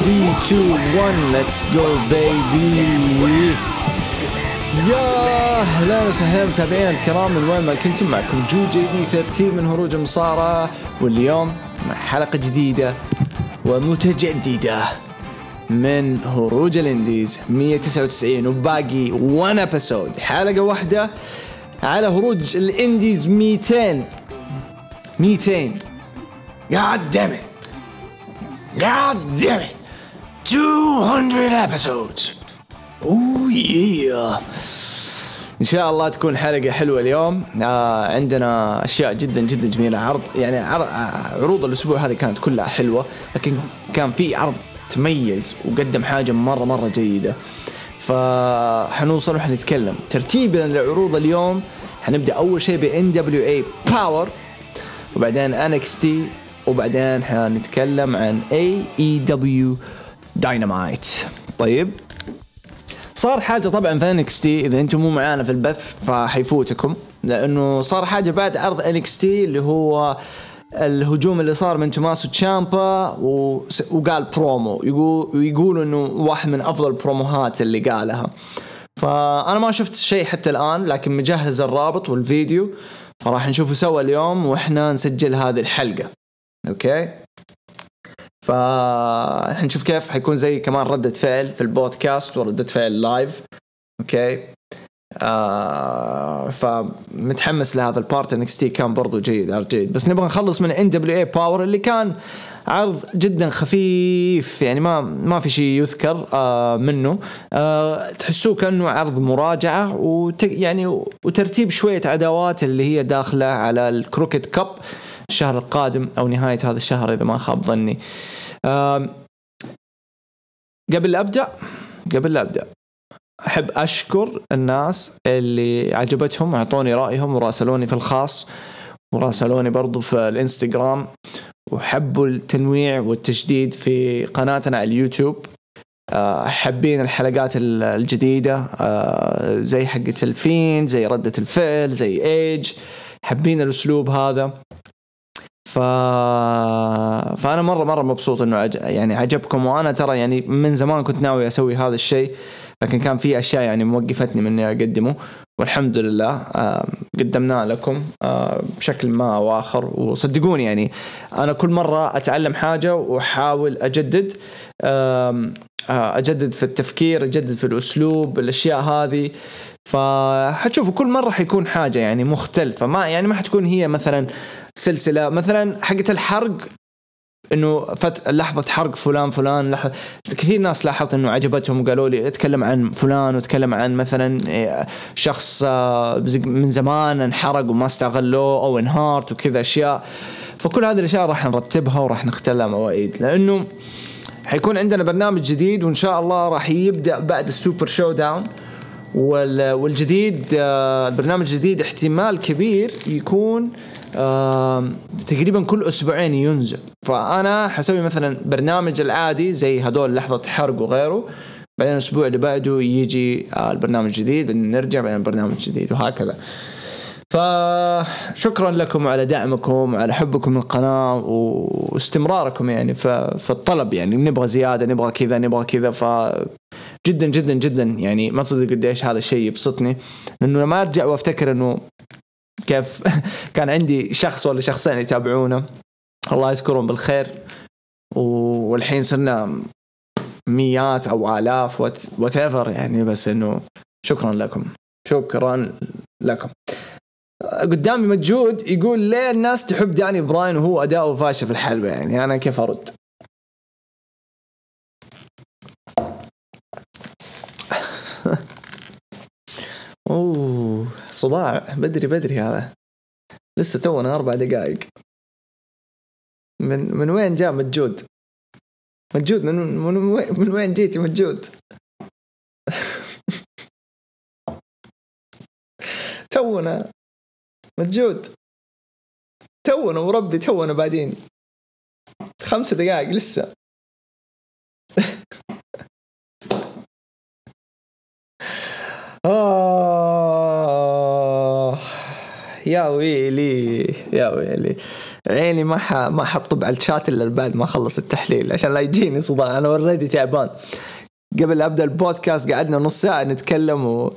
5 4 3 2 1 let's go baby. يا أهلا وسهلا متابعينا الكرام من وين ما كنتم. معكم جو جي دي 13 من هروج المصارعة واليوم مع حلقة جديدة ومتجددة من هروج الإنديز 199 وباقي 1 episode حلقة واحدة على هروج الإنديز 200 200 God damn it. God damn it. 200 episodes. اوه yeah. إن شاء الله تكون حلقة حلوة اليوم. آه عندنا أشياء جدا جدا جميلة. عرض يعني عرض عروض الأسبوع هذه كانت كلها حلوة لكن كان في عرض تميز وقدم حاجة مرة مرة جيدة. فحنوصل وحنتكلم. ترتيبنا لعروض اليوم حنبدأ أول شيء ب NWA Power وبعدين NXT وبعدين حنتكلم عن AEW Dynamite طيب. صار حاجة طبعا في NXT إذا أنتم مو معانا في البث فحيفوتكم. لأنه صار حاجة بعد عرض NXT اللي هو الهجوم اللي صار من توماسو تشامبا وقال برومو يقول يقولوا إنه واحد من أفضل البروموهات اللي قالها. فأنا ما شفت شيء حتى الآن لكن مجهز الرابط والفيديو فراح نشوفه سوا اليوم وإحنا نسجل هذه الحلقة. أوكي؟ فنشوف كيف حيكون زي كمان ردة فعل في البودكاست وردة فعل live أوكي آه فمتحمس لهذا. البارت NXT كان برضو جيد عرض جيد. بس نبغى نخلص من NWA Powerrr اللي كان عرض جدا خفيف. يعني ما ما في شيء يذكر آه منه. آه تحسوه كأنه عرض مراجعة وت يعني وترتيب شوية عداوات اللي هي داخلة على الكروكت كاب الشهر القادم أو نهاية هذا الشهر إذا ما خاب ظني. قبل أبدأ قبل أبدأ أحب أشكر الناس اللي عجبتهم أعطوني رأيهم وراسلوني في الخاص وراسلوني برضو في الإنستغرام. وحبوا التنويع والتجديد في قناتنا على اليوتيوب. آه، حابين الحلقات الجديدة آه، زي حقة الفين زي ردة الفعل زي إيج. حابين الأسلوب هذا. ف... فأنا مره مرة مبسوط إنه عج... يعني عجبكم وأنا ترى يعني من زمان كنت ناوي أسوي هذا الشيء لكن كان في أشياء يعني موقفتني من إني أقدمه والحمد لله قدمناه لكم بشكل ما أو آخر. وصدقوني يعني أنا كل مرة أتعلم حاجة وأحاول أجدد أجدد في التفكير أجدد في الأسلوب الأشياء هذه. فحتشوفوا كل مرة حيكون حاجة يعني مختلفة. ما يعني ما حتكون هي مثلا سلسلة. مثلا حقه الحرق إنه فت لحظة حرق فلان فلان لحظة. كثير ناس لاحظت إنه عجبتهم وقالوا لي أتكلم عن فلان وتكلم عن مثلا شخص من زمان انحرق وما استغلوه أو انهارت وكذا أشياء. فكل هذه الأشياء راح نرتبها وراح نختار مواعيد. لأنه حيكون عندنا برنامج جديد وإن شاء الله راح يبدأ بعد السوبر شو داون. والجديد آه، البرنامج الجديد احتمال كبير يكون تقريبا كل أسبوعين ينزل. فأنا حسوي مثلا برنامج العادي زي هدول لحظة حرق وغيره. بعدين الأسبوع اللي بعده يجي آه، البرنامج الجديد بعدين نرجع بعدين برنامج جديد وهكذا. فشكرا لكم على دعمكم وعلى حبكم للقناة واستمراركم يعني في الطلب يعني نبغى زيادة نبغى كذا نبغى كذا ف جدا جدا جدا يعني ما تصدق قديش هذا الشيء يبسطني. لأنه لما أرجع وأفتكر إنه كيف كان عندي شخص ولا شخصين يتابعونا الله يذكرهم بالخير. والحين صرنا مئات أو آلاف whatever يعني بس إنه شكرا لكم. شكرا لكم. قدامي مجود يقول ليه الناس تحب داني براين وهو أداؤه فاشل في الحلبة؟ يعني أنا كيف أرد؟ أوه صداع. بدري بدري هذا. لسه تونا أربع دقائق. من من وين جاء مجود؟ مجود من من وين من وين جيتي مجود؟ تونا مجود. تونا وربي تونا بعدين. خمسة دقائق لسه. آه. يا ويلي يا ويلي. عيني ما ح... ما حطب على الشات إلا بعد ما اخلص التحليل عشان لا يجيني صداع. أنا اوريدي تعبان. قبل أبدأ البودكاست قعدنا نص ساعة نتكلم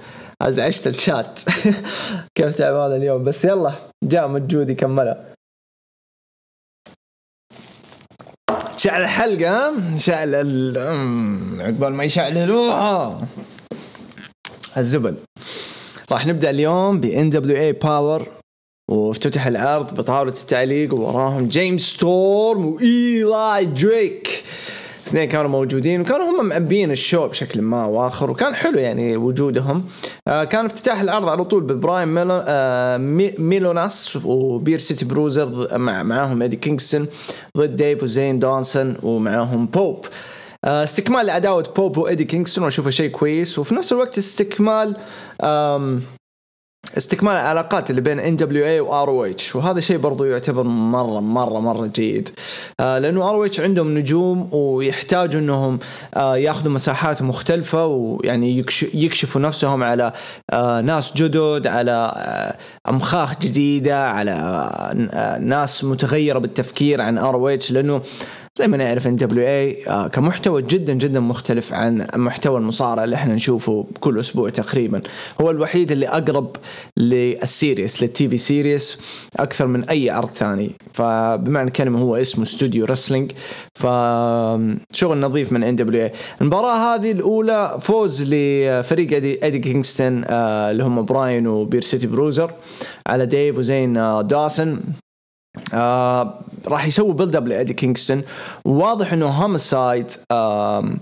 وازعجت الشات. كيف تعبان اليوم؟ بس يلا جاء مجودي كملها شعل الحلقة شعل ال عقبال ما يشعللوها الزبل. راح نبدأ اليوم ب NWA Powerrr وافتتح العرض بطاولة التعليق ووراهم جيمس ستورم وإيلاي دريك. اثنين كانوا موجودين وكانوا هم معبين ال show بشكل ما وآخر وكان حلو يعني وجودهم. آه كان افتتاح العرض على طول ببراين ميلو آه ميلوناس و Pure City Bruiser مع معاهم إيدي كينغستون ضد ديف وزين دونسون ومعاهم بوب. آه استكمال لعداوة بوب وإيدي كينغستون وأشوفه شيء كويس. وفي نفس الوقت استكمال استكمال العلاقات اللي بين ان دبليو اي وار أو اتش وهذا شيء برضو يعتبر مرة مرة مرة جيد. آه لأنه ROH عندهم نجوم ويحتاجوا إنهم آه ياخذوا مساحات مختلفة ويعني يكشفوا نفسهم على آه ناس جدد على آه أمخاخ جديدة على آه ناس متغيرة بالتفكير عن ROH لأنه زي ما نعرف NWA كمحتوى جدا جدا مختلف عن محتوى المصارعة اللي إحنا نشوفه كل أسبوع تقريبا. هو الوحيد اللي أقرب لل series لل TV series أكثر من أي عرض ثاني. فبمعنى الكلمة هو اسمه studio wrestling فشغل نظيف من NWA المباراة هذه الأولى فوز لفريق ايدي, أدي كينغستون آه، اللي هم براين و Pure City Bruiser على ديف وزين آه، داسن آه راح يسوي build up لايدي كينغستون. واضح إنه هومسايد آه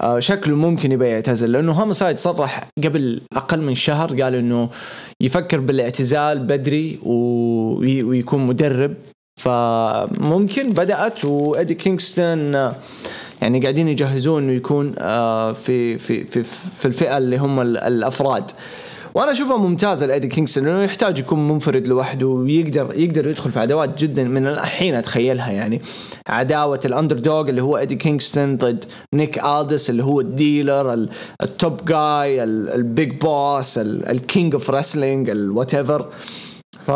آه شكله ممكن يبي يعتزل. لأنه هومسايد صرح قبل أقل من شهر قال إنه يفكر بالاعتزال بدري ويكون مدرب. فممكن بدأت وايدي كينغستون يعني قاعدين يجهزون إنه يكون آه في في في في الفئة اللي هم الأفراد. وأنا اشوفها ممتازه لأيدي كينغستون لأنه يحتاج يكون منفرد لوحده ويقدر يقدر يدخل في عداوات جدا من الحين أتخيلها يعني. عداوة ال underdog اللي هو أيدي كينغستون ضد نيك ألدس اللي هو الديلر ال top guy ال big boss ال king of wrestling ال whatever ف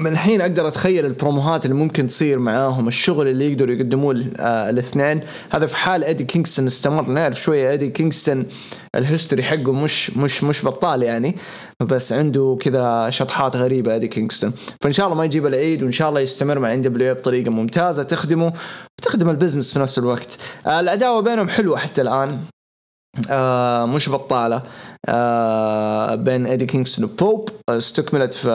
من الحين أقدر أتخيل ال promoهات اللي ممكن تصير معاهم الشغل اللي يقدروا يقدموه آه الاثنين. هذا في حال إيدي كينغستون استمر. نعرف شوية إيدي كينغستون ال history حقه مش مش مش بطال يعني بس عنده كذا شطحات غريبة إيدي كينغستون. فإن شاء الله ما يجيب العيد وإن شاء الله يستمر مع NW بطريقة ممتازة تخدمه وتخدم ال business في نفس الوقت. آه العداوه بينهم حلوة حتى الآن. آه مش بطالة. آه بين إيدي كينغستون وبوب استكملت في,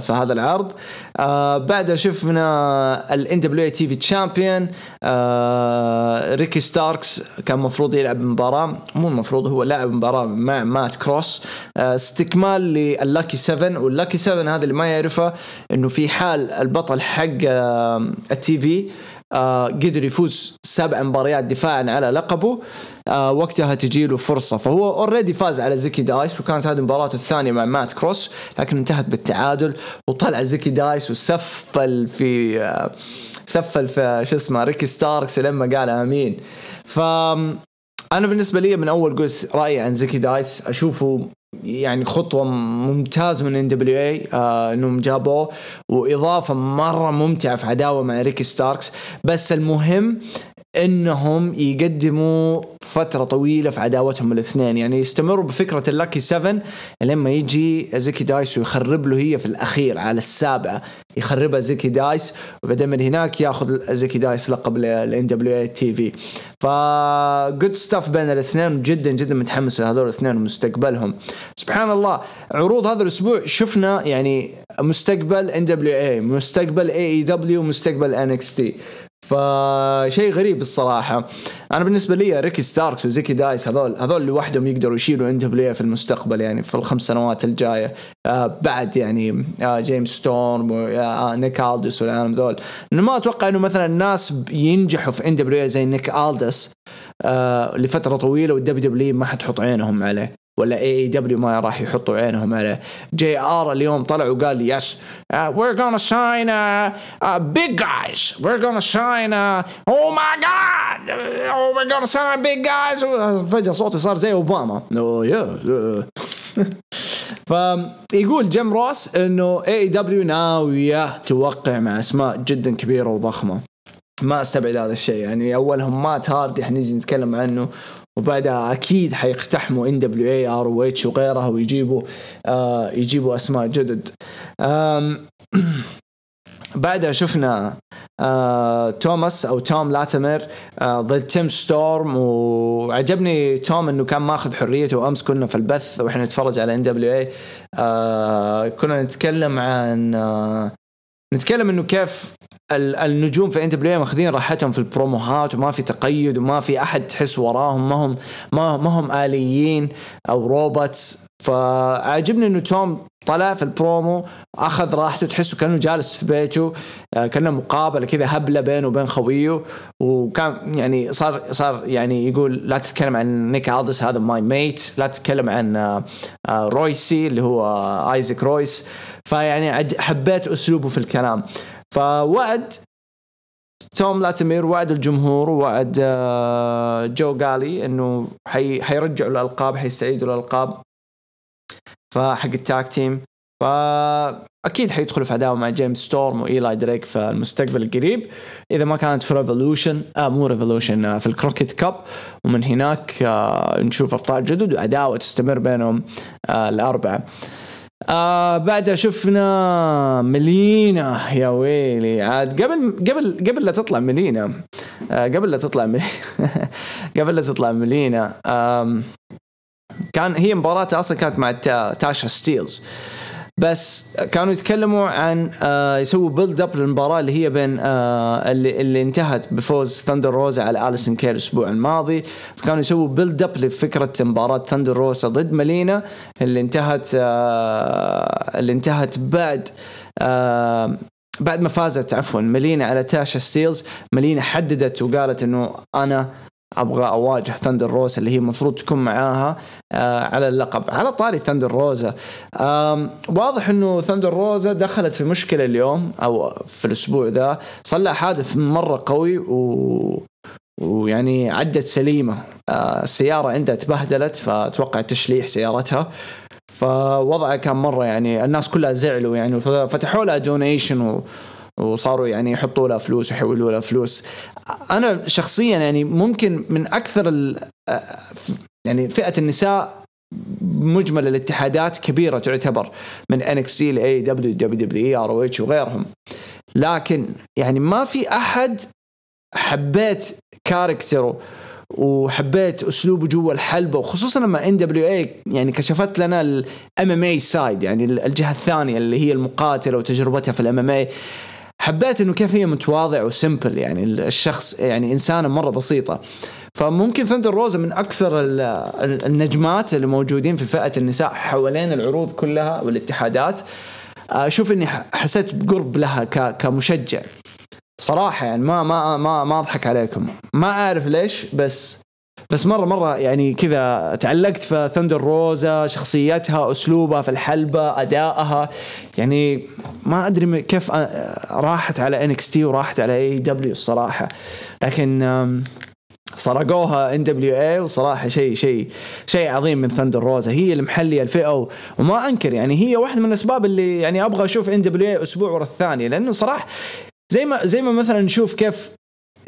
في هذا العرض. آه بعدها شفنا ال NW TV champion ريكي ستاركس كان المفروض يلعب مباراة مو المفروض هو لعب مباراة مع مات كروس. آه استكمال لل lucky 7 وال lucky 7 هذا اللي ما يعرفه إنه في حال البطل حق آه ال TV آه قدر يفوز سبع مباريات دفاعا على لقبه آه وقتها تجي له فرصة. فهو already فاز على زيكي دايس وكانت هذه مباراته الثانية مع مات كروس لكن انتهت بالتعادل وطلع زيكي دايس وسفل في آه سفل في شو اسمه ريكي ستاركس لما قال آمين. ف أنا بالنسبة لي من أول قلت رأيي عن زيكي دايس أشوفه يعني خطوة ممتازة من NWA إنهم جابوه وإضافة مرة ممتعة في عداوة مع ريكي ستاركس. بس المهم إنهم يقدموا فترة طويلة في عداوتهم الاثنين. يعني يستمروا بفكرة ال lucky 7 لما يجي زيكي دايس ويخرب له هي في الأخير على السابعة. يخربها زيكي دايس وبعدين من هناك ياخذ زيكي دايس لقب ال NWA TV ف good stuff بين الاثنين جدا جدا متحمس لهذول الاثنين ومستقبلهم. سبحان الله عروض هذا الأسبوع شفنا يعني مستقبل NWA مستقبل AEW مستقبل NXT فشيء غريب الصراحة. أنا بالنسبة لي ريكي ستاركس وزيكي دايس هذول هذول لوحدهم يقدروا يشيلوا NW في المستقبل يعني في الخمس سنوات الجاية. آه بعد يعني آه جيمس ستورم ونيك آه ألدس والعالم ذول. ما أتوقع إنه مثلا الناس ينجحوا في NW زي نيك ألدس آه لفترة طويلة وال WW ما حتحط عينهم عليه. ولا AEW ما راح يحطوا عينهم عليه JR اليوم طلع وقال yes we're gonna uh, uh, big guys. We're gonna sign uh, oh my god oh we're gonna sign big guys. فجأة صوتي صار زي أوباما. Yeah. فيقول جيم روس إنه AEW ناويه توقع مع أسماء جدا كبيرة وضخمة. ما أستبعد هذا الشيء. يعني أولهم مات هاردي حنيجي نتكلم عنه. وبعدها أكيد حيقتحموا إن دبليو اي آر أو إتش وغيرها ويجيبوا آه يجيبوا أسماء جدد. بعدها شفنا آه توماس أو توم لاتمر آه ضد تيم ستورم وعجبني توم إنه كان ماخذ حريته امس كنا في البث وإحنا نتفرج على NWA كنا نتكلم عن آه نتكلم إنه كيف النجوم في NWA ماخذين راحتهم في ال promoهات وما في تقيد وما في أحد تحس وراهم ما هم ما, ما هم آليين أو robots فعجبني إنه توم طلع في البرومو أخذ راحته تحسه كأنه جالس في بيته آه، كأنه مقابلة كذا هبلة بينه وبين خويه. وكان يعني صار صار يعني يقول لا تتكلم عن نيك الدس هذا my mate لا تتكلم عن آه، آه، رويسي اللي هو ايزك رويس. فيعني حبيت أسلوبه في الكلام. فوعد توم لاتمير وعد الجمهور ووعد جو قالي إنه حي حيرجعوا الألقاب حيستعيدوا الألقاب فحق ال tag team فأكيد حيدخلوا في عداوة مع جيمس ستورم وإيلاي دريك في المستقبل القريب. إذا ما كانت في Revolution آه مو Revolution آه في ال Crockett Cup. ومن هناك آه نشوف أبطال جدد وعداوة تستمر بينهم آه الأربعة. آه بعدها شفنا ملينا يا ويلي. عاد قبل قبل قبل لا تطلع ملينا آه قبل لا تطلع ملينا قبل لا تطلع ملينا آه كان هي مباراتها أصلا كانت مع تاشا ستيلز. بس كانوا يتكلموا عن آه يسووا build up للمباراة اللي هي بين آه اللي, اللي انتهت بفوز ثاندر روزا على اليسن كير الأسبوع الماضي. فكانوا يسووا build up لفكرة مباراة ثاندر روزا ضد مالينا اللي انتهت آه اللي انتهت بعد بعد ما فازت عفوا مالينا على تاشا ستيلز مالينا حددت وقالت إنه أنا أبغى أواجه ثندر روزا اللي هي المفروض تكون معاها آه على اللقب على طاري ثندر روزا واضح إنه ثندر روزا دخلت في مشكلة اليوم أو في الأسبوع ذا. صار لها حادث مرة قوي و ويعني عدت سليمة. آه السيارة عندها تبهدلت فأتوقع تشليح سيارتها. فوضعها كان مرة يعني الناس كلها زعلوا يعني فتحوا لها donation وصاروا يعني يحطوا لها فلوس ويحولوا لها فلوس. أنا شخصيا يعني ممكن من أكثر يعني فئة النساء مجمل الاتحادات كبيرة تعتبر من ان إكس سي لاي دبليو دبليو دبليو ار أو اتش وغيرهم. لكن يعني ما في أحد حبيت character ه وحبيت أسلوبه جوا الحلبة وخصوصا لما NWA يعني كشفت لنا ال MMA side يعني الجهة الثانية اللي هي المقاتلة وتجربتها في ال MMA حبيت إنه كيف هي متواضع وسمبل يعني الشخص يعني إنسانة مرة بسيطة. فممكن ثندر روزا من أكثر النجمات اللي موجودين في فئة النساء حوالين العروض كلها والاتحادات أشوف إني حسيت بقرب لها كمشجع. صراحة يعني ما ما ما ما أضحك عليكم. ما أعرف ليش بس بس مره مرة يعني كذا تعلقت في ثندر روزا شخصيتها أسلوبها في الحلبة أدائها. يعني ما أدري كيف راحت على NXT وراحت على AEW الصراحة. لكن سرقوها NWA وصراحة شيء شيء شيء عظيم من ثندر روزا هي اللي محلية الفئة وما أنكر يعني هي واحدة من الأسباب اللي يعني أبغى أشوف NWA أسبوع ورا الثاني لأنه صراحة زي ما زي ما مثلا نشوف كيف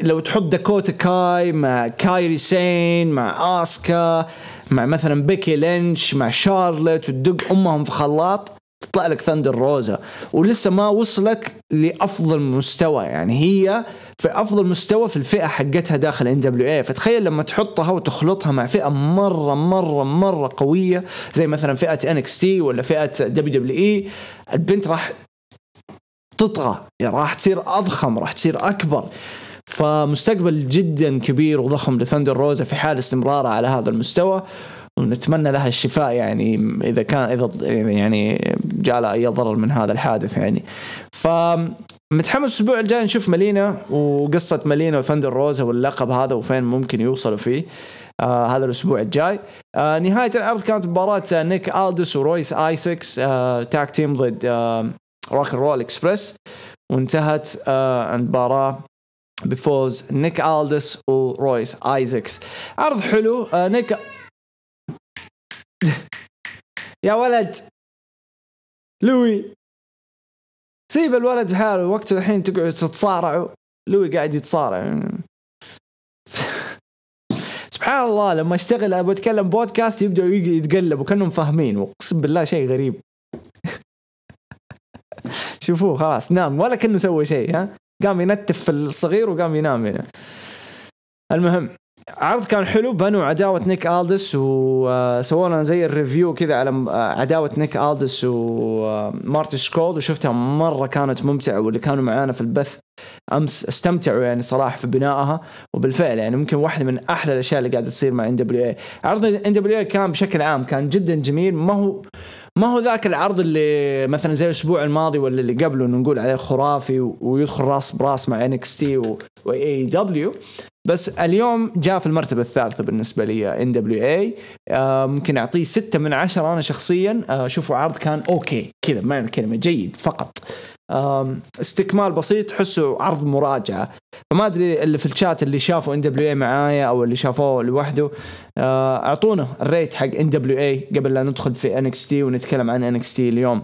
لو تحط داكوتا كاي مع كايري سين مع آسكا مع مثلا بيكي لينش مع شارلت وتدق أمهم في خلاط تطلع لك ثندر روزا. ولسه ما وصلت لأفضل مستوى. يعني هي في أفضل مستوى في الفئة حقتها داخل NWA فتخيل لما تحطها وتخلطها مع فئة مرة مرة مرة قوية زي مثلا فئة NXT ولا فئة WWE البنت راح تطغى يعني راح تصير أضخم راح تصير أكبر. فمستقبل جدا كبير وضخم لثندر روزا في حال استمرارها على هذا المستوى. ونتمنى لها الشفاء يعني إذا كان إذا يعني جاء لها أي ضرر من هذا الحادث يعني. ف متحمس الأسبوع الجاي نشوف مالينا وقصة مالينا وثندر روزا واللقب هذا وفين ممكن يوصلوا فيه آه هذا الأسبوع الجاي. آه نهاية العرض كانت مباراة نيك الدوس ورويس آيسكس آه tag team ضد آه Rock Roll Express وانتهت آه المباراة بفوز نيك الدس ورويس ايزكس عرض حلو آه نيك يا ولد. لوي. سيب الولد بحاله وقته الحين تقعد تتصارعوا لوي قاعد يتصارع. سبحان الله لما أشتغل أبغى أتكلم بودكاست يبدأوا يتقلبوا كأنهم فاهمين. واقسم بالله شيء غريب. شوفوه خلاص نام ولا كأنه سوى شيء ها. قام ينتف في الصغير وقام ينام هنا المهم عرض كان حلو بنوا عداوة نيك ألدس وسووا لنا زي ال review كذا على عداوة نيك ألدس ومارتي سكرل وشفتها مرة كانت ممتعة واللي كانوا معانا في البث أمس استمتعوا يعني صراحة في بنائها. وبالفعل يعني ممكن واحدة من أحلى الأشياء اللي قاعدة تصير مع NWA عرض NWA كان بشكل عام كان جدا جميل. ما هو ما هو ذاك العرض اللي مثلا زي الأسبوع الماضي ولا اللي قبله نقول عليه خرافي ويدخل راس براس مع NXT واي دبليو بس اليوم جاء في المرتبة الثالثة بالنسبة لي NWA ممكن أعطيه ستة من عشرة أنا شخصيا. اشوفه آه، عرض كان okay. كذا معنى الكلمة جيد فقط. استكمال بسيط تحسه عرض مراجعة. فما أدري اللي في الشات اللي شافوا NWA معايا أو اللي شافوه لوحده آه، أعطونا ال rate حق NWA قبل لا ندخل في NXT ونتكلم عن NXT اليوم.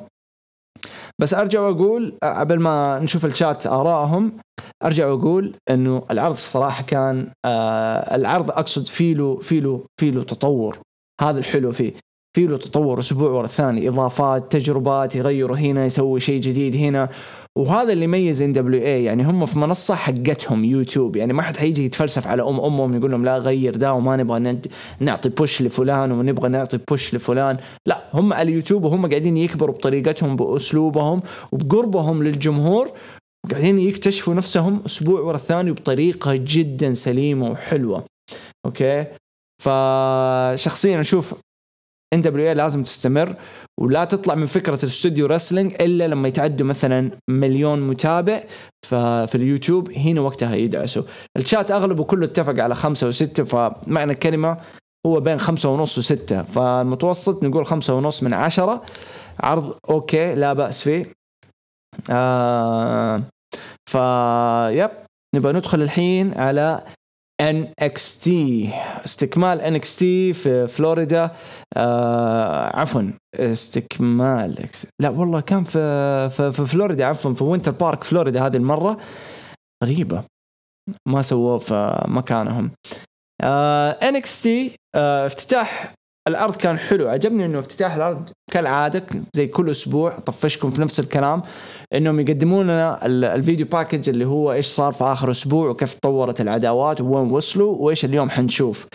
بس أرجع وأقول آه، قبل ما نشوف الشات آرائهم أرجع وأقول إنه العرض صراحة كان آه العرض أقصد في له في له في له تطور. هذا الحلو فيه. في له تطور أسبوع ورا الثاني. إضافات تجربات يغيروا هنا يسوي شيء جديد هنا. وهذا اللي يميز NWA يعني هم في منصة حقتهم يوتيوب. يعني ما حد حيجي يتفلسف على أم أمهم يقول لهم لا غير ده وما نبغى نعطي push لفلان ونبغى نعطي push لفلان. لا هم على اليوتيوب وهم قاعدين يكبروا بطريقتهم بأسلوبهم وبقربهم للجمهور. قاعدين يكتشفوا نفسهم أسبوع ورا الثاني بطريقة جدا سليمة وحلوة. okay؟ فشخصيا أشوف NW لازم تستمر ولا تطلع من فكرة ال studio wrestling إلا لما يتعدوا مثلا مليون متابع في اليوتيوب. هنا وقتها يدعسوا الشات أغلبه كله اتفق على خمسة وستة فمعنى الكلمة هو بين خمسة ونص وستة. فالمتوسط نقول خمسة ونص من عشرة. عرض okay لا بأس فيه. آه ف yep. نبغى ندخل الحين على NXT استكمال NXT في فلوريدا. آه عفوا استكمال لا والله كان في في, في فلوريدا عفوا في وينتر بارك فلوريدا هذه المرة. غريبة. ما سووه في مكانهم. آه NXT آه افتتاح العرض كان حلو عجبني إنه افتتاح العرض كالعادة زي كل أسبوع طفشكم في نفس الكلام إنهم يقدمون لنا الفيديو باكج اللي هو إيش صار في آخر أسبوع وكيف تطورت العداوات وين وصلوا وإيش اليوم حنشوف.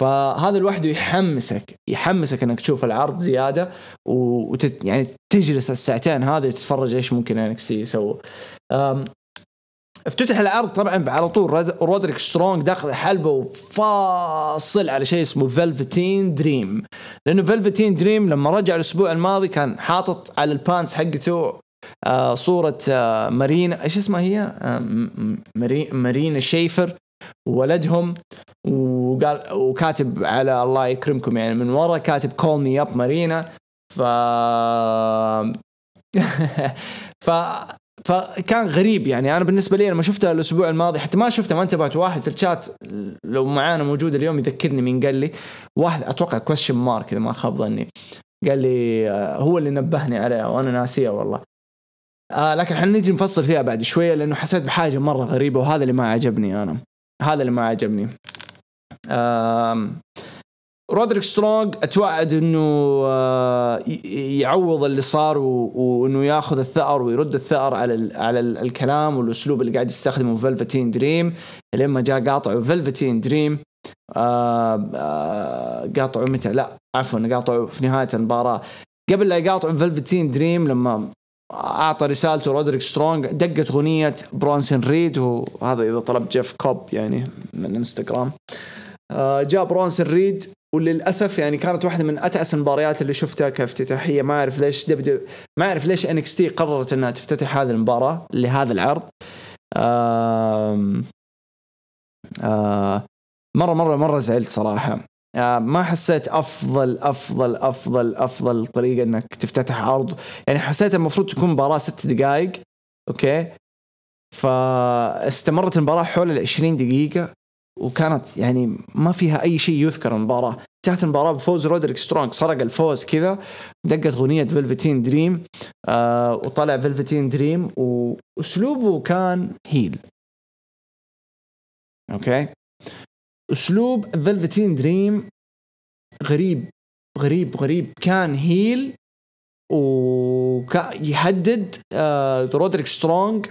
فهذا لوحده يحمسك يحمسك إنك تشوف العرض زيادة وتت يعني تجلس الساعتين هذه وتتفرج إيش ممكن إنك يسووا افتتح العرض طبعا على طول. رودريك سترونج داخل حلبة وفاصل على شيء اسمه فيلفتين دريم. لأنه فيلفتين دريم لما رجع الأسبوع الماضي كان حاطط على ال pants حقته آه صورة آه مارينا. إيش اسمها هي؟ آه مارينا شيفر وولدهم. وقال وكاتب على الله يكرمكم يعني من ورا كاتب call me up مارينا. ف ف فكان غريب يعني. أنا بالنسبة لي لما شفتها الأسبوع الماضي حتى ما شفتها ما انتبهت. واحد في الشات لو معانا موجود اليوم يذكرني مين قال لي واحد أتوقع Question Mark إذا ما خاب ظني. قال لي آه، هو اللي نبهني عليها وأنا ناسيه والله. آه لكن حنجي نفصل فيها بعد شوية لأنه حسيت بحاجة مرة غريبة وهذا اللي ما عجبني أنا. هذا اللي ما عجبني. آه رودريك سترونج اتوعد إنه آه، يعوض اللي صار وإنه ياخذ الثأر ويرد الثأر على على الكلام والأسلوب اللي قاعد يستخدمه في فلفتين دريم لما جاء قاطعه فلفتين دريم آه، آه، قاطعه متى؟ لا عفوا قاطعه في نهاية المباراة. قبل لا يقاطعوا فلفتين دريم لما أعطى رسالته رودريك سترونج دقت أغنية برونسون ريد وهذا إذا طلب جيف كوب يعني من انستغرام جاء برونسون ريد وللأسف يعني كانت واحدة من اتعس المباريات اللي شفتها كافتتاحية. ما أعرف ليش دبليو ما أعرف ليش NXT قررت إنها تفتتح هذه المباراة لهذا العرض. آم آم مره مره مرة زعلت صراحة. ما حسيت افضل افضل افضل أفضل طريقة إنك تفتتح عرض. يعني حسيت المفروض تكون مباراة ست دقائق okay؟ فاستمرت المباراة حول ال 20 دقيقة. وكانت يعني ما فيها أي شيء يذكر المباراة. انتهت المباراة بفوز رودريك سترونج سرق الفوز كذا دقت أغنية فيلفتين دريم آه وطلع فيلفتين دريم وأسلوبه كان heel okay؟ أسلوب فيلفتين دريم غريب غريب غريب. كان heel ويهدد آه رودريك سترونج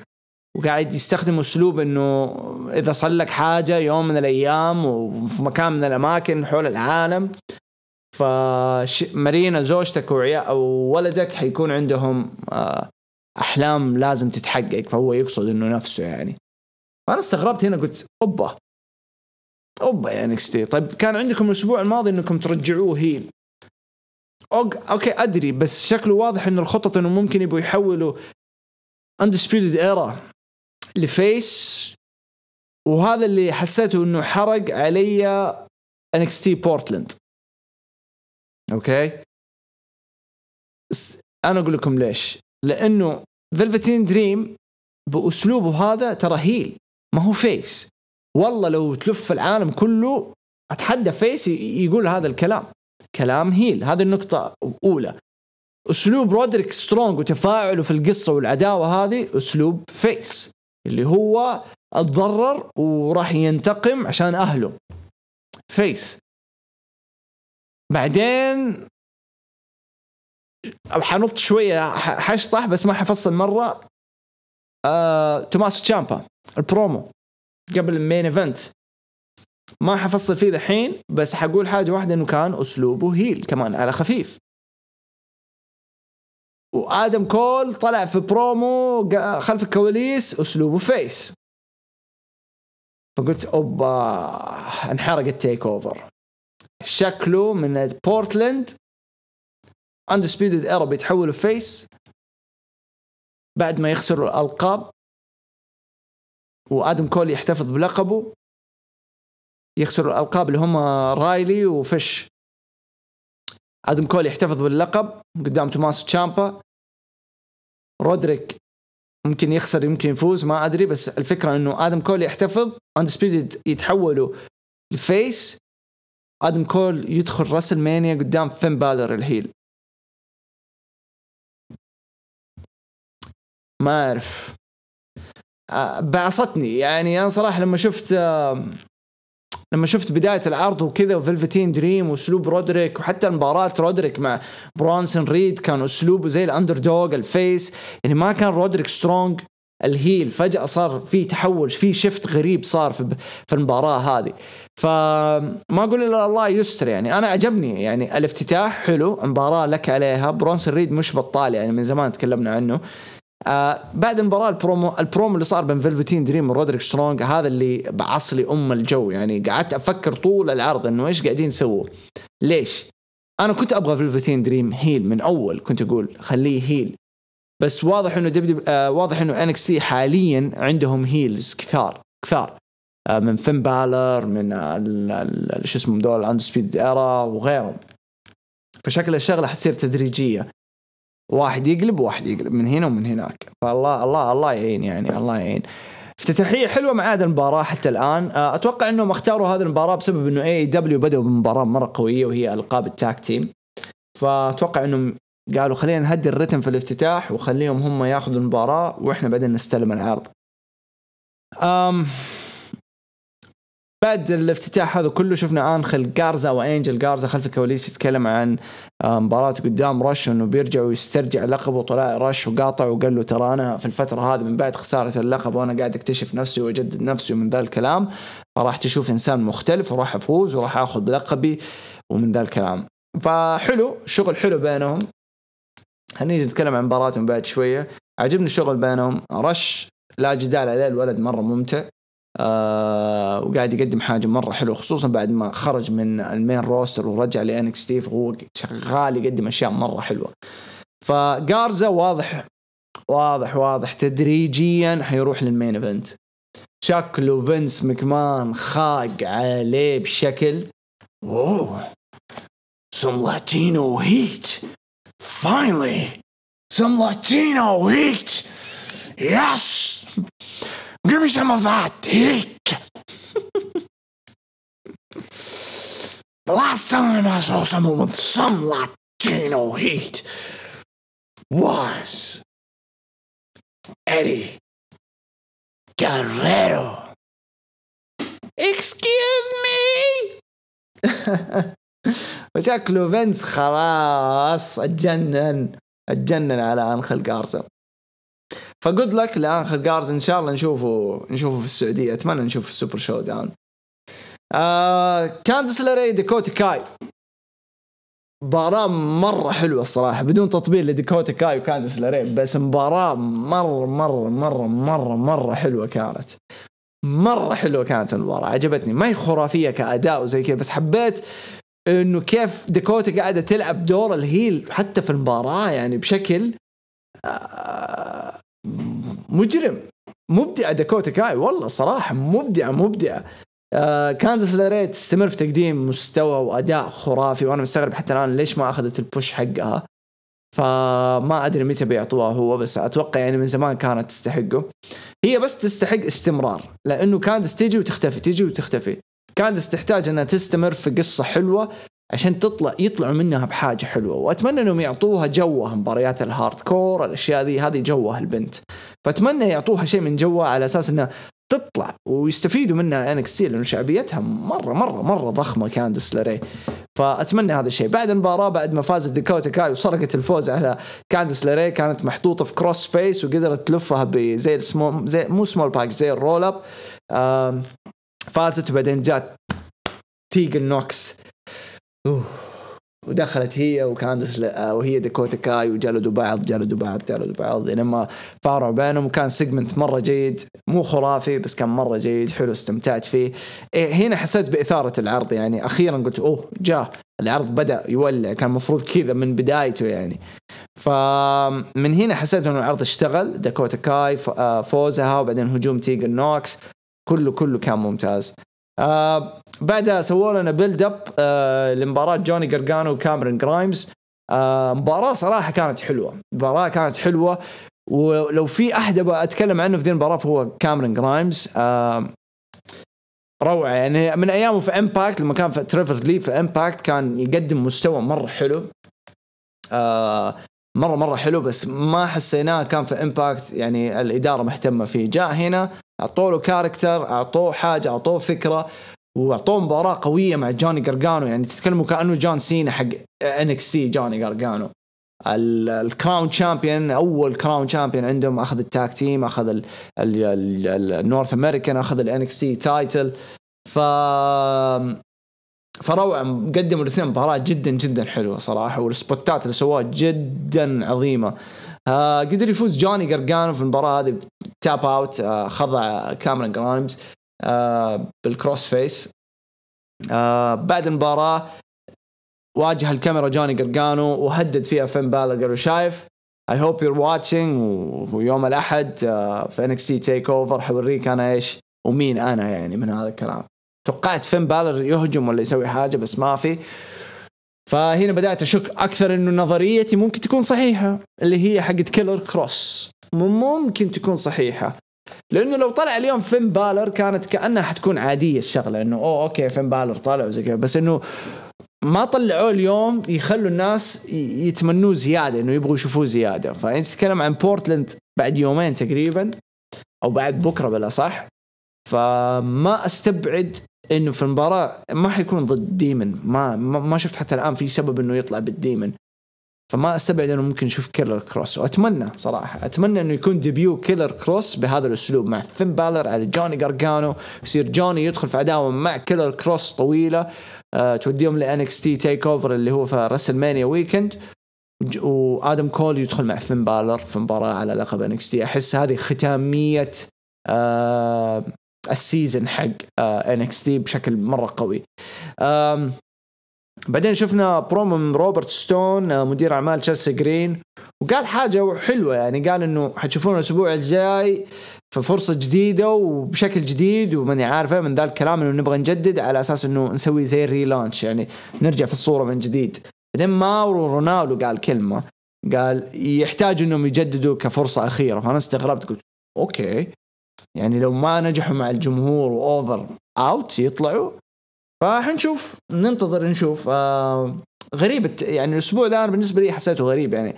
وقاعد يستخدم أسلوب إنه إذا صار لك حاجة يوم من الأيام وفي مكان من الأماكن حول العالم فمارينا زوجتك أو ولدك حيكون عندهم آه، أحلام لازم تتحقق فهو يقصد إنه نفسه يعني. فأنا استغربت هنا قلت أوبا أوبا يا NXT طيب كان عندكم الأسبوع الماضي إنكم ترجعوه heel okay أدري بس شكله واضح إنه الخطط إنه ممكن يبغوا يحولوا Undisputed Era ل face وهذا اللي حسيته إنه حرق علي NXT بورتلاند okay؟ أنا أقول لكم ليش. لأنه فيلفتين دريم بأسلوبه هذا ترى heel ما هو face والله لو تلف العالم كله أتحدى face يقول هذا الكلام. كلام heel هذه النقطة الأولى أسلوب رودريك سترونج وتفاعله في القصة والعداوة هذه أسلوب face اللي هو اتضرر وراح ينتقم عشان أهله. face. بعدين حنط شوية حشطح بس ما حفصل مرة. آه، توماس تشامبا البرومو قبل ال main event. ما حفصل فيه الحين بس حقول حاجة واحدة إنه كان أسلوبه heel كمان على خفيف. وآدم كول طلع في برومو خلف الكواليس أسلوبه face فقلت أوبا انحرق ال TakeOver شكله من بورتلاند Undisputed Era بيتحولوا face بعد ما يخسروا الألقاب. وآدم كول يحتفظ بلقبه. يخسروا الألقاب اللي هم اورايلي وفش. آدم كول يحتفظ باللقب قدام توماس تشامبا. رودريك ممكن يخسر يمكن يفوز ما أدري بس الفكرة إنه آدم كول يحتفظ Undisputed يتحولوا ل face. آدم كول يدخل WrestleMania قدام فين بالر ال heel. ما أعرف. آه، بعصتني. يعني أنا صراحة لما شفت لما شفت بداية العرض وكذا وفلفتين دريم وأسلوب رودريك وحتى مباراة رودريك مع برونسون ريد كان اسلوبه زي ال underdog ال face. يعني ما كان رودريك سترونج ال heel فجأة صار في تحول في شفت غريب صار في في المباراة هذه. فما أقول إلا الله يستر يعني. أنا عجبني يعني الافتتاح حلو المباراه لك عليها. برونسون ريد مش بطال يعني من زمان تكلمنا عنه. آه بعد المباراة ال promo ال promo اللي صار بين فيلفتين دريم ورودريك سترونج هذا اللي بعص لي أم الجو. يعني قعدت أفكر طول العرض إنه إيش قاعدين يسووا؟ ليش؟ أنا كنت أبغى فيلفتين دريم heel من أول كنت أقول خليه heel. بس واضح إنه دب آه واضح إنه NXT حاليا عندهم heels كثار كثار. آه من فين بالر من شو اسمه دول ال Undisputed Era وغيرهم. فشكل الشغلة حتصير تدريجية. واحد يقلب وواحد يقلب من هنا ومن هناك. فالله الله الله يعين يعني الله يعين. افتتاحية حلوة مع هذه المباراة حتى الآن. آه، أتوقع إنهم اختاروا هذه المباراة بسبب إنه AEW بدأوا بمباراة مرة قوية وهي ألقاب ال tag team فأتوقع إنهم قالوا خلينا نهدي الرتم في الافتتاح وخليهم هم ياخذوا المباراة وإحنا بعدين نستلم العرض. أم بعد الافتتاح هذا كله شفنا آنخل جارزا وأنجل جارزا خلف الكواليس يتكلم عن آه، مباراته قدام رش انه بيرجع ويسترجع لقبه طلع رش وقاطع وقال له ترى أنا في الفترة هذه من بعد خسارة اللقب وأنا قاعد أكتشف نفسي وأجدد نفسي ومن ذا الكلام فراح تشوف إنسان مختلف وراح أفوز وراح آخذ لقبي ومن ذا الكلام. فحلو شغل حلو بينهم. هنيجي نتكلم عن مباراتهم بعد شوية. عجبني الشغل بينهم. رش لا جدال عليه الولد مرة ممتع. آه وقاعد يقدم حاجة مرة حلوة خصوصا بعد ما خرج من ال main roster ورجع ل NXT فهو شغال يقدم أشياء مرة حلوة. فجارزا واضح واضح واضح تدريجيا حيروح لل main event. شكله فينس مكمان خاق عليه بشكل اوه some Latino heat. Finally some Latino heat. Yes. Give me some of that heat. The last time I saw someone with some Latino heat was Eddie Guerrero. Excuse me? وشكله فينس خلاص اتجنن اتجنن على انخل جارزا فجود لك لانخل جارزا إن شاء الله نشوفه نشوفه في السعودية. أتمنى نشوفه في ال Super ShowDown. آه كاندس لاري ديكوتا كاي. مباراة مرة حلوة الصراحة بدون تطبيل لديكوتا كاي وكاندس لاري بس مباراة مرة مرة مرة مرة مرة حلوة كانت. مرة حلوة كانت المباراة عجبتني. ما هي خرافية كأداء وزي كذا بس حبيت إنه كيف ديكوتا قاعدة تلعب دور ال heel حتى في المباراة يعني بشكل آه، مجرم. مبدعة ديكوتا كاي والله صراحة مبدعة مبدعة. آه كاندس لاري تستمر في تقديم مستوى وأداء خرافي وأنا مستغرب حتى الآن ليش ما أخذت ال push حقها. فما أدري متى بيعطوها هو بس أتوقع يعني من زمان كانت تستحقه. هي بس تستحق استمرار لأنه كاندس تيجي وتختفي تيجي وتختفي. كاندس تحتاج إنها تستمر في قصة حلوة عشان تطلع يطلعوا منها بحاجة حلوة. وأتمنى إنهم يعطوها جوها مباريات ال hardcore الأشياء ذي هذه جوها البنت. فأتمنى يعطوها شيء من جوها على أساس إنها تطلع ويستفيدوا منها NXT لأنه شعبيتها مره مره مرة ضخمة كاندس لاري. فأتمنى هذا الشيء. بعد المباراة بعد ما فازت ديكوتا كاي وسرقت الفوز على كاندس لاري كانت محطوطة في crossface وقدرت تلفها بزي السمول زي مو small package زي ال roll up فازت وبعدين جات تيجن نوكس أوه. ودخلت هي وكاندس آه، وهي ديكوتا كاي وجلدوا بعض جلدوا بعض جلدوا بعض. لما فاروا بينهم وكان segment مرة جيد مو خرافي بس كان مرة جيد حلو استمتعت فيه. إيه هنا حسيت بإثارة العرض. يعني أخيرا قلت أوه جاء العرض بدأ يولع كان المفروض كذا من بدايته يعني. فمن هنا حسيت إنه العرض اشتغل. داكوتا كاي آه، فوزها وبعدين هجوم تيجن نوكس. كله كله كان ممتاز. آه بعدها سووا لنا build up آه لمباراة جوني جرجانو وكاميرون جرايمز. آه مباراة صراحة كانت حلوة. مباراة كانت حلوة. ولو في أحد أبغى أتكلم عنه في ذي المباراة فهو كاميرون جرايمز. روعة. يعني من ايامه في Impact لما كان في تريفر لي في Impact كان يقدم مستوى مرة حلو. مرة مرة حلو بس ما حسيناه كان في Impact يعني الإدارة مهتمة فيه. جاء هنا أعطوه له character أعطوه حاجة أعطوه فكرة وأعطوه مباراة قوية مع جوني جرجانو يعني تتكلموا كأنه جون سينا حق NXT جوني جرجانو ال crown champion أول crown champion عندهم أخذ ال tag team أخذ ال North American أخذ ال NXT title ف فروعة قدموا الاثنين مباراة جدا جدا حلوة صراحة والسبوتات اللي سووها جدا عظيمة. آه قدر يفوز جوني جرجانو في المباراة هذه. tap out آه خضع كاميرون جرايمز آه بال crossface. آه بعد المباراة واجه الكاميرا جوني جرجانو وهدد فيها فين بالر قال شايف I hope you're watching ويوم الأحد آه في NXT TakeOver حوريك أنا إيش ومين أنا يعني من هذا الكلام. توقعت فين بالر يهجم ولا يسوي حاجة بس ما في. فهنا بدأت أشك أكثر إنه نظريتي ممكن تكون صحيحة اللي هي حقت كيلر كروس ممكن تكون صحيحة لأنه لو طلع اليوم فين بالر كانت كأنها حتكون عادية الشغلة إنه oh okay فين بالر طلع وزي كذا بس إنه ما طلعوه اليوم يخلوا الناس يتمنوه زيادة إنه يبغوا يشوفوه زيادة. فأنت تتكلم عن بورتلاند بعد يومين تقريبا أو بعد بكرة بالأصح. فما أستبعد إنه في المباراة ما حيكون ضد demon. ما ما شفت حتى الآن في سبب إنه يطلع بال demon فما أستبعد إنه ممكن نشوف كيلر كروس. وأتمنى صراحة أتمنى إنه يكون debut كيلر كروس بهذا الأسلوب مع فين بالر على جوني جارجانو. يصير جوني يدخل في عداوة مع كيلر كروس طويلة. أه توديهم ل NXT TakeOver اللي هو في WrestleMania weekend وآدم كول يدخل مع فين بالر في مباراة على لقب NXT أحس هذه ختامية أه ال season حق NXT بشكل مرة قوي. بعدين شفنا برومو من روبرت ستون آه، مدير أعمال تشيلسي جرين وقال حاجة حلوة يعني قال إنه حتشوفون الأسبوع الجاي في فرصه جديدة وبشكل جديد وماني عارفه من ذا الكلام إنه نبغى نجدد على أساس إنه نسوي زي ال relaunch يعني نرجع في الصورة من جديد. بعدين ماورو رانالو قال كلمة قال يحتاج إنهم يجددوا كفرصة أخيرة فأنا استغربت قلت okay. يعني لو ما نجحوا مع الجمهور واوفر اوت يطلعوا فحنشوف ننتظر نشوف. آه غريب يعني الأسبوع ده أنا بالنسبة لي حسيته غريب يعني.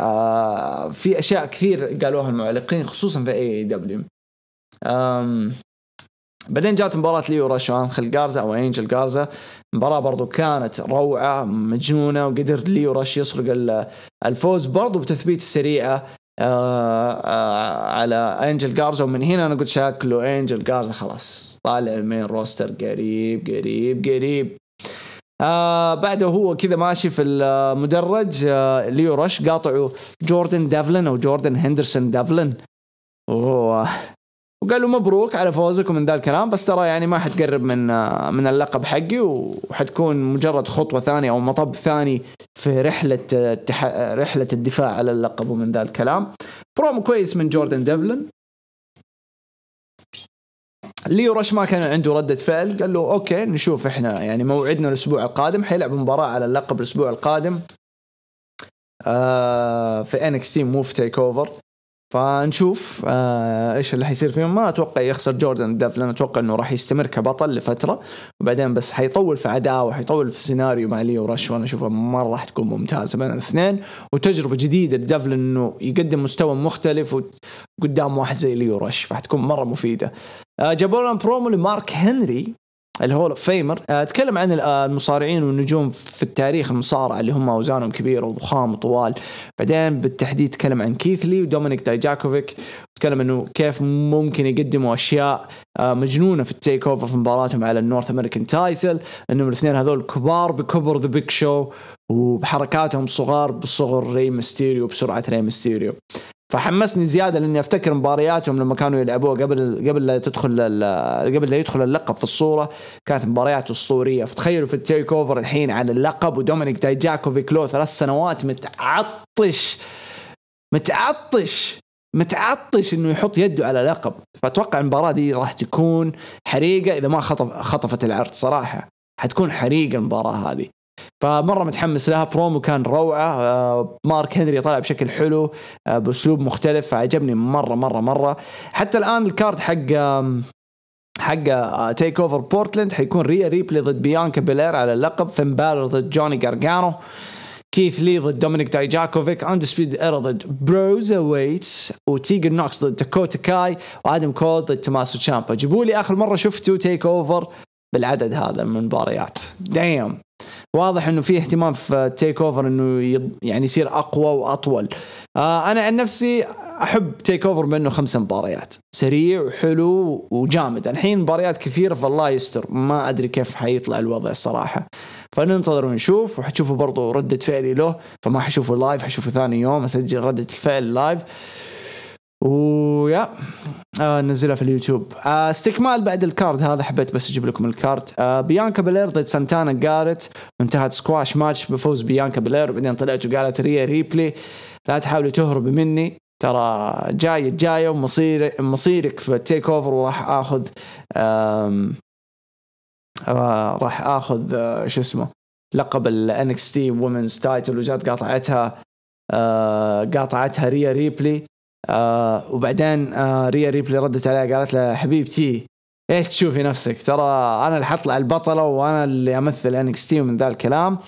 آه في أشياء كثير قالوها المعلقين خصوصا في AEW بعدين جات مباراة ليو راش وانخل جارزا أو أنجل جارزا. مباراة برضو كانت روعة مجنونة وقدر ليو راش يسرق الفوز برضو بتثبيت السريعة. على انجل جارزا ومن هنا أنا قلت شكله انجل جارزا خلاص. طالع ال main roster قريب قريب قريب. آه بعده هو كذا ماشي في المدرج. آه ليو رش قاطعه جوردن دافلن أو جوردن هندرسون ديفلن. وقال له مبروك على فوزك ومن ذا الكلام بس ترى يعني ما حتقرب من من اللقب حقي وحتكون مجرد خطوة ثانية أو مطب ثاني في رحلة. رحلة الدفاع على اللقب ومن ذا الكلام. برومو كويس من جوردن ديفلن. ليو رش ما كان عنده ردة فعل قال له okay نشوف إحنا يعني موعدنا الأسبوع القادم حيلعب مباراة على اللقب الأسبوع القادم. آه في NXT موف TakeOver فنشوف آه إيش اللي حيصير فيهم. ما أتوقع يخسر جوردن ديفلن لأن أتوقع إنه راح يستمر كبطل لفترة. وبعدين بس حيطول في عداوة حيطول في سيناريو مع ليو رش وأنا اشوفها مرة راح تكون ممتازة بين الاثنين. وتجربة جديدة لديفلن انه يقدم مستوى مختلف وقدام واحد زي ليو رش فحتكون مرة مفيدة. آه جابوا لنا برومو لمارك هنري. ال Hall of Famer تكلم عن المصارعين والنجوم في التاريخ المصارعة اللي هم أوزانهم كبيره وضخام وطوال. بعدين بالتحديد تكلم عن كيث لي ودومينيك دايجاكوفيك. تكلم إنه كيف ممكن يقدموا أشياء آه، مجنونة في ال TakeOver في مباراتهم على ال North American title. انهم الاثنين هذول كبار بكبر ذا بيج شو وبحركاتهم صغار بصغر ري ميستيريو بسرعة ري ميستيريو. فحمسني زيادة لأني أفتكر مبارياتهم لما كانوا يلعبوها قبل قبل لا تدخل قبل لا يدخل اللقب في الصورة. كانت مباريات أسطورية. فتخيلوا في ال TakeOver الحين على اللقب ودومينيك دايجاكوفيك له ثلاث سنوات متعطش. متعطش. متعطش إنه يحط يده على لقب. فأتوقع المباراة دي راح تكون حريقة إذا ما خطف خطفت العرض صراحة. حتكون حريقة المباراة هذه. فمرة متحمس لها برومو كان روعة آه، مارك هنري طلع بشكل حلو آه، بأسلوب مختلف فعجبني مرة مرة مرة. حتى الآن ال card حق حق TakeOver بورتلاند حيكون ريا ريبلي ضد بيانكا بيلير على اللقب فين بالر ضد جوني جارجانو كيث لي ضد دومينيك دايجاكوفيك Undisputed Era ضد BroserWeights وتيجن نوكس ضد داكوتا كاي وادم كول ضد توماسو تشامبا جيبوا لي آخر مرة شفتوا TakeOver بالعدد هذا من المباريات. دايم واضح إنه في اهتمام في TakeOver إنه يعني يصير أقوى وأطول. آه أنا عن نفسي أحب TakeOver بأنه خمس مباريات. سريع وحلو وجامد. الحين مباريات كثيرة فالله يستر. ما أدري كيف حيطلع الوضع الصراحة. فننتظر ونشوف. وحتشوفوا برضو ردة فعلي له. فما حشوفه live حشوفه ثاني يوم. أسجل ردة الفعل live ويا. آه نزلها في اليوتيوب. آه استكمال بعد ال card هذا حبيت بس أجيب لكم ال card. آه بيانكا بلير ضد سانتانا جاريت وانتهت squash match بفوز بيانكا بلير وبعدين طلعت وقالت ريا ريبلي لا تحاولوا تهربوا مني. ترى جاي جاية ومصير مصيرك في ال TakeOver وراح آخذ آه راح آخذ آه شو اسمه لقب ال NXT women's title وجات قاطعتها آه قاطعتها ريا ريبلي. آه وبعدين آه ريا ريبلي ردت عليها قالت له حبيبتي إيش تشوفي نفسك؟ ترى أنا اللي حطلع البطلة وأنا اللي أمثل NXT ومن ذا الكلام.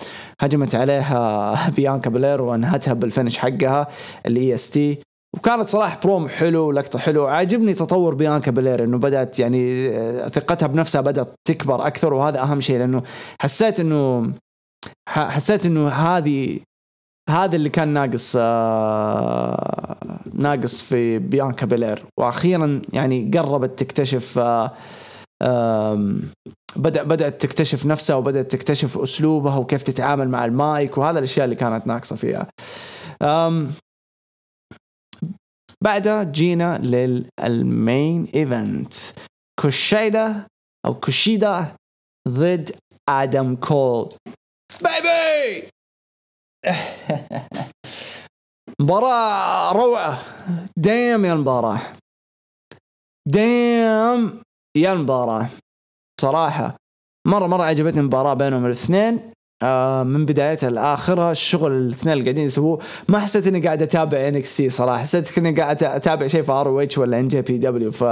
هجمت عليها بيانكا بلير وأنهتها بال finish حقها ال EST وكانت صراحة برومو حلو ولقطه حلوة. عاجبني تطور بيانكا بلير إنه بدأت يعني آه، ثقتها بنفسها بدأت تكبر أكثر وهذا أهم شيء لأنه حسيت إنه حسيت إنه هذه هذا اللي كان ناقص آه ناقص في بيانكا بلير. وأخيرا يعني قربت تكتشف آه بدا بدأت تكتشف نفسها وبدأت تكتشف أسلوبها وكيف تتعامل مع المايك وهذا الأشياء اللي كانت ناقصة فيها. بعدها جينا لل main event. كوشيدا أو كوشيدا ضد آدم كول. baby مباراة روعة. damn يا المباراة. damn يا المباراة. بصراحة مرة مرة عجبتني المباراة بينهم الاثنين. آه من بدايتها لآخرها الشغل الاثنين اللي قاعدين يسووه. ما حسيت إني قاعد أتابع NXT صراحة. حسيت إني قاعد أتابع شيء في ROH ولا NJPW. ف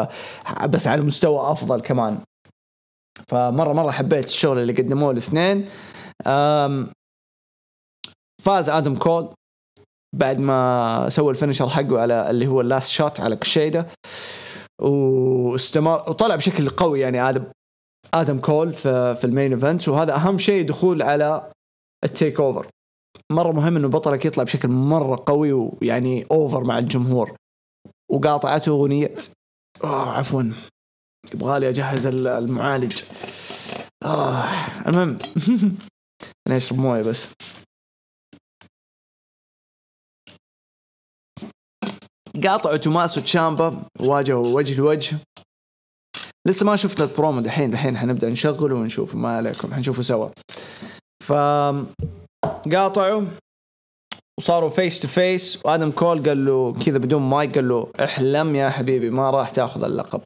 بس على مستوى أفضل كمان. فمرة مرة حبيت الشغل اللي قدموه الاثنين. فاز آدم كول بعد ما سوى ال finisher حقه على اللي هو ال Last Shot على كشيدا واستمر وطلع بشكل قوي يعني آدم آدم كول في, في ال main event. وهذا أهم شيء دخول على ال TakeOver. مرة مهم إنه بطلك يطلع بشكل مرة قوي ويعني over مع الجمهور. وقاطعته اغنيه آه عفوا. يبغالي أجهز المعالج. آه المهم. أنا أشرب موية بس. قاطعوا توماسو تشامبا واجهوا وجه لوجه. لسه ما شفنا البرومو دحين دحين حنبدأ نشغله ونشوف ما عليكم حنشوفه سوا. ف قاطعوا وصاروا face to face وآدم كول قال له كذا بدون مايك قال له احلم يا حبيبي ما راح تاخذ اللقب.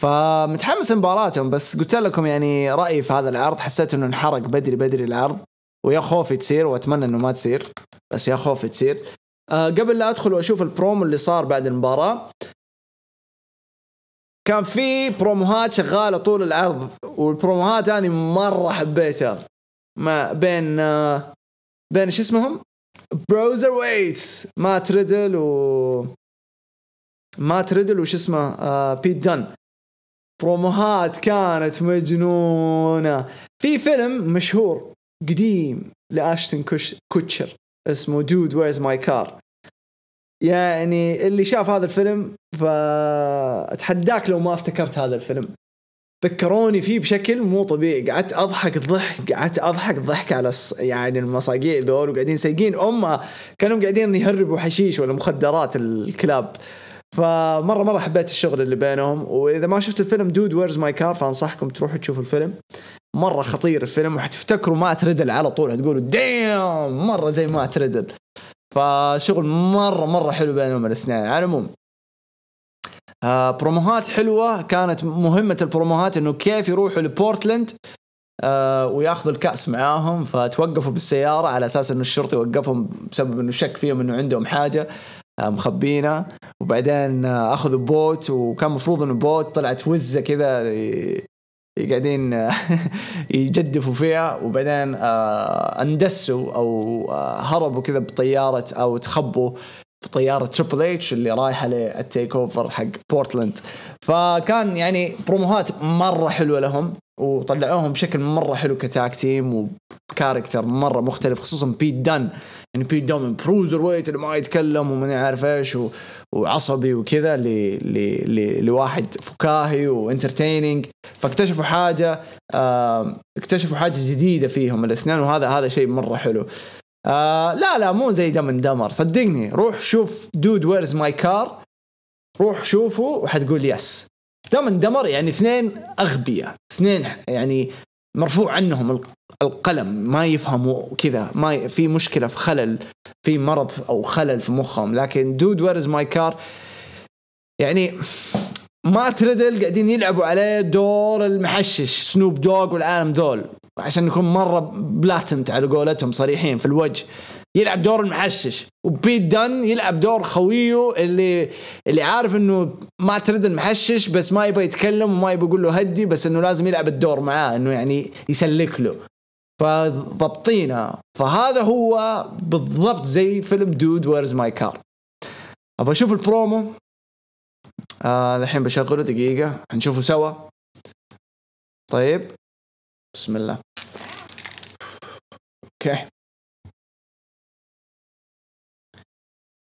فمتحمس مباراتهم بس قلت لكم يعني رأيي في هذا العرض حسيت إنه انحرق بدري بدري العرض. ويا خوفي تصير وأتمنى إنه ما تصير بس يا خوفي تصير. أه قبل لا أدخل وأشوف البرومو اللي صار بعد المباراة كان في بروموهات شغالة طول العرض والبروموهات هذه مرة حبيتها. ما بين آه بين شو اسمهم؟ بروزر ويتس مات ريدل و مات ريدل وش اسمه؟ آه بيت دان بروموهات كانت مجنونة. في فيلم مشهور قديم لاشتن كوتشر اسمه Dude Where's My Car يعني اللي شاف هذا الفيلم فأتحداك لو ما افتكرت هذا الفيلم. ذكروني فيه بشكل مو طبيعي. قعدت أضحك ضحك قعدت أضحك ضحك على يعني المصاقيع ذول وقاعدين سايقين امها كانوا قاعدين يهربوا حشيش ولا مخدرات الكلاب. فمرة مرة حبيت الشغل اللي بينهم. وإذا ما شفت الفيلم Dude Where's My Car فأنصحكم تروحوا تشوفوا الفيلم. مرة خطير الفيلم وحتفتكروا مات ريدل على طول حتقولوا damn مرة زي مات ريدل فشغل مرة مرة حلو بينهم الاثنين. على العموم آه بروموهات حلوة. كانت مهمة البروموهات إنه كيف يروحوا لبورتلاند آه وياخذوا الكأس معاهم. فتوقفوا بالسيارة على أساس إنه الشرطي وقفهم بسبب إنه شك فيهم إنه عندهم حاجة آه مخبينا وبعدين آه أخذوا boat وكان مفروض إنه boat طلعت وزة كذا قاعدين يجدفوا فيها وبعدين آه، اندسوا أو آه، هربوا كذا بطيارة أو تخبوا. في طيارة Triple H اللي رايحة لل TakeOver حق بورتلاند فكان يعني بروموهات مرة حلوة لهم وطلعوهم بشكل مرة حلو ك tag team و character مرة مختلف خصوصا بيت دان يعني بيت دان من بروزر ويت اللي ما يتكلم وماني عارف إيش و... وعصبي وكذا ل... ل... ل... لواحد فكاهي و entertaining فاكتشفوا حاجة. اكتشفوا حاجة جديدة فيهم الاثنين وهذا هذا شيء مرة حلو. آه لا لا مو زي Dumb Dumber. صدقني روح شوف Dude Where's My Car روح شوفه وحتقول yes Dumb Dumber يعني اثنين أغبياء اثنين يعني مرفوع عنهم القلم ما يفهموا كذا ما في مشكلة في خلل في مرض أو خلل في مخهم. لكن Dude Where's My Car يعني مات ريدل قاعدين يلعبوا عليه دور المحشش سنوب دوغ والعالم ذول عشان نكون مرة blatant على قولتهم صريحين في الوجه. يلعب دور المحشش وبيت دان يلعب دور خويه اللي اللي عارف إنه مات ريدل المحشش بس ما يبغى يتكلم وما يبغى يقول له هدي بس إنه لازم يلعب الدور معاه إنه يعني يسلك له. فضبطينه. فهذا هو بالضبط زي فيلم Dude Where's My Car أبغى أشوف البرومو. آه الحين بشغله دقيقة. حنشوفه سوا. طيب. بسم الله. okay.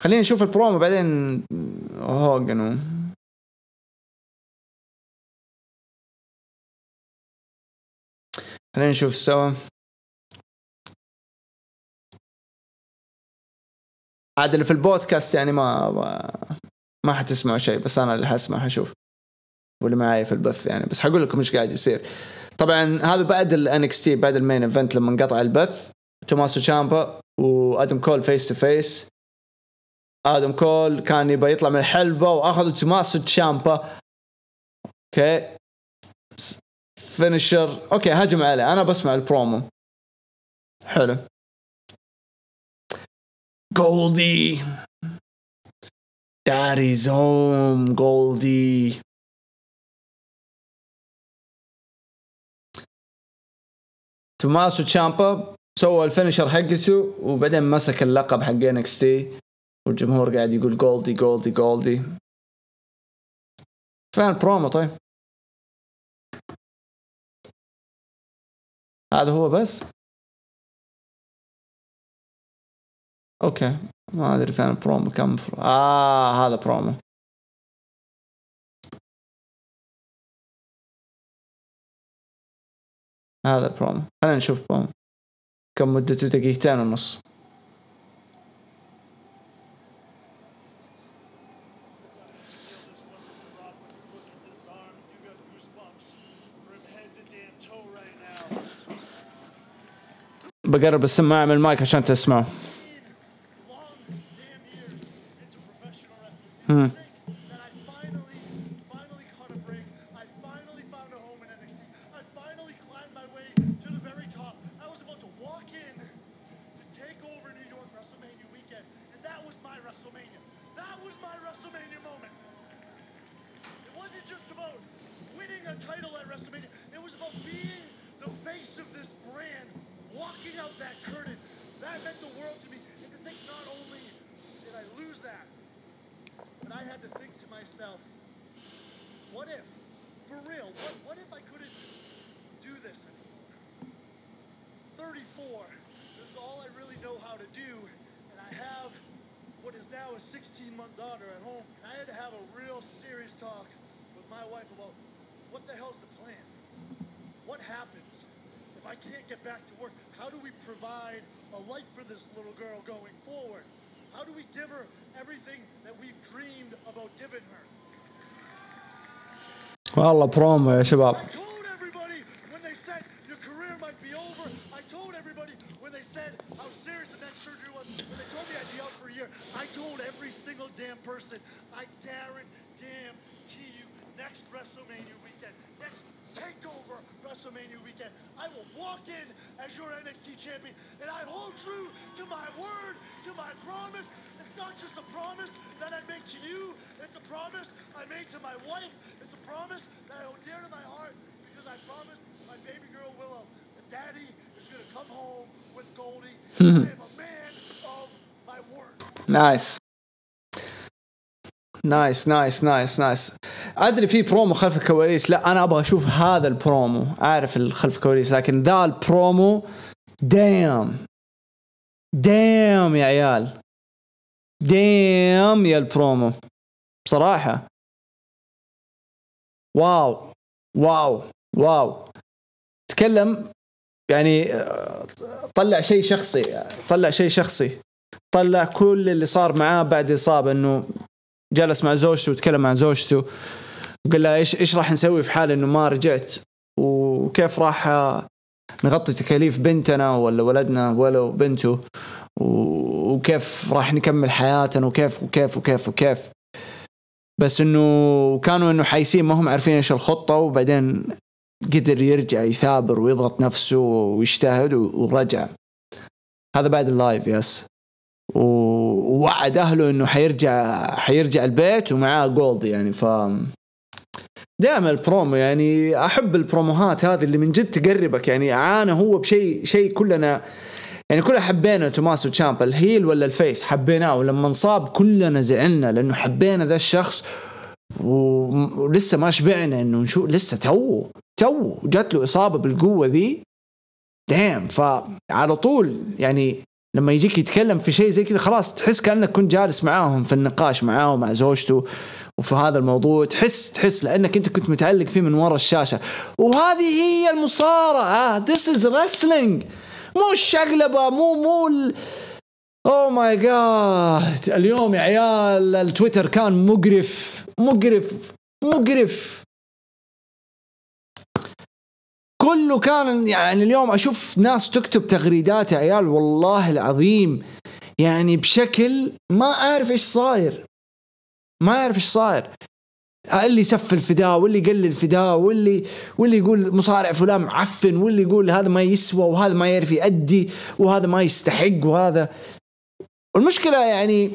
خلينا نشوف البرومو بعدين هوجن. خلينا نشوف سوا عاد اللي في البودكاست يعني ما ما حتسمعوا شيء بس أنا اللي حسمع حشوف. واللي معي في البث يعني. بس حقول لكم إيش قاعد يصير. طبعا هذا بعد ال NXT بعد ال main event لما انقطع البث. توماسو تشامبا وادم كول face to face آدم كول كان يبغى يطلع من الحلبة وأخذوا توماسو تشامبا okay finisher okay هجم عليه. أنا بسمع البرومو حلو. Goldie daddy's home Goldie توماسو تشامبا سوى ال finisher حقته وبعدين مسك اللقب حق NXT والجمهور قاعد يقول Goldie Goldie Goldie فين البرومو طيب؟ هذا هو بس؟ okay ما أدري فين البرومو كم فر... آه هذا برومو. هذا برومو خلينا نشوف برومو كم مدته دقيقتين ونص. بقرب السماعة من المايك عشان تسمعوا. what is now a 16-month daughter at home. And I had to have a real serious talk with my wife about what the hell's the plan? What happens if I can't get back to work? How do we provide a life for this little girl going forward? How do we give her everything that we've dreamed about giving her? والله برومو يا شباب everybody when they said how serious the next surgery was. When they told me I'd be out for a year, I told every single damn person, I guarantee you, next WrestleMania weekend, next Takeover WrestleMania weekend, I will walk in as your NXT champion, and I hold true to my word, to my promise. It's not just a promise that I make to you, it's a promise I made to my wife. It's a promise that I hold dear to my heart because I promised my baby girl Willow that daddy nice nice nice nice nice أدري في برومو خلف الكواليس. لا أنا أبغى أشوف هذا البرومو عارف الخلف الكواليس لكن ذا ال promo damn damn يا عيال. damn يا البرومو بصراحة. wow. wow. wow. تكلم يعني طلع شيء شخصي طلع شيء شخصي. طلع كل اللي صار معاه بعد إصابة إنه جلس مع زوجته وتكلم مع زوجته. وقال لها إيش إيش راح نسوي في حال إنه ما رجعت؟ وكيف راح نغطي تكاليف بنتنا ولا ولدنا ولا بنته؟ وكيف راح نكمل حياتنا؟ وكيف وكيف وكيف وكيف؟ بس إنه كانوا إنه حايسين ما هم عارفين إيش الخطة. وبعدين قدر يرجع يثابر ويضغط نفسه ويجتهد ورجع. هذا بعد ال live yes. ووعد أهله إنه حيرجع حيرجع البيت ومعاه gold يعني ف دائما البرومو يعني أحب البروموهات هذه اللي من جد تقربك يعني عانى هو بشيء شيء كلنا يعني كلنا حبينا توماسو تشامبا ال heel ولا ال face؟ حبيناه ولما انصاب كلنا زعلنا لأنه حبينا ذا الشخص ولسه ما شبعنا إنه نشوف لسه تو تو جات له إصابة بالقوة ذي. damn فعلى طول يعني لما يجيك يتكلم في شيء زي كذا خلاص تحس كأنك كنت جالس معاهم في النقاش معاه ومع زوجته وفي هذا الموضوع. تحس تحس لأنك أنت كنت متعلق فيه من وراء الشاشة. وهذه هي المصارعة. this is wrestling. مو الشقلبة مو مو ال... ماي جاد اليوم يا عيال التويتر كان مقرف مقرف مقرف. كله كان يعني اليوم أشوف ناس تكتب تغريدات يا عيال والله العظيم. يعني بشكل ما أعرف إيش صاير. ما أعرف إيش صاير. اللي يسف الفداء واللي يقلل الفداء واللي واللي يقول مصارع فلان معفن واللي يقول هذا ما يسوى وهذا ما يعرف يأدي وهذا ما يستحق وهذا. المشكلة يعني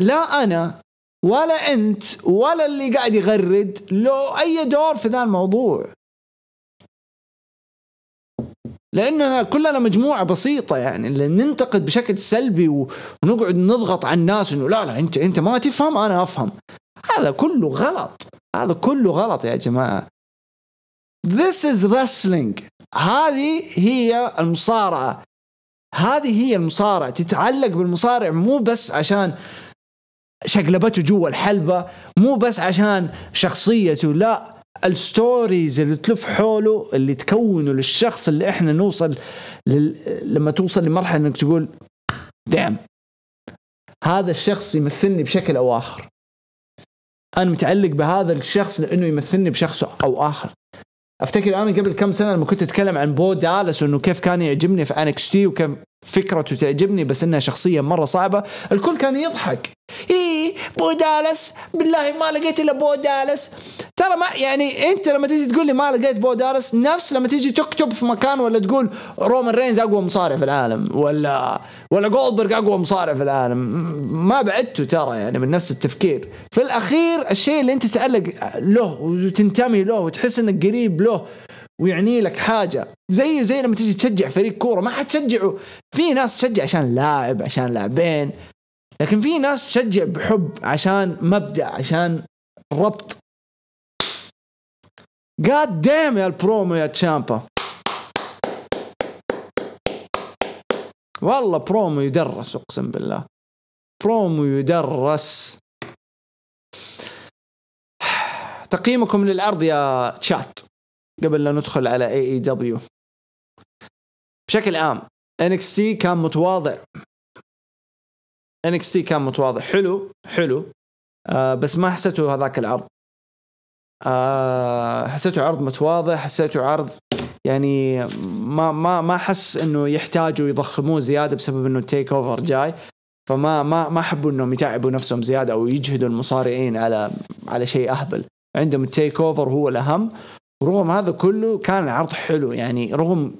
لا أنا ولا أنت ولا اللي قاعد يغرد له أي دور في ذا الموضوع. لأننا كلنا مجموعة بسيطة يعني اللي ننتقد بشكل سلبي ونقعد نضغط على الناس إنه لا لا انت أنت ما تفهم أنا أفهم. هذا كله غلط. هذا كله غلط يا جماعة. This is wrestling. هذه هي المصارعة. هذه هي المصارعة. تتعلق بالمصارع مو بس عشان شقلبته جوا الحلبة مو بس عشان شخصيته لا. الستوريز اللي تلف حوله اللي تكونه للشخص اللي إحنا نوصل لل... لما توصل لمرحلة إنك تقول دام هذا الشخص يمثلني بشكل أو آخر. أنا متعلق بهذا الشخص لأنه يمثلني بشخص أو آخر. أفتكر أنا قبل كم سنة لما كنت أتكلم عن بو دالاس وإنه كيف كان يعجبني في NXT وكيف فكرته تعجبني بس إنها شخصية مرة صعبة. الكل كان يضحك. إيه بو دالاس؟ بالله ما لقيت إلا بو دالاس. ترى ما يعني أنت لما تيجي تقول لي ما لقيت بو دالاس نفس لما تيجي تكتب في مكان ولا تقول رومان رينز أقوى مصارع في العالم ولا ولا جولدبرغ أقوى مصارع في العالم. ما بعدته ترى يعني من نفس التفكير. في الأخير الشيء اللي أنت تتعلق له وتنتمي له وتحس إنك قريب له ويعني لك حاجة. زي زي لما تيجي تشجع فريق كورة ما حتشجعه في ناس تشجع عشان لاعب عشان لاعبين. لكن في ناس تشجع بحب عشان مبدأ عشان ربط. قاد دام يا البرومو يا تشامبا. والله برومو يدرس اقسم بالله. برومو يدرس. تقييمكم للعرض يا تشات قبل لا ندخل على AEW بشكل عام NXT كان متواضع. NXT كان متواضع. حلو حلو. آه بس ما حسيته هذاك العرض. آه حسيته عرض متواضع حسيته عرض يعني ما ما ما احس إنه يحتاجوا يضخموه زيادة بسبب إنه ال TakeOver جاي. فما ما ما حبوا إنهم يتعبوا نفسهم زيادة أو يجهدوا المصارعين على على شيء أهبل. عندهم ال TakeOver هو الأهم. رغم هذا كله كان عرض حلو. يعني رغم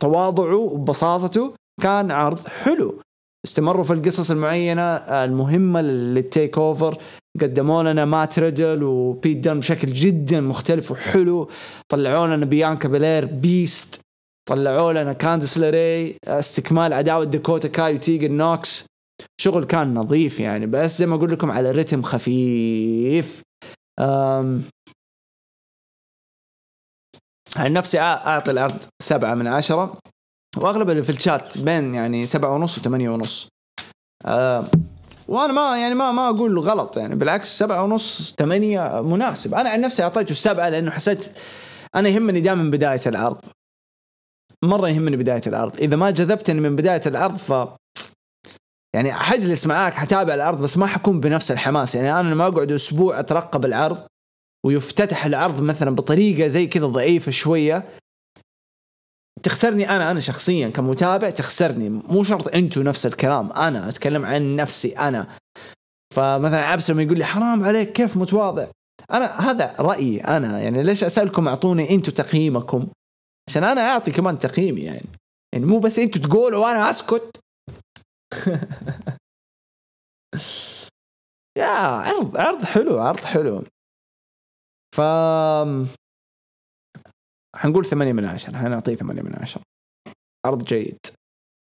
تواضعه وبساطته كان عرض حلو. استمروا في القصص المعينة المهمة لل TakeOver. قدموا لنا مات ريدل وبيت دان بشكل جدا مختلف وحلو. طلعوا لنا بيانكا بلير beast. طلعوا لنا كاندس لاري استكمال عداوة داكوتا كاي وتيجن نوكس. شغل كان نظيف يعني بس زي ما أقول لكم على رتم خفيف. عن نفسي أعطي العرض سبعة من عشرة وأغلب اللي في الشات بين يعني سبعة ونص وثمانية ونص. آه وأنا ما يعني ما ما أقول غلط يعني بالعكس سبعة ونص ثمانية مناسب. أنا عن نفسي أعطيته سبعة لأنه حسيت أنا يهمني دائما بداية العرض. مرة يهمني بداية العرض. إذا ما جذبتني من بداية العرض ف يعني حجلس معاك حتابع العرض بس ما حكون بنفس الحماس. يعني أنا لما أقعد أسبوع أترقب العرض ويفتتح العرض مثلا بطريقة زي كذا ضعيفة شوية. تخسرني أنا أنا شخصيا كمتابع تخسرني. مو شرط أنتوا نفس الكلام أنا أتكلم عن نفسي أنا. فمثلا عبس لما يقول لي حرام عليك كيف متواضع؟ أنا هذا رأيي أنا. يعني ليش أسألكم أعطوني أنتوا تقييمكم؟ عشان أنا أعطي كمان تقييمي يعني. يعني مو بس أنتوا تقولوا وأنا أسكت. يا عرض عرض حلو عرض حلو. ف حنقول ثمانية من عشرة حنعطيه ثمانية من عشرة عرض جيد.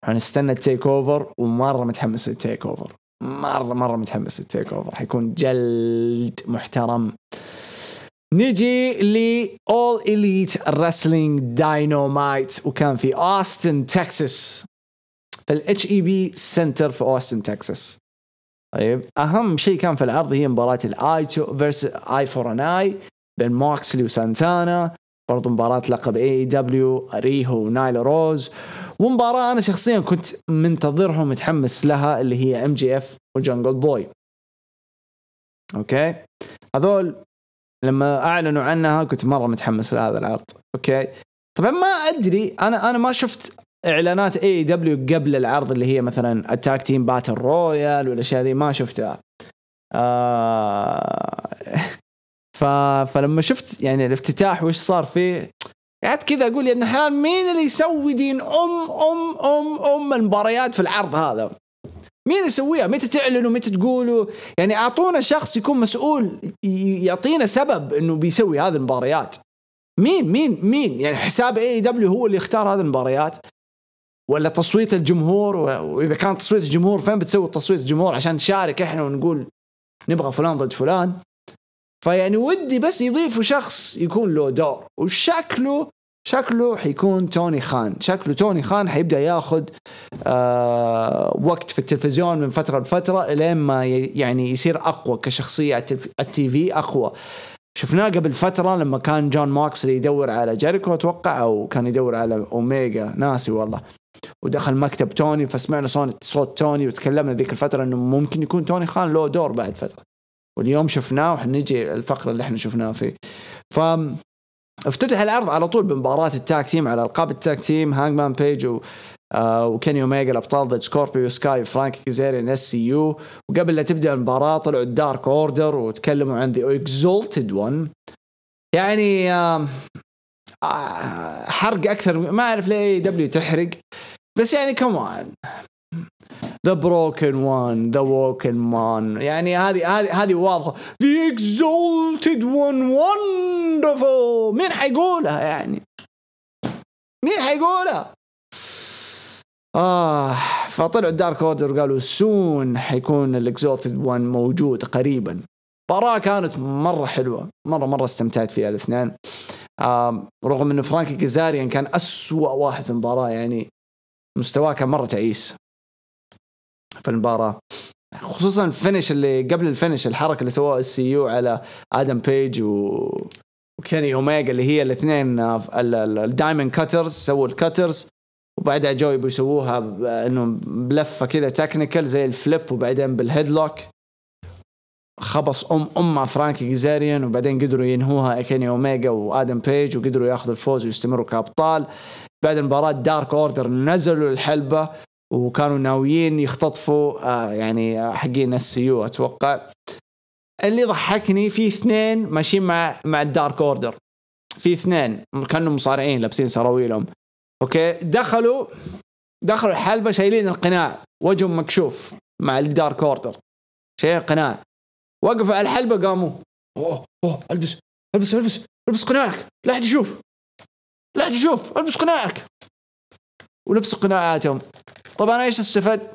حنستنى ال TakeOver ومرة متحمس لل TakeOver. مرة مرة متحمس لل TakeOver. حيكون جلد محترم. نجي ل All Elite Wrestling Dynamite. وكان في أوستن تكساس في ال H-E-B Center في أوستن تكساس طيب. أهم شيء كان في العرض هي مباراة ال eye to فيرس eye for an eye بين موكسلي وسانتانا برضو مباراة لقب AEW ريهو ونايلا روز. ومباراة أنا شخصيا كنت منتظرها ومتحمس لها اللي هي MJF و Jungle Boy. أوكي؟ هذول لما أعلنوا عنها كنت مرة متحمس لهذا العرض. أوكي؟ طبعا ما أدري أنا أنا ما شفت إعلانات AEW قبل العرض اللي هي مثلا tag team battle royal والأشياء ذي ما شفتها. آه ف... فلما شفت يعني الافتتاح وش صار فيه قعدت كذا أقول يا ابن الحلال مين اللي يسوي دين ام ام ام أم المباريات في العرض هذا؟ مين يسويها؟ متى تعلنوا؟ متى تقولوا؟ يعني أعطونا شخص يكون مسؤول يعطينا سبب إنه بيسوي هذه المباريات. مين مين مين؟ يعني حساب AEW هو اللي يختار هذه المباريات؟ ولا تصويت الجمهور؟ وإذا كان تصويت الجمهور فين بتسوي تصويت الجمهور؟ عشان نشارك إحنا ونقول نبغى فلان ضد فلان. فيعني ودي بس يضيفوا شخص يكون له دور. وشكله شكله حيكون توني خان. شكله توني خان حيبدأ ياخذ آه وقت في التلفزيون من فترة لفترة الين ما يعني يصير أقوى كشخصية على ال TV أقوى. شفناه قبل فترة لما كان جون موكسلي يدور على جيريكو أتوقع أو كان يدور على اوميجا ناسي والله. ودخل مكتب توني فسمعنا صوت صوت توني وتكلمنا ذيك الفترة إنه ممكن يكون توني خان له دور بعد فترة. واليوم شفناه وحنجي الفقرة اللي إحنا شفناه فيه. ف افتتح العرض على طول بمباراة ال tag team على ألقاب ال tag team هانجمان بيج و آه وكيني اوميجا الأبطال ضد سكوربيو سكاي فرانك كيزيريان SCU وقبل لا تبدأ المباراة طلعوا ال Dark Order وتكلموا عن the Exalted One يعني آه، حرق أكثر ما أعرف ليه AEW تحرق. بس يعني كمان the Broken One the Woken Man يعني هذه هذه هذه واضحة. the Exalted One وندرفul مين حيقولها يعني؟ مين حيقولها؟ آه فطلعوا ال Dark Order وقالوا soon حيكون ال Exalted One موجود قريبا. مباراة كانت مرة حلوة. مرة مرة استمتعت فيها الاثنين. رغم انه فرانكي كيزاريان كان أسوأ واحد في المباراة يعني مستواه كان مرة تعيس. في المباراة. خصوصا ال finish اللي قبل الفينش الحركة اللي سووها SCU على آدم بيج و وكيني اوميجا اللي هي الاثنين ال diamond cutters سووا ال cutters وبعدها جو يبوا يسووها انه بلفة كذا technical زي ال flip وبعدين بال headlock. خبص ام أم فرانكي كيزاريان وبعدين قدروا ينهوها كيني اوميجا وآدم بيج وقدروا ياخذوا الفوز ويستمروا كأبطال. بعد المباراة Dark Order نزلوا الحلبة. وكانوا ناويين يختطفوا آه يعني آه، حقين SCU أتوقع اللي ضحكني في اثنين ماشيين مع مع ال Dark Order. في اثنين كانوا مصارعين لابسين سراويلهم أوكي؟ دخلوا دخلوا الحلبة شايلين القناع. وجههم مكشوف مع ال Dark Order. شايلين القناع. وقفوا على الحلبة قاموا. أوه أوه ألبس ألبس ألبس ألبس قناعك. لا احد يشوف لا احد يشوف ألبس قناعك. ولبسوا قناعاتهم. طبعا أنا إيش استفدت؟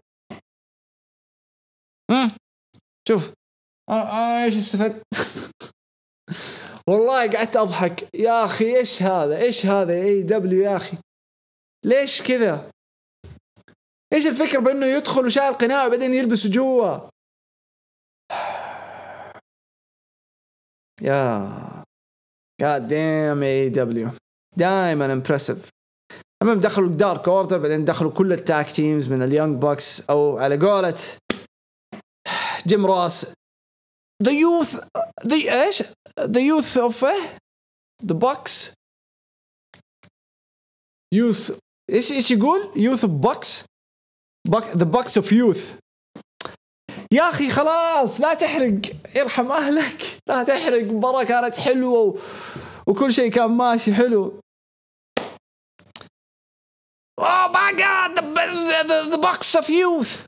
هم؟ شوف أنا إيش استفدت؟ والله قعدت أضحك يا أخي إيش هذا؟ إيش هذا إي دبليو يا أخي؟ ليش كذا؟ إيش الفكرة بأنه يدخل وشايل قناع وبعدين يلبسه جوا؟ يا جاد دام اي دبليو دائما impressive المهم دخلوا Dark Order بعدين دخلوا كل ال tag teams من ال Young Bucks أو على قولة جيم روس. the Youth the إيش؟ the Youth of the Bucks Youth إيش إيش يقول؟ Youth of Bucks the Bucks of Youth يا أخي خلاص لا تحرق. ارحم أهلك. لا تحرق. المباراه كانت حلوة و... وكل شيء كان ماشي حلو. oh my God the Bucks of Youth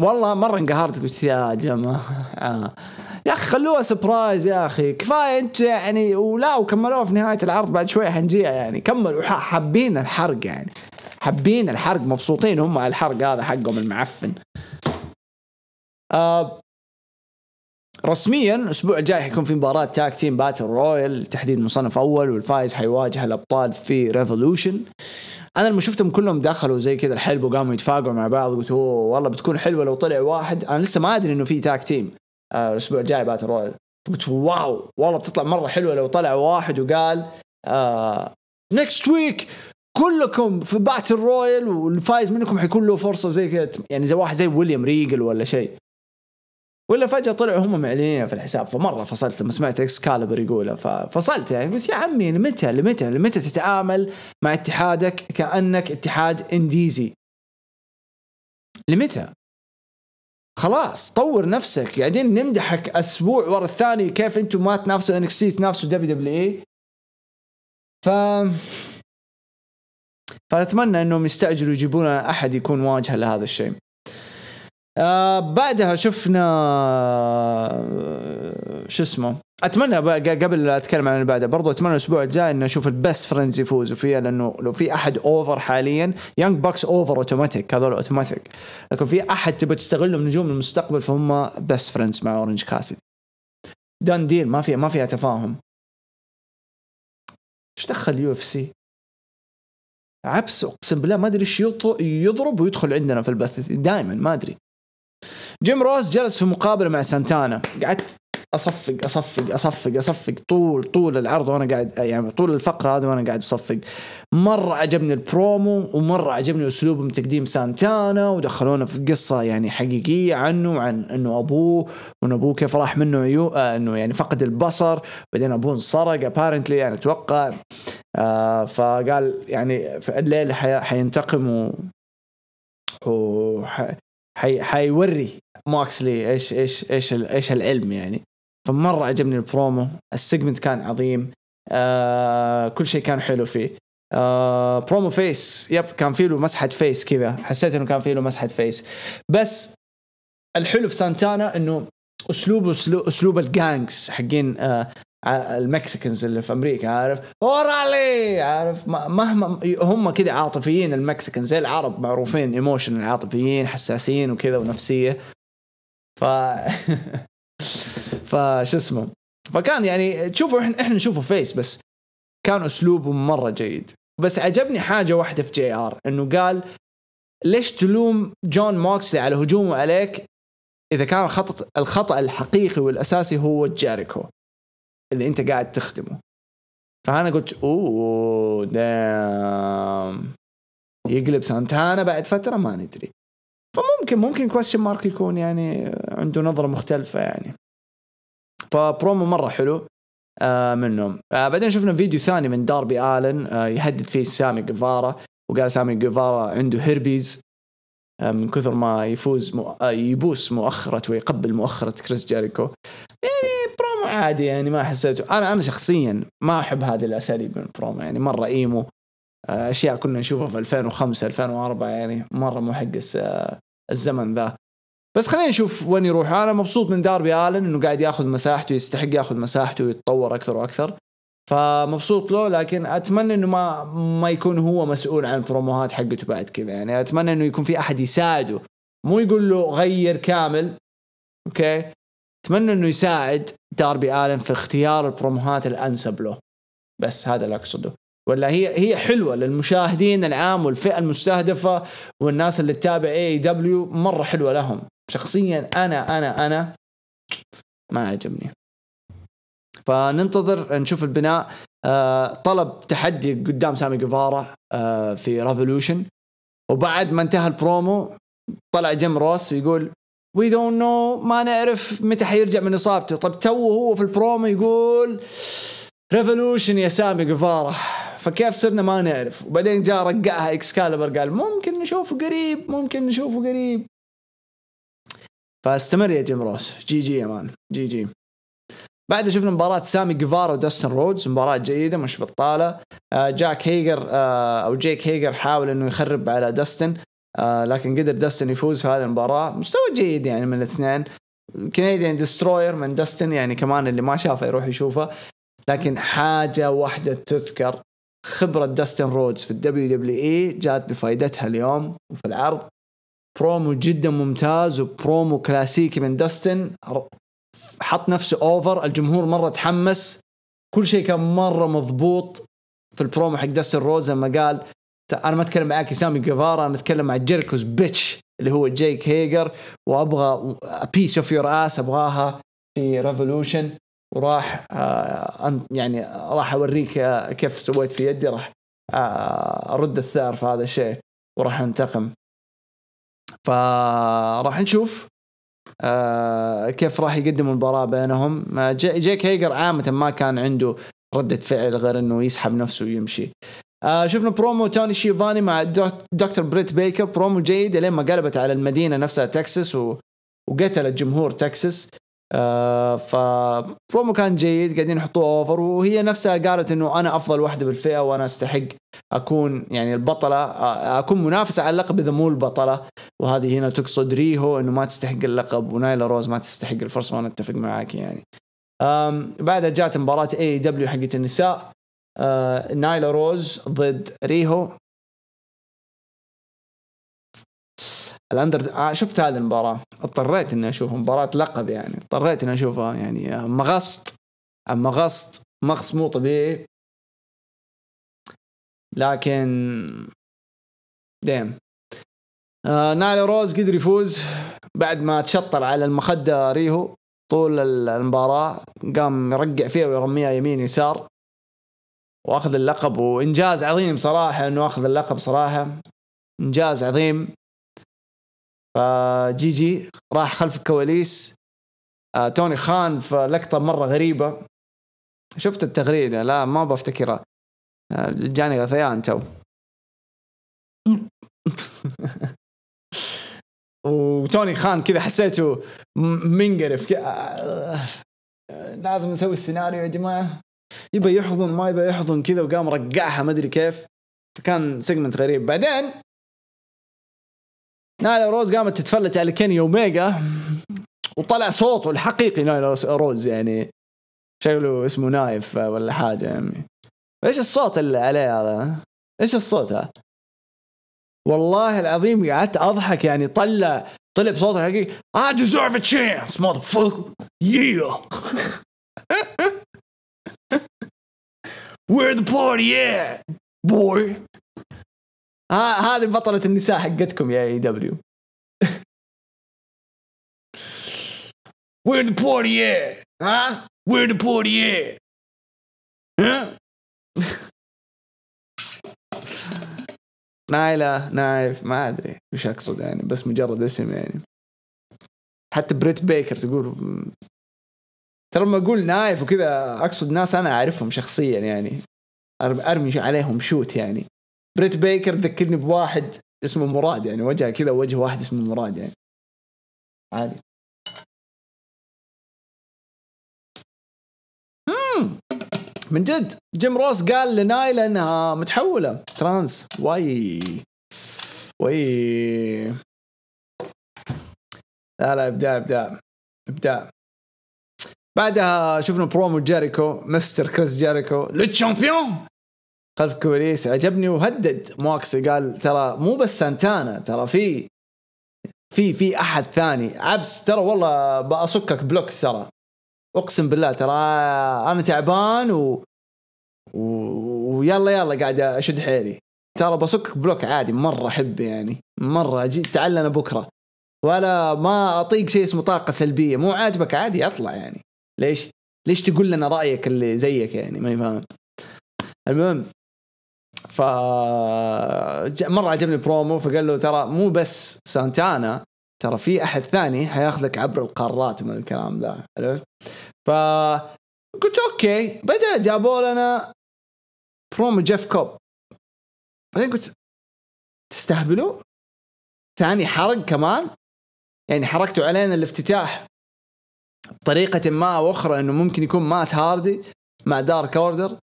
والله مرة انقهرت قلت يا جماعة يا أخي خلوها surprise يا أخي. كفاية أنت يعني ولا وكملوها في نهاية العرض بعد شوي حنجيها يعني. كملوا حابين الحرق يعني. حابين الحرق مبسوطين هم على الحرق هذا حقهم المعفن. آه رسميا الأسبوع الجاي حيكون في مباراة tag team battle royal تحديد مصنف أول والفايز حيواجه الأبطال في Revolution أنا لما شفتهم كلهم دخلوا زي كذا الحلبة وقاموا يتفاقعوا مع بعض قلت أوه والله بتكون حلوة لو طلع واحد. أنا لسه ما أدري إنه في tag team آه الأسبوع الجاي battle royal قلت واو والله بتطلع مرة حلوة لو طلع واحد وقال آه next week كلكم في battle royal والفايز منكم حيكون له فرصة زي كذا يعني زي واحد زي ويليام ريجل ولا شيء. ولا فجأة طلعوا هم معلنين في الحساب. فمرة فصلت لما سمعت Excalibur يقولها ففصلت يعني قلت يا عمي لمتى لمتى لمتى تتعامل مع اتحادك كأنك اتحاد إنديزي؟ لمتى؟ خلاص طور نفسك. قاعدين نمدحك أسبوع ورا الثاني كيف أنتم ما تنافسوا NXT تنافسوا WWE. ف فأتمنى إنهم يستعجلوا يجيبون أحد يكون واجهة لهذا الشيء. آه بعدها شفنا آه، شو اسمه؟ أتمنى قبل لا أتكلم عن اللي بعده برضو أتمنى الأسبوع الجاي إنه أشوف البست فريندز يفوزوا فيها لأنه لو في أحد over حاليا يانج باكس over automatic هذول اوتوماتيك لكن في أحد تبي تستغلهم نجوم المستقبل فهم بست فريندز مع اورنج كاسيدي done deal ما في ما فيها تفاهم. إيش دخل UFC؟ عبس أقسم بالله ما أدري إيش يضرب ويدخل عندنا في البث دائما ما أدري. جيم روس جلس في مقابلة مع سانتانا. قعدت أصفق أصفق أصفق أصفق طول طول العرض وأنا قاعد يعني طول الفقرة هذه وأنا قاعد أصفق. مرة عجبني البرومو ومرة عجبني أسلوبهم تقديم سانتانا ودخلونا في قصة يعني حقيقية عنه عن إنه أبوه وإن أبوه كيف راح منه عيو آه إنه يعني فقد البصر. بعدين أبوه انسرق apparently يعني أتوقع آه فقال يعني في الليل حينتقم وح... حي... حيوري موكسلي إيش إيش إيش إيش العلم يعني. فمرة عجبني ال promo ال segment كان عظيم آه كل شيء كان حلو فيه. آه promo face yep كان فيه له مسحة face كذا. حسيت إنه كان فيه له مسحة face بس الحلو في سانتانا إنه اسلوبه أسلوب ال gangs حقين آه ال Mexicans اللي في أمريكا عارف؟ órale! عارف؟ مهما هم كذا عاطفيين ال Mexicans زي العرب معروفين emotion عاطفيين حساسين وكذا ونفسية. ف فش اسمه؟ فكان يعني تشوفوا إحنا إحنا نشوفه face بس كان أسلوبه مرة جيد. بس عجبني حاجة واحدة في JR إنه قال ليش تلوم جون موكسلي على هجومه عليك إذا كان الخطا الخطأ الحقيقي والأساسي هو جيريكو؟ اللي انت قاعد تخدمه. فأنا قلت أوه دام يقلب سانتانا بعد فترة ما ندري. فممكن ممكن question mark يكون يعني عنده نظرة مختلفة يعني. فبرومو مرة حلو آه منهم. آه بعدين شفنا فيديو ثاني من داربي آلن آه يهدد فيه سامي جيفارا وقال سامي جيفارا عنده هيربيز من كثر ما يفوز مو... يبوس مؤخرة ويقبل مؤخرة كريس جيريكو. يعني برومو عادي يعني ما حسيته. أنا أنا شخصيا ما أحب هذه الأساليب من البرومو يعني مرة emo آه، أشياء كنا نشوفها في 2005 2004 يعني مرة مو حق آه، الزمن ذا. بس خلينا نشوف وين يروح. أنا مبسوط من داربي آلن إنه قاعد ياخذ مساحته يستحق ياخذ مساحته ويتطور أكثر وأكثر. فمبسوط له لكن أتمنى إنه ما ما يكون هو مسؤول عن البروموهات حقته بعد كذا. يعني أتمنى إنه يكون في أحد يساعده. مو يقول له غير كامل أوكي؟ أتمنى إنه يساعد داربي آلن في اختيار البروموهات الأنسب له. بس هذا اللي أقصده. ولا هي هي حلوة للمشاهدين العام والفئة المستهدفة والناس اللي تتابع AEW مرة حلوة لهم. شخصيا أنا أنا أنا ما عجبني. فننتظر نشوف البناء. آه طلب تحدي قدام سامي جيفارا آه في Revolution وبعد ما انتهى البرومو طلع جيم روس ويقول we don't know ما نعرف متى حيرجع من إصابته. طب تو هو في البرومو يقول Revolution يا سامي جيفارا فكيف صرنا ما نعرف. وبعدين جاء رقعها اكسكالبر قال ممكن نشوفه قريب ممكن نشوفه قريب. فاستمر يا جيم روس. GG يا man. GG. بعد شفنا مباراة سامي جيفارا وداستن رودز. مباراة جيدة مش بطالة. آه، جاك هيجر آه، أو جيك هيجر حاول إنه يخرب على داستن. آه، لكن قدر داستن يفوز في هذه المباراة. مستوى جيد يعني من الاثنين. Canadian Destroyer من داستن يعني كمان اللي ما شافه يروح يشوفه. لكن حاجة واحدة تذكر خبرة داستن رودز في ال WWE جات بفائدتها اليوم وفي العرض. برومو جدا ممتاز وبرومو كلاسيكي من داستن حط نفسه over الجمهور مرة تحمس. كل شيء كان مرة مضبوط في البرومو حق داستن رودز لما قال أنا ما أتكلم معاك سامي جيفارا أنا أتكلم مع Jericho's bitch اللي هو جيك هيجر وأبغى piece of your ass أبغاها في Revolution وراح آه يعني راح أوريك آه، كيف سويت في يدي راح آه أرد الثار في هذا الشيء وراح أنتقم. فراح نشوف كيف راح يقدم المباراة بينهم. جيك هيجر عامة ما كان عنده ردة فعل غير إنه يسحب نفسه ويمشي. آه شفنا برومو توني شيفاني مع دكتور بريت بيكر. برومو جيد لين ما قلبت على المدينة نفسها تكساس و... وقتلت جمهور تكساس. آه فبرومو كان جيد قاعدين يحطوه over وهي نفسها قالت إنه أنا أفضل واحدة بالفئة وأنا أستحق أكون يعني البطلة. آه، أكون منافسة على اللقب إذا مو البطلة. وهذه هنا تقصد ريهو إنه ما تستحق اللقب ونايلا روز ما تستحق الفرصة وأنا أتفق معاك يعني. بعدها جات مباراة AEW حقت النساء. آه نايلا روز ضد ريهو. الاندر آه شفت هذه المباراة. اضطريت إني أشوف مباراة لقب يعني. اضطريت إني أشوفها يعني. آه، مغصت. مغصت. مغص مو طبيعي لكن ديم. آه نايلا روز قدر يفوز بعد ما تشطر على المخدة ريهو. طول المباراة. قام يرقع فيها ويرميها يمين يسار. وأخذ اللقب وإنجاز عظيم صراحة إنه أخذ اللقب صراحة. إنجاز عظيم. فجي جي راح خلف الكواليس. آه توني خان في لقطة مرة غريبة. شفت التغريدة؟ لا ما بفتكرها. آه جاني غثيان تو. وتوني خان كذا حسيته منقرف. لازم نسوي السيناريو يا جماعة. يبى يحضن ما يبى يحضن كذا وقام رقعها ما أدري كيف. فكان segment غريب. بعدين نايلا روز قامت تتفلت على كيني أوميجا وطلع صوته الحقيقي نايلا روز يعني. شكله اسمه نايف ولا حاجة يعني. إيش الصوت اللي عليه هذا؟ إيش الصوت هذا؟ والله العظيم قعدت أضحك يعني طلع طلع بصوت حقيقي I deserve a chance motherfucker. Yeah. Where the party at boy? هذه بطلة النساء حقتكم يا AEW Where the party at? ها؟ Where the party at? ها؟ نايلة نايف ما أدري وش أقصد يعني بس مجرد اسم يعني. حتى بريت بيكر تقول ترى لما أقول نايف وكذا أقصد ناس أنا أعرفهم شخصيا يعني. أرمي عليهم شوت يعني. بريت بيكر ذكرني بواحد اسمه مراد يعني وجهه كذا وجه واحد اسمه مراد يعني. عادي. من جد. جيم روس قال لنايلا إنها متحولة. trans. Why. Why. لا لا إبداع إبداع. إبداع. بعدها شفنا برومو جيريكو مستر كريس جيريكو لل champion خلف الكواليس عجبني وهدد. موكس قال ترى مو بس سانتانا ترى في في في أحد ثاني. عبس ترى والله بأصكك block ترى. أقسم بالله ترى أنا تعبان و... و... ويلا يلا قاعد أشد حيلي. ترى بصك block عادي مرة احب يعني. مرة أجي تعال بكرة. ولا ما أطيق شيء اسمه طاقة سلبية. مو عاجبك عادي أطلع يعني. ليش؟ ليش تقول لنا رأيك اللي زيك يعني ماني فاهم المهم ف مرة عجبني برومو فقال له ترى مو بس سانتانا ترى في أحد ثاني حياخذك عبر القارات من الكلام ذا عرفت؟ ف قلت okay بدا جابوا لنا برومو جيف كوب بعدين قلت تستهبلوا؟ ثاني حرق كمان يعني حركتوا علينا الافتتاح بطريقة ما أو أخرى إنه ممكن يكون مات هاردي مع دارك أوردر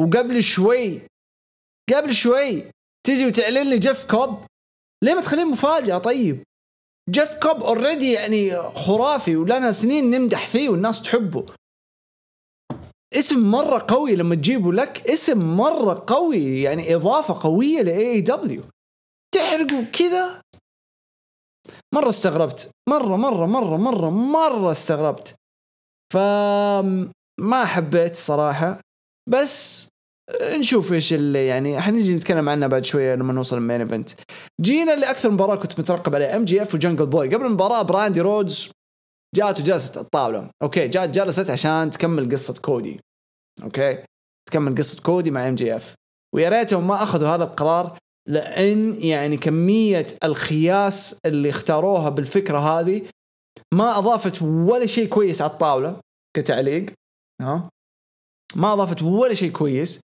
وقبل شوي قبل شوي تجي وتعلن لي جيف كوب ليه ما تخليه مفاجأة؟ طيب. جيف كوب already يعني خرافي ولنا سنين نمدح فيه والناس تحبه. اسم مرة قوي لما تجيبه لك اسم مرة قوي يعني إضافة قوية ل AEW تحرقه كذا مرة استغربت مرة مرة مرة مرة مرة استغربت فما حبيت صراحة بس نشوف إيش اللي يعني حنجي نتكلم عنها بعد شوية لما نوصل ال main event. جينا لأكثر مباراة كنت مترقب عليها MJF وجنجل بوي، قبل المباراة براندي رودز جات وجلست الطاوله، okay جات جلست عشان تكمل قصة كودي. okay؟ تكمل قصة كودي مع MJF. ويا ريتهم ما أخذوا هذا القرار لأن يعني كمية الخياس اللي اختاروها بالفكرة هذه ما أضافت ولا شيء كويس على الطاولة كتعليق. ها؟ ما أضافت ولا شيء كويس.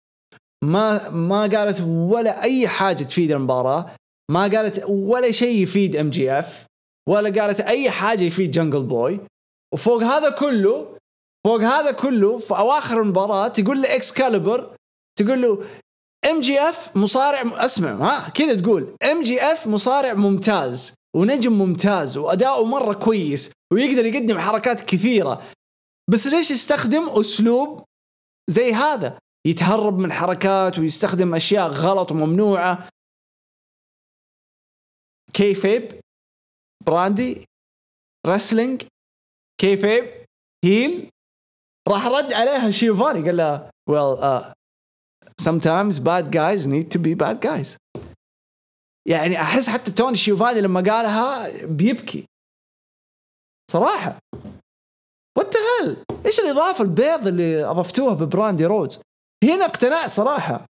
ما ما قالت ولا أي حاجة تفيد المباراة. ما قالت ولا شيء يفيد MJF ولا قالت أي حاجة يفيد جنجل بوي وفوق هذا كله فوق هذا كله في أواخر المباراة تقول لإكس كاليبر تقول له MJF مصارع اسمع ها كذا تقول. MJF مصارع ممتاز ونجم ممتاز وأداؤه مرة كويس ويقدر يقدم حركات كثيرة. بس ليش يستخدم أسلوب زي هذا؟ يتهرب من حركات ويستخدم أشياء غلط وممنوعة. kayfabe براندي wrestling kayfabe heel. راح رد عليها شيفاني قال لها well uh, sometimes bad guys need to be bad guys. يعني أحس حتى توني شيفاني لما قالها بيبكي. صراحة. What hell إيش الإضافة البيض اللي أضفتوها ببراندي رودز؟ هنا اقتنعت صراحة.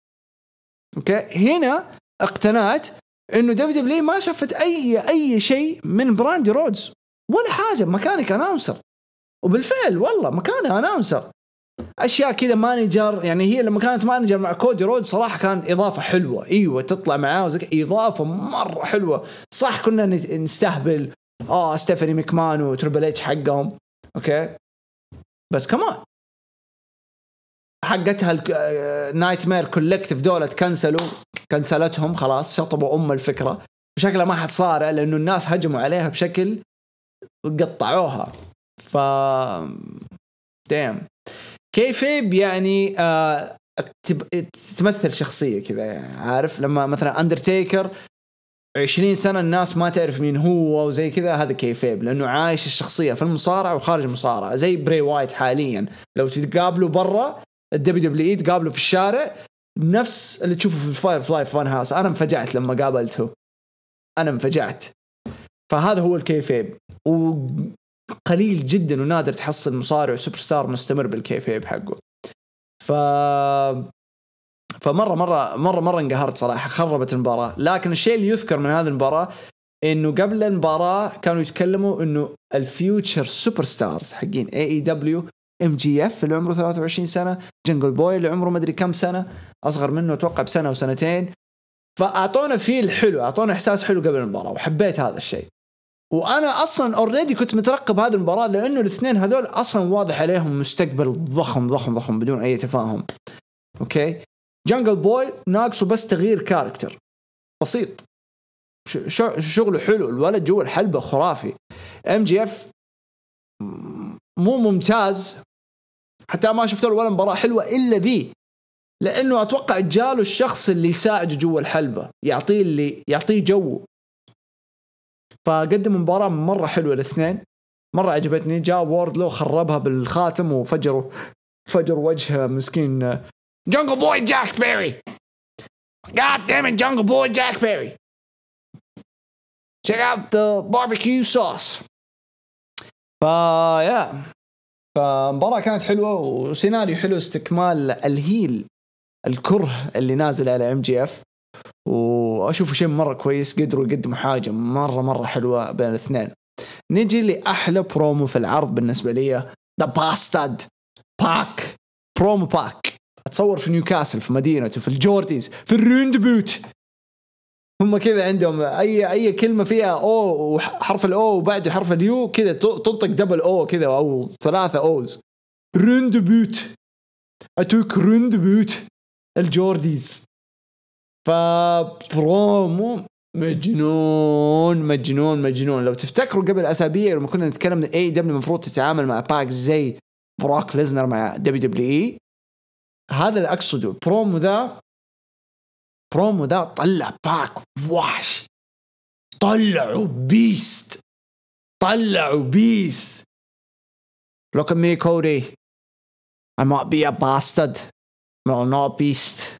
okay هنا اقتنعت إنه WWE ما شافت أي أي شيء من براندي رودز. ولا حاجة. مكانك announcer. وبالفعل والله مكانها announcer. أشياء كذا manager يعني هي لما كانت manager مع كودي رود صراحة كان إضافة حلوة. إيوه تطلع معاه وزي إضافة مرة حلوة. صح كنا نستهبل. آه ستيفاني مكمان وتربل اتش حقهم. okay؟ بس كمان حقتها نايت مير كولكتيف دولا كنسلوا. كنسلتهم خلاص شطبوا أم الفكرة. وشكلها ما حتصارع لأنه الناس هجموا عليها بشكل قطعوها. ف دام kayfabe يعني آه تمثل شخصية كذا يعني عارف؟ لما مثلا اندرتيكر 20 سنة الناس ما تعرف مين هو وزي كذا هذا kayfabe لأنه عايش الشخصية في المصارعة وخارج المصارعة زي بري وايت حاليا. لو تتقابلوا برا ال WWE تقابلوا في الشارع نفس اللي تشوفه في ال Firefly Fun House أنا انفجعت لما قابلته. أنا انفجعت. فهذا هو ال kayfabe وقليل جدا ونادر تحصل مصارع وسوبر ستار مستمر بال kayfabe حقه ف فمره مره مره مرة انقهرت صراحة خربت المباراة. لكن الشيء اللي يذكر من هذه المباراة إنه قبل المباراة كانوا يتكلموا إنه ال future superstars حقين AEW MJF اللي عمره 23 سنة Jungle Boy اللي عمره مدري كم سنة أصغر منه أتوقع بسنة وسنتين فأعطونا feel حلو أعطونا إحساس حلو قبل المباراة وحبيت هذا الشيء. وأنا أصلا already كنت مترقب هذه المباراة لأنه الاثنين هذول أصلا واضح عليهم مستقبل ضخم ضخم ضخم بدون أي تفاهم. okay؟ Jungle Boy ناقصه بس تغيير character بسيط. شغله حلو الولد جوا الحلبة خرافي. MJF مو ممتاز. حتى ما شفت له ولا مباراة حلوة إلا ذي. لأنه أتوقع جاله الشخص اللي يساعده جوا الحلبة. يعطيه اللي يعطيه جو. فقدم مباراة مرة حلوة الاثنين مرة عجبتني جاء Wardlow خربها بالخاتم وفجروا فجر وجه مسكين Jungle Boy Jack Perry. God damn it, Jungle Boy Jack Perry. Check out the barbecue sauce. فا يا فمباراة كانت حلوة وسيناريو حلو استكمال الهيل الكره اللي نازل على MJF واشوفه شيء مرة كويس قدروا يقدموا حاجة مرة مرة حلوة بين الاثنين. نجي لأحلى برومو في العرض بالنسبة لي the bastard PAC promo PAC أتصور في نيوكاسل في مدينته في ال Geordies في ال roundabout. هم كذا عندهم أي أي كلمة فيها O وحرف ال O وبعده حرف ال U كذا تنطق double O كذا أو ثلاثة Os. roundabout. أتوك roundabout. ال Geordies ف promo مجنون مجنون مجنون. لو تفتكروا قبل اسابيع لما كنا نتكلم AEW المفروض تتعامل مع PAC زي Brock Lesnar مع WWE هذا اللي أقصده. برومو ذا برومو ذا طلع PAC وحش طلعوا beast طلعوا beast Look at me, Cody. I might be a bastard, but I'm not a beast.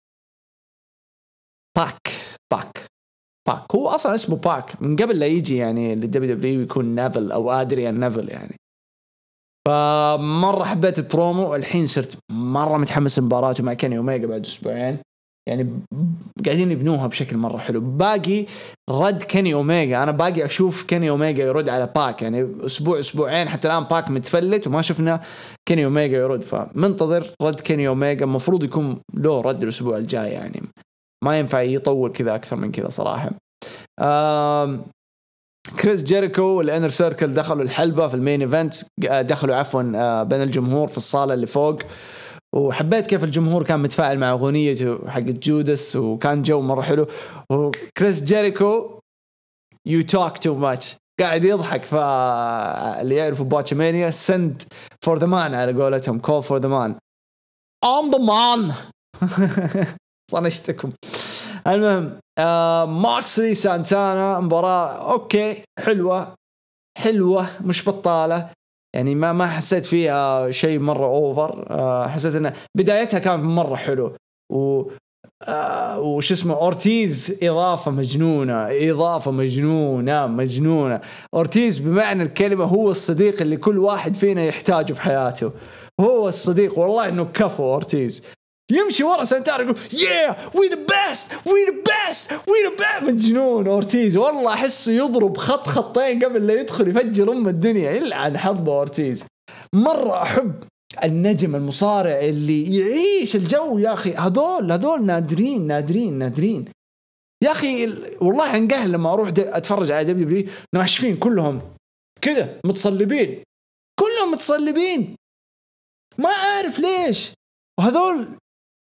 PAC PAC PAC هو أصلا اسمه PAC من قبل لا يجي يعني للدبليو دبليو يكون نيفل أو ادريان نيفل يعني. فمرة حبيت البرومو الحين صرت مرة متحمس لمباراته مع Kenny Omega بعد أسبوعين. يعني قاعدين يبنوها بشكل مرة حلو. باقي رد Kenny Omega أنا باقي أشوف Kenny Omega يرد على PAC يعني أسبوع أسبوعين. حتى الآن PAC متفلت وما شفنا Kenny Omega يرد. فمنتظر رد Kenny Omega المفروض يكون له رد الأسبوع الجاي يعني. ما ينفع يطول كذا أكثر من كذا صراحة. Chris Jericho وال Inner Circle دخلوا الحلبة في ال main event. دخلوا عفوا آه، بين الجمهور في الصالة اللي فوق. وحبيت كيف الجمهور كان متفاعل مع اغنيته حقت Judas وكان جو مرة حلو. و Chris Jericho you talk too much قاعد يضحك فاللي يعرفوا Botchamania send for the man على قولتهم call for the man I'm the man صنشتكم المهم آه موكسلي سانتانا مباراة okay حلوة حلوة مش بطالة. يعني ما ما حسيت فيها شيء مرة over. آه حسيت ان بدايتها كانت مرة حلو. و آه وش اسمه أورتيز إضافة مجنونة إضافة مجنونة مجنونة. أورتيز بمعنى الكلمة هو الصديق اللي كل واحد فينا يحتاجه في حياته. هو الصديق والله إنه كفو أورتيز. يمشي ورا سانتانا يقول يا we the best we the best we the best مجنون أورتيز. والله احسه يضرب خط خطين قبل لا يدخل يفجر أم الدنيا. يلعن حظه أورتيز. مرة أحب النجم المصارع اللي يعيش الجو. يا أخي هذول هذول نادرين نادرين نادرين. يا أخي ال- والله انقهر لما أروح أتفرج على WW ناشفين كلهم. كذا متصلبين. كلهم متصلبين. ما عارف ليش. وهذول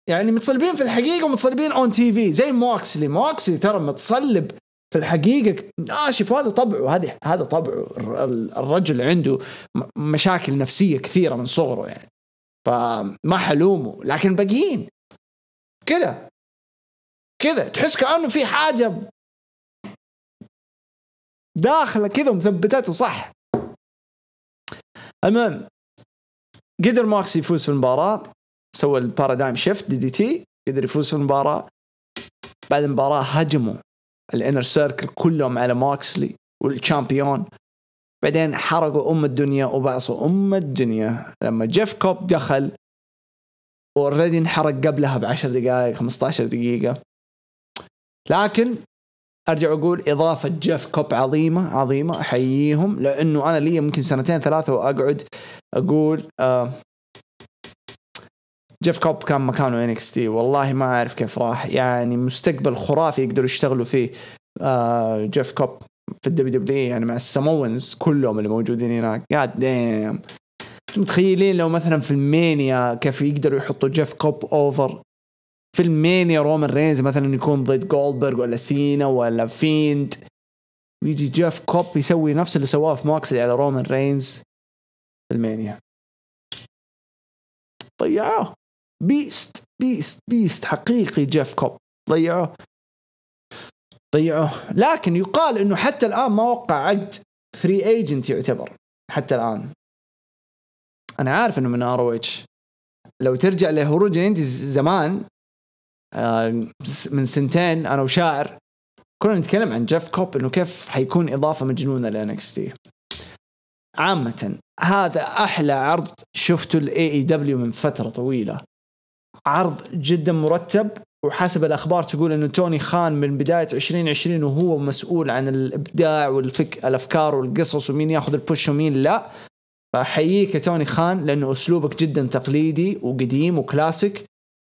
يعني متصلبين في الحقيقة ومتصلبين on TV زي موكسلي موكسلي ترى متصلب في الحقيقة. ناشف. وهذا طبعه. هذا هذا طبعه. الر- ال- الرجل عنده مشاكل نفسية كثيرة من صغره يعني. فما ألومه. لكن باقيين. كذا. كذا. تحس كأنه في حاجة داخلة كذا مثبتته صح. المهم. قدر ماكس يفوز في المباراة. سوى ال Paradigm Shift DDT قدر يفوز في المباراة. بعد المباراة هجموا ال Inner Circle كلهم على موكسلي وال champion بعدين حرقوا أم الدنيا وبعصوا أم الدنيا. لما جيف كوب دخل already انحرق قبلها ب 10 دقائق 15 دقيقة. لكن أرجع أقول إضافة جيف كوب عظيمة عظيمة أحييهم. لأنه أنا لي يمكن سنتين ثلاثة وأقعد أقول آه جيف كوب كان مكانه NXT والله ما أعرف كيف راح. يعني مستقبل خرافي يقدروا يشتغلوا فيه. آه جيف كوب في ال WWE يعني مع ال Samoans كلهم اللي موجودين هناك. god damn متخيلين لو مثلا في ال Mania كيف يقدروا يحطوا جيف كوب over في ال Mania رومان رينز مثلا يكون ضد جولدبرغ ولا سينا ولا Fiend؟ ويجي جيف كوب يسوي نفس اللي سواه في موكسلي على رومان رينز في ال Mania. ضيعوه beast beast beast حقيقي جيف كوب. ضيعوه. ضيعوه. لكن يقال إنه حتى الآن ما وقع عقد free agent يعتبر. حتى الآن. أنا عارف إنه من ROH لو ترجع لهروج ال Indies زمان آه، من سنتين أنا وشاعر كنا نتكلم عن جيف كوب إنه كيف حيكون إضافة مجنونة ل NXT عامة هذا أحلى عرض شفته ل AEW من فترة طويلة. عرض جدا مرتب وحسب الأخبار تقول إنه توني خان من بداية 2020 وهو مسؤول عن الإبداع والفك الأفكار والقصص ومين ياخذ ال push ومين لا. فاحييك يا توني خان لأنه أسلوبك جدا تقليدي وقديم وكلاسيك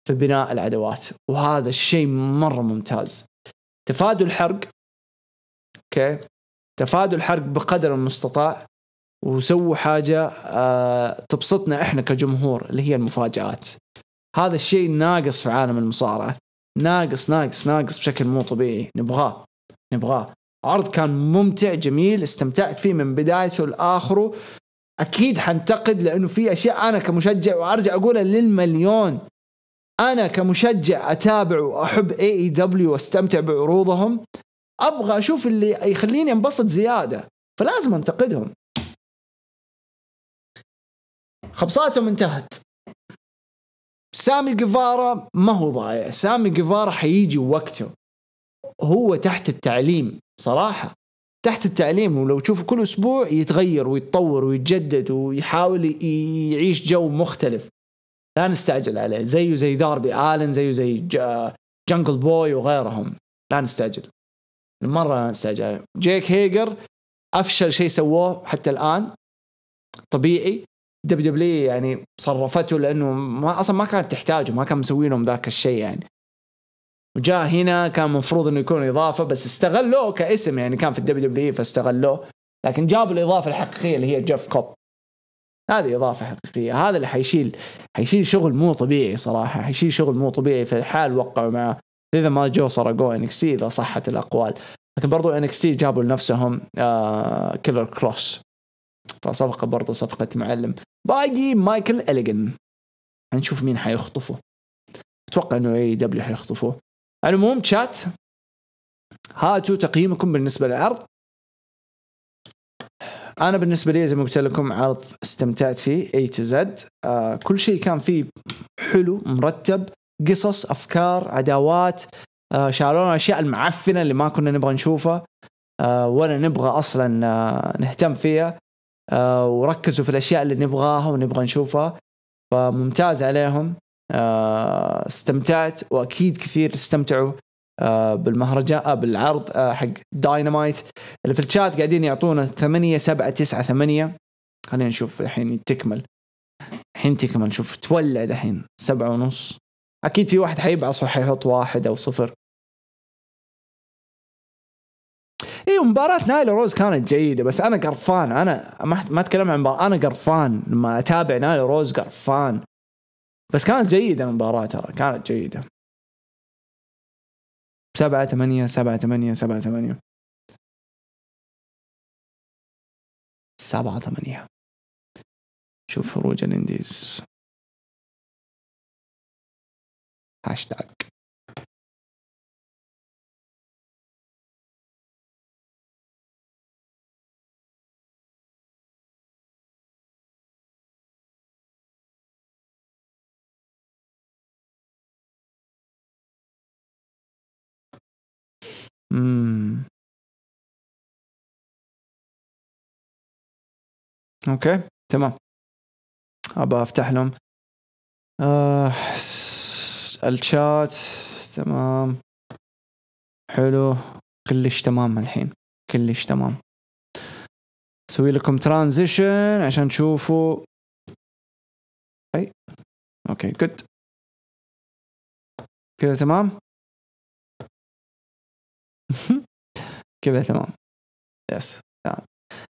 في بناء العدوات وهذا الشيء مرة ممتاز. تفادوا الحرق أوكي؟ تفادوا الحرق بقدر المستطاع وسووا حاجة آه تبسطنا إحنا كجمهور اللي هي المفاجآت. هذا الشيء ناقص في عالم المصارعة. ناقص ناقص ناقص بشكل مو طبيعي. نبغاه نبغاه. عرض كان ممتع جميل استمتعت فيه من بدايته لآخره. أكيد حنتقد لأنه في أشياء أنا كمشجع وأرجع أقولها للمليون. أنا كمشجع أتابع وأحب اي اي دبليو وأستمتع بعروضهم. أبغى أشوف اللي يخليني أنبسط زيادة. فلازم أنتقدهم. خبصاتهم انتهت. سامي جيفارا ما هو ضايع. سامي جيفارا حيجي وقته. هو تحت التعليم صراحة. تحت التعليم ولو تشوفه كل أسبوع يتغير ويتطور ويتجدد ويحاول يعيش جو مختلف. لا نستعجل عليه. زيه زي داربي آلن زيه زي جانجل بوي وغيرهم. لا نستعجل. مرة لا نستعجل. جيك هيجر أفشل شيء سووه حتى الآن. طبيعي. WWE يعني صرفته لأنه ما أصلا ما كانت تحتاجه ما كان مسوي لهم ذاك الشيء يعني. وجاء هنا كان المفروض إنه يكون إضافة بس استغلوه كاسم يعني كان في ال WWE فاستغلوه. لكن جابوا الإضافة الحقيقية اللي هي جيف كوب. هذه إضافة حقيقية. هذا اللي حيشيل حيشيل شغل مو طبيعي صراحة. حيشيل شغل مو طبيعي في الحال وقعوا معه. إذا ما جو سرقوه NXT إذا صحت الأقوال. لكن برضو NXT جابوا لنفسهم آه كيلر كروس فصفقة برضو صفقة معلم. باقي مايكل إليجن. هنشوف مين حيخطفه. أتوقع إنه AEW حيخطفوه على العموم شات هاتوا تقييمكم بالنسبة للعرض. أنا بالنسبة لي زي ما قلت لكم عرض استمتعت فيه A to Z آه كل شيء كان فيه حلو مرتب قصص أفكار عداوات آه شالونا الأشياء المعفنة اللي ما كنا نبغى نشوفها آه ولا نبغى أصلا آه نهتم فيها. آه وركزوا في الأشياء اللي نبغاها ونبغى نشوفها. فممتاز عليهم. آه استمتعت وأكيد كثير استمتعوا آه بالمهرجان بالعرض حق داينامايت اللي في الشات قاعدين يعطونا 8 7 9 8 خلينا نشوف الحين تكمل. الحين تكمل شوف تولع دحين سبعة ونص. أكيد في واحد حيبعص وحيحط واحد أو صفر. أيوه مباراة نايل روز كانت جيدة بس أنا قرفان. أنا ما ما أتكلم عن أنا قرفان. لما أتابع نايل روز قرفان. بس كانت جيدة المباراة ترى كانت جيدة. سبعة ثمانية سبعة ثمانية سبعة ثمانية سبعة ثمانية شوف خروج الإنديز. هاشتاج امم okay تمام. أبى أفتح لهم. آه الشات تمام. حلو. كلش تمام الحين. كلش تمام. أسوي لكم transition عشان تشوفوا. أي okay good كذا تمام؟ كذا تمام. yes تمام.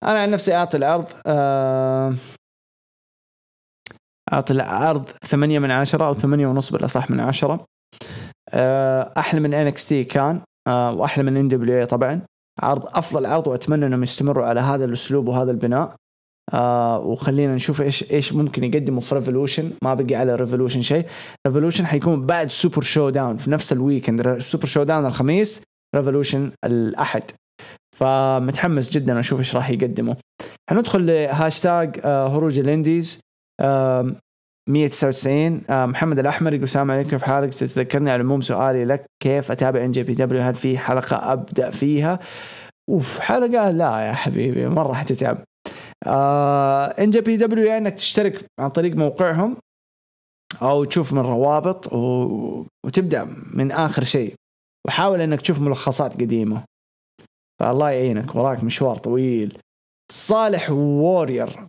أنا عن نفسي أعطي العرض آه، أعطي العرض ثمانية من عشرة أو ثمانية ونص بالأصح من عشرة. آه، أحلى من NXT كان آه، وأحلى من NWA طبعا. عرض أفضل عرض وأتمنى إنهم يستمروا على هذا الأسلوب وهذا البناء. آه وخلينا نشوف إيش إيش ممكن يقدموا في Revolution ما بقي على Revolution شيء. Revolution حيكون بعد Super ShowDown في نفس ال weekend Super ShowDown الخميس Revolution الأحد. فمتحمس جدا أشوف إيش راح يقدموا. حندخل لهاشتاج آه، هروج ال Indies آم، 199 آه، محمد الأحمر يقول السلام عليكم كيف حالك؟ تتذكرني على العموم سؤالي لك كيف أتابع NJPW؟ هل في حلقة أبدأ فيها؟ أوف حلقة؟ لا يا حبيبي مرة حتتعب NJPW يا إنك تشترك عن طريق موقعهم أو تشوف من روابط و... وتبدأ من آخر شيء. وحاول إنك تشوف ملخصات قديمة. فالله يعينك وراك مشوار طويل. صالح وورير.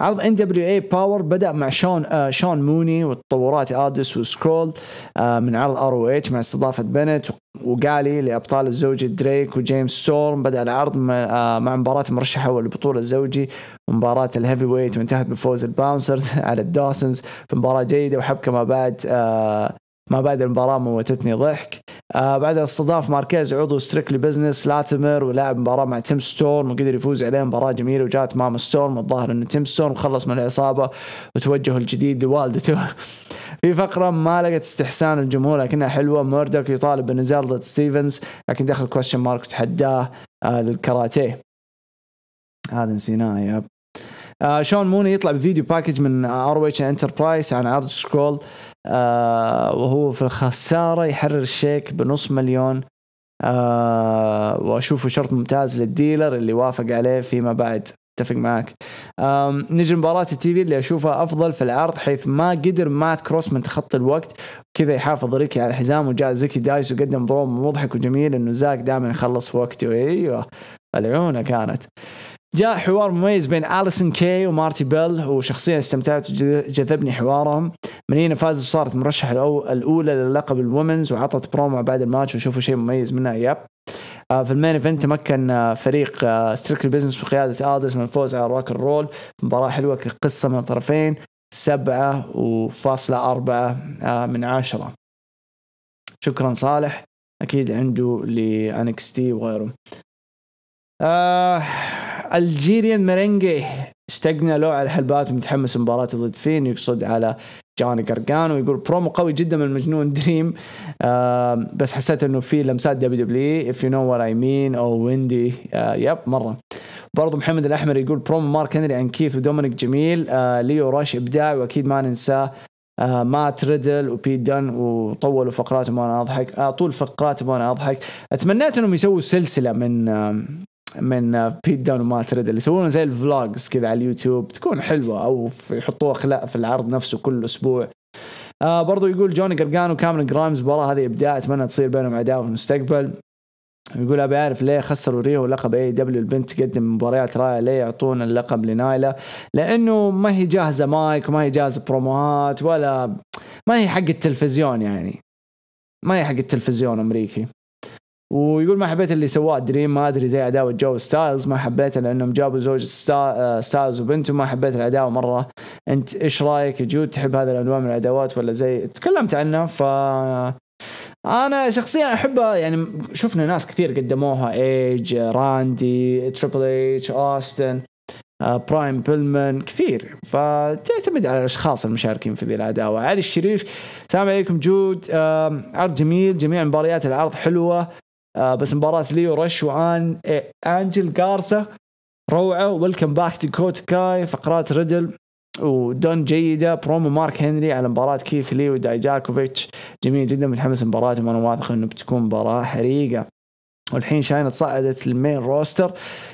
عرض NWA Powerrr بدأ مع شون آه شون موني والتطورات ألدس وسكرول آه من عرض ROH مع استضافة بنت وقالي لأبطال الزوجي دريك وجيمس ستورم. بدأ العرض مع, آه مع مباراة مرشحة للبطولة الزوجي ومباراة ال heavyweight وانتهت بفوز ال Bouncers على ال Dawsons. في مباراه جيدة وحبكة ما بعد آه ما بعد المباراة موتتني ضحك. آه بعدها استضاف ماركيز عضو Strictly Business لاتيمر ولعب مباراة مع تيم ستورم وقدر يفوز عليه مباراة جميلة وجات ماما ستورم الظاهر انه تيم ستورم خلص من العصابة وتوجهه الجديد لوالدته في فقرة ما لقت استحسان الجمهور لكنها حلوة. موردك يطالب بالنزال ضد ستيفنز لكن دخل Question Mark وتحداه آه للكاراتيه. هذا نسيناه يا آه شون موني يطلع ب video package من ار اتش انتربرايز عن عرض سكرول آه وهو في الخسارة يحرر الشيك بنص مليون. آه وأشوفه شرط ممتاز للديلر اللي وافق عليه فيما بعد. أتفق آم، نجي مباراة ال TV اللي أشوفها أفضل في العرض حيث ما قدر مات كروس من تخطي الوقت. وكذا يحافظ ريكي على الحزام وجاء زيكي دايس وقدم بروم مضحك وجميل إنه زاك دائما يخلص في وقته. أيوه العونه كانت. جاء حوار مميز بين اليسون كي ومارتي بيل وشخصيا استمتعت وجذبني حوارهم. من هنا فازت وصارت مرشحة الأولى للقب ال women's وعطت برومو بعد الماتش وشوفوا شيء مميز منها yep. آه، في ال main event تمكن آه، فريق ستريكلي بزنس بقيادة ادس من الفوز على روك ان رول مباراة حلوة كقصة من الطرفين سبعة وفاصلة أربعة آه، من عشرة. شكرا صالح. أكيد عنده لانكس تي وغيره. آه الجيريان ميرينجي اشتقنا له على الحلبات ومتحمس مباراة ضد فين يقصد على جوني قرقانو يقول برومو قوي جدا من مجنون دريم. آه بس حسيت إنه في لمسات دبليو دبليو اف يو نو وات اي مين أو ويندي. آه يب مرة. برضو محمد الأحمر يقول برومو مارك هنري عن كيث ودومينيك جميل. آه ليو راش إبداعي وأكيد ما ننساه. آه مات ريدل وبيت دن وطولوا فقراتهم وأنا أضحك. آه طول فقراتهم وأنا أضحك. أتمنيت إنهم يسووا سلسلة من آه من بيت دان ومات ريدل يسوون زي ال vlogs كذا على اليوتيوب تكون حلوة أو يحطوها في العرض نفسه كل أسبوع. آه برضو يقول جوني قرقان وكاميرون جرايمز المباراه هذه ابداع اتمنى تصير بينهم عداوة في المستقبل. يقول أبي أعرف ليه خسروا ريو لقب AEW البنت تقدم مباريات رائعة ليه يعطون اللقب لنايلا لأنه ما هي جاهزة مايك وما هي جاهزة بروموهات ولا ما هي حق التلفزيون يعني. ما هي حق التلفزيون أمريكي. ويقول ما حبيت اللي سواه دريم ما أدري زي عداوه جو ستايلز ما حبيتها لأنهم جابوا زوج ستا... ستايلز وبنته ما حبيت العداوه مرة. أنت إيش رأيك؟ جود تحب هذا الأنواع من العداوات ولا زي؟ تكلمت عنه ف أنا شخصيا احبها يعني شفنا ناس كثير قدموها إيج راندي تريبل اتش أوستن برايان بيلمان كثير. فتعتمد على الأشخاص المشاركين في ذي العداوه علي الشريف السلام عليكم جود. آه عرض جميل جميع مباريات العرض حلوة. آه بس مباراة ليو رش وان إيه آنجل جارسا روعة. welcome back داكوتا كاي فقرات ريدل ودون جيدة. برومو مارك هنري على مباراة كيث لي ودايجاكوفيتش جميل جدا متحمس مباراتهم وأنا واثق إنه بتكون مباراة حريقة. والحين شاينة صعدت لل main roster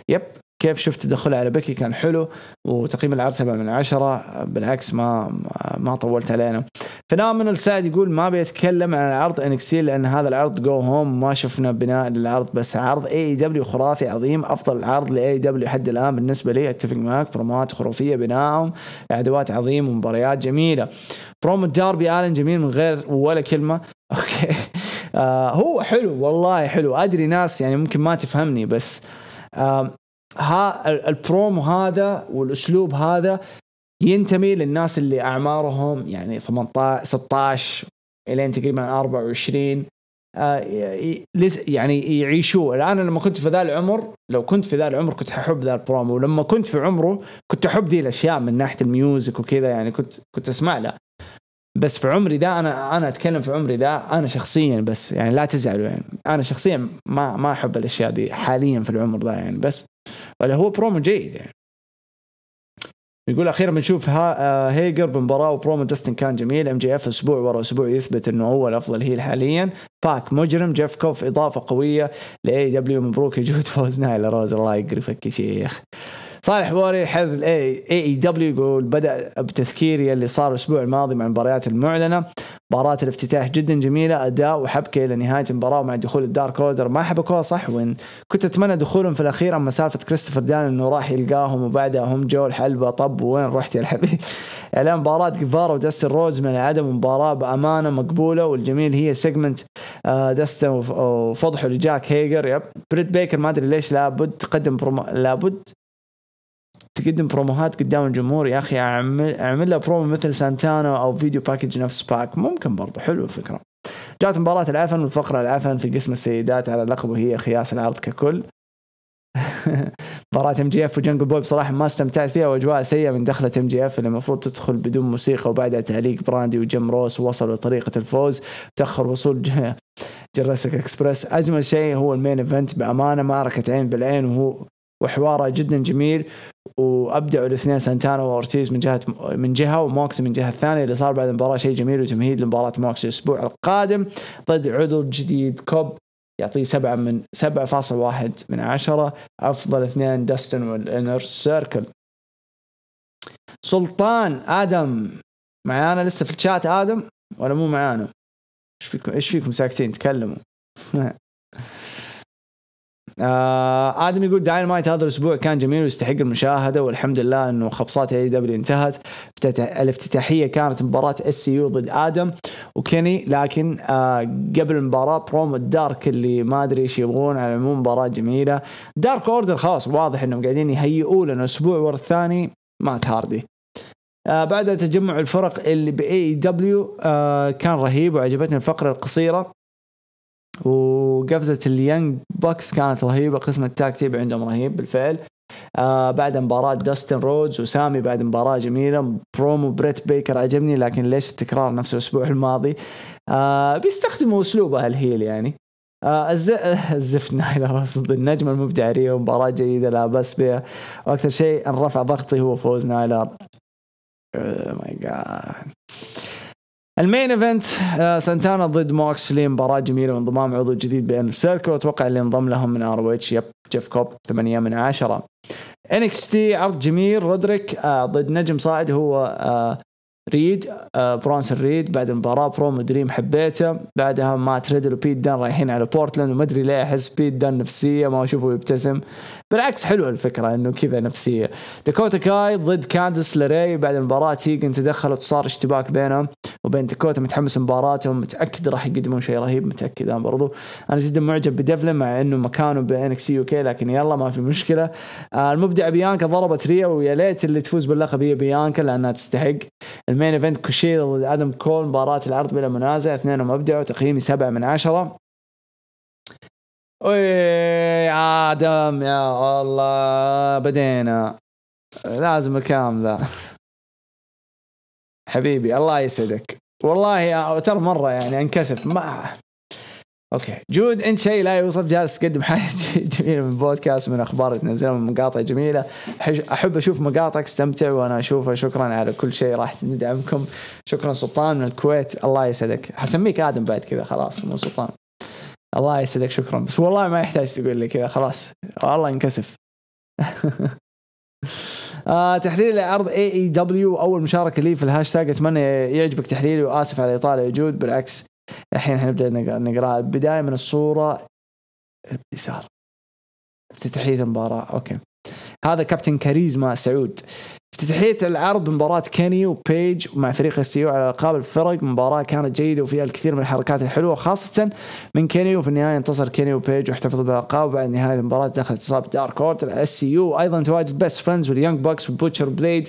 yep كيف شفت تدخلها على بكي؟ كان حلو وتقييم العرض 7 من 10 بالعكس ما ما طولت علينا. فنامنال سعد يقول ما بيتكلم عن عرض NXT لأن هذا العرض go home ما شفنا بناء للعرض بس عرض AEW خرافي عظيم أفضل عرض ل AEW حد الآن بالنسبة لي. أتفق معك بروموات خرافية بناء عداوات عظيم ومباريات جميلة. برومو داربي الن جميل من غير ولا كلمة. okay. آه هو حلو والله حلو. أدري ناس يعني ممكن ما تفهمني بس آه ها البرومو هذا والأسلوب هذا ينتمي للناس اللي أعمارهم يعني 18 16 إلين تقريبا 24 آه يعني يعيشوه الآن لما كنت في ذا العمر لو كنت في ذا العمر كنت احب ذا البرومو ولما كنت في عمره كنت أحب ذي الأشياء من ناحية ال music وكذا يعني كنت كنت أسمع له. بس في عمري ذا أنا أنا أتكلم في عمري ذا أنا شخصيا بس يعني لا تزعلوا يعني. أنا شخصيا ما ما أحب الأشياء دي حاليا في العمر ذا يعني بس. ولا هو برومو جيد يعني. يقول أخيرا بنشوف ها هيجر بمباراة وبرومو داستن كان جميل. إم جي إف أسبوع ورا أسبوع يثبت إنه هو الأفضل هي حاليا. باك مجرم جيف كوف إضافة قوية. ل AEW مبروك يا جود فوز نايل روز الله يقرفك يا شيخ. صالح واري حذر ال AEW يقول بدأ بتذكيري اللي صار الأسبوع الماضي مع المباريات المعلنة. مباراة الافتتاح جدا جميلة أداء وحبكة إلى نهاية المباراة مع دخول الدارك اوردر ما حبكوها صح؟ وين كنت أتمنى دخولهم في الأخير أما سالفة كريستوفر دان إنه راح يلقاهم وبعدها هم جو الحلبة طب وين رحت يا الحبيب؟ إعلان مباراة جيفارا ودستن روز من عدم مباراة بأمانة مقبولة والجميل هي segment دستن وفضحه لجاك هيجر. yep بريت بيكر ما أدري ليش لابد تقدم برومو لابد تقدم بروموهات قدام الجمهور يا أخي اعمل أعمل له برومو مثل سانتانا أو video package نفس باك. ممكن برضو حلو الفكرة. جات مباراة العفن والفقرة العفن في قسم السيدات على لقب وهي خياس العرض ككل. مباراة ام جي اف وجنجل بوي بصراحة ما استمتعت فيها وأجواء سيئة من دخلة ام جي اف اللي المفروض تدخل بدون موسيقى وبعدها تعليق براندي وجيم روس وصلوا لطريقة الفوز. تأخر وصول جوراسيك اكسبرس أجمل شيء هو ال main event بأمانة معركة عين بالعين وهو وحواره جدا جميل وأبدعوا الاثنين سانتانا وأورتيز من جهة من جهة وموكس من جهة الثانية. اللي صار بعد المباراه شيء جميل وتمهيد لمباراة موكس الأسبوع القادم ضد عضو جديد كوب يعطيه سبعة من سبعة فاصل واحد من عشرة أفضل اثنين داستن والإنر سيركل. سلطان آدم معانا لسه في الشات آدم ولا مو معانا؟ إيش فيكم إيش فيكم ساكتين؟ تكلموا. آه آدم يقول داينامايت هذا الأسبوع كان جميل ويستحق المشاهدة والحمد لله إنه خبصات AEW انتهت. الافتتاحية كانت مباراة SCU ضد آدم وكيني لكن آه قبل المباراة promo ال Dark اللي ما أدري إيش يبغون على العموم مباراة جميلة. Dark Order خلاص واضح إنهم قاعدين يهيئوا لنا أسبوع ورا الثاني. مات هاردي. آه بعد تجمع الفرق اللي ب AEW آه كان رهيب وعجبتني الفقرة القصيرة. وقفزة ال Young Bucks كانت رهيبة قسم ال tag team عندهم رهيب بالفعل. آه بعد مباراة داستن رودز وسامي بعد مباراة جميلة برومو بريت بيكر عجبني لكن ليش التكرار نفس الأسبوع الماضي؟ آه بيستخدموا أسلوبه ال heel يعني. آه الز... الزفت نايلا ضد النجم المبدع ريهو مباراة جيدة لا بس بها. وأكثر شيء أن رفع ضغطي هو فوز نايلا. my God ال main event آه، سانتانا ضد موكسلي مباراة جميلة وانضمام عضو جديد ب Inner Circle أتوقع اللي انضم لهم من ROH yep جيف كوب 8 من 10 NXT عرض جميل. رودريك آه ضد نجم صاعد هو آه ريد آه برونسون ريد. بعد المباراة برومو دريم حبيته. بعدها مات ريدل وبيت دان رايحين على بورتلاند. وما أدري ليه أحس بيت دان نفسية ما أشوفه يبتسم. بالعكس حلوة الفكرة إنه كذا نفسية. داكوتا كاي ضد كاندس لاراي بعد المباراة تيجن تدخلت وصار اشتباك بينهم وبين داكوتا متحمس مباراتهم متأكد راح يقدمون شيء رهيب متأكد أنا برضو. أنا جدا معجب بديفلن مع إنه مكانه ب NXT UK لكن يلا ما في مشكلة. آه المبدع بيانكا ضربت ريا ويا ليت اللي تفوز باللقب هي بيانكا لأنها تستحق. ال main event كوشيدا ضد آدم كول مباراة العرض بلا منازع اثنينهم ابدعوا تقييمي سبعة من عشرة. يا آدم يا الله بدينا. لازم الكلام ذا. حبيبي الله يسعدك. والله ترى مرة يعني انكسف. ما okay. جود انت شيء لا يوصف جالس تقدم حاجة جميلة من بودكاست من أخبار تنزلها من مقاطع جميلة. أحب أشوف مقاطعك أستمتع وأنا أشوفها. شكرا على كل شيء راح ندعمكم. شكرا سلطان من الكويت. الله يسعدك. حسميك آدم بعد كذا خلاص مو سلطان. الله يسعدك شكرا. بس والله ما يحتاج تقول لي كذا خلاص. والله انكسف. آه تحليل عرض AEW أول مشاركة لي في الهاشتاج أتمنى يعجبك تحليلي وآسف على إطالة وجود بالعكس. الحين حنبدا نقرا البدايه من الصورة. اليسار افتتاحيه المباراة؟ okay. هذا كابتن كاريزما سعود. افتتاحية العرض بمباراة كيني وبيج مع فريق ال SCU على ألقاب الفرق. مباراة كانت جيدة وفيها الكثير من الحركات الحلوة خاصة من كيني. وفي النهاية انتصر كيني وبيج واحتفظ بالألقاب. وبعد نهاية المباراة دخلت عصابة Dark Order SCU أيضا تواجد Best Friends وال Young Bucks و Butcher Blade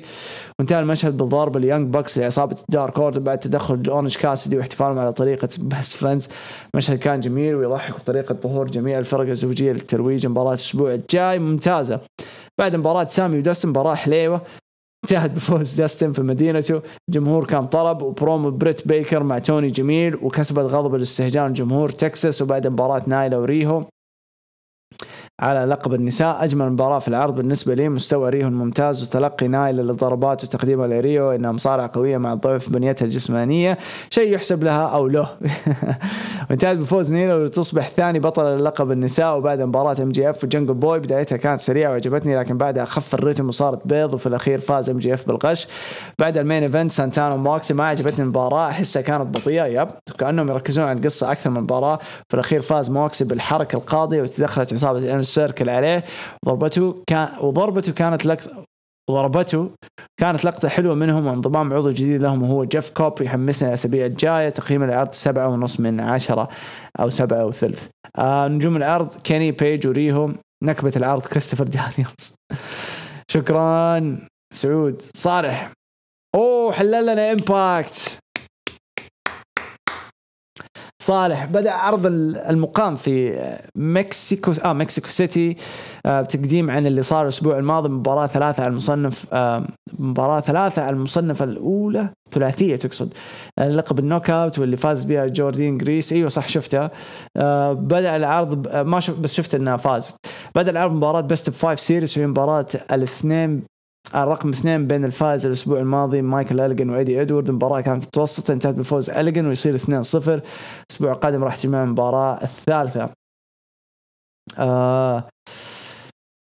وانتهى المشهد بالضرب ال Young Bucks لعصابة Dark Order بعد تدخل Orange Cassidy واحتفالهم على طريقة Best Friends المشهد كان جميل ويضحك بطريقة ظهور جميع الفرق الزوجية للترويج. مباراة الأسبوع الجاي ممتازة. بعد مباراة سامي ودستن مباراة حليوة. انتهت بفوز داستن في مدينته. الجمهور كان طلب وبرومو بريت بيكر مع توني جميل وكسبت غضب الاستهجان جمهور تكساس وبعد مباراة نايلا وريهو على لقب النساء. أجمل مباراة في العرض بالنسبة لي. مستوى ريهو الممتاز وتلقي نايلا للضربات وتقديمها لريهو إنها مصارعة قوية مع ضعف بنيتها الجسمانية. شيء يحسب لها أو له. وانتهت بفوز نايلا لتصبح ثاني بطل لقب النساء وبعد مباراة MJF و Jungle Boy. بدايتها كانت سريعة وعجبتني لكن بعدها خف الريتم وصارت بيض. وفي الأخير فاز MJF بالغش. بعد ال main event سانتانا وموكسلي ما عجبتني المباراة. أحسها كانت بطيئة yep. كأنهم يركزون على القصة أكثر من المباراة في الأخير فاز موكسلي بالحركة القاضية وتدخلت عصابة Inner Circle عليه وضربته كان وضربته كانت لقطة وضربته كانت لقطة حلوة منهم وانضمام عضو جديد لهم وهو جيف كوب يحمسنا الأسابيع الجاية تقييم العرض سبعة ونص من عشرة أو سبعة وثلث آه نجوم العرض كيني بيج وريهو نكبة العرض كريستوفر دانييلز شكرا. سعود. صالح. أوه حلل لنا Impact. صالح بدأ عرض المقام في مكسيكو آه مكسيكو سيتي آه تقديم عن اللي صار الأسبوع الماضي مباراة ثلاثة على المصنف آه مباراة ثلاثة على المصنفه الأولى ثلاثية تقصد آه لقب ال Knockout واللي فاز بها جوردين جريس. إيوه صح شفتها آه بدأ العرض آه ما شفت بس شفت إنها فازت. بدأ العرض مباراه best of five series وهي مباراة الاثنين الرقم اثنين بين الفائز الأسبوع الماضي مايكل اليجن وإيدي ادوارد المباراة كانت متوسطة انتهت بفوز اليجن ويصير 2-0 الأسبوع القادم راح تجمع المباراة الثالثة. آه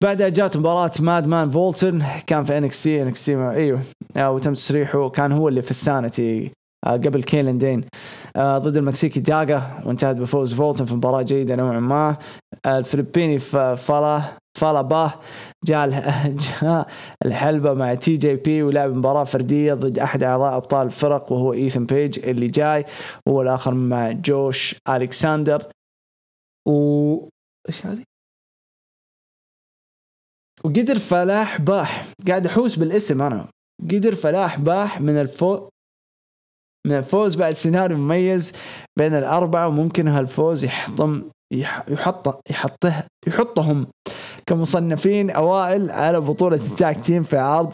بعدها جات مباراة Madman Fulton كان في NXT NXT أيوه آه وتم تسريحه كان هو اللي في ال Sanity آه قبل كيليان دين. آه ضد المكسيكي داغا وانتهت بفوز فولتن في مباراة جيدة نوعا ما. آه الفلبيني فالا فالا باه جاء جاء الحلبة مع TJP ولعب مباراة فردية ضد أحد أعضاء أبطال الفرق وهو إيثن بيج اللي جاي هو الآخر مع جوش ألكساندر و إيش هذه؟ وقدر فلاح باح. قاعد أحوس بالاسم أنا. قدر فلاح باح من الفوق من الفوز بعد سيناريو مميز بين الأربعة وممكن هالفوز يحطم يح- يحط يحطه يحطهم كمصنفين أوائل على بطولة التاك تيم في عرض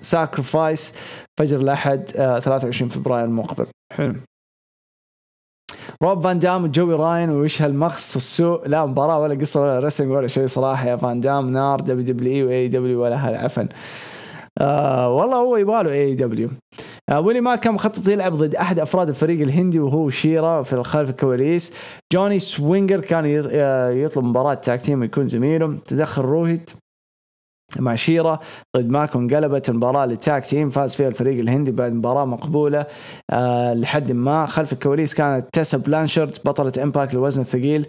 Sacrifice فجر الأحد آه، 23 فبراير المقبل. حلو. روب فان دام وجوي راين وش هالمخص والسوء؟ لا مباراة ولا قصة ولا رسم ولا شيء صراحة يا فان دام نار دبليو دبليو إي وإي دبليو ولا هالعفن. آه والله هو يباله AEW. آه ويلي ما كان مخطط يلعب ضد أحد أفراد الفريق الهندي وهو شيرا في خلف الكواليس. جوني سوينجر كان آه، يطلب مباراة tag team ويكون زميله. تدخل روهيت. مع شيرا ضد ماكو انقلبت المباراة لل tag team. فاز فيها الفريق الهندي بعد مباراة مقبولة آه لحد ما خلف الكواليس كانت تيسا بلانشارد بطلة Impact للوزن الثقيل.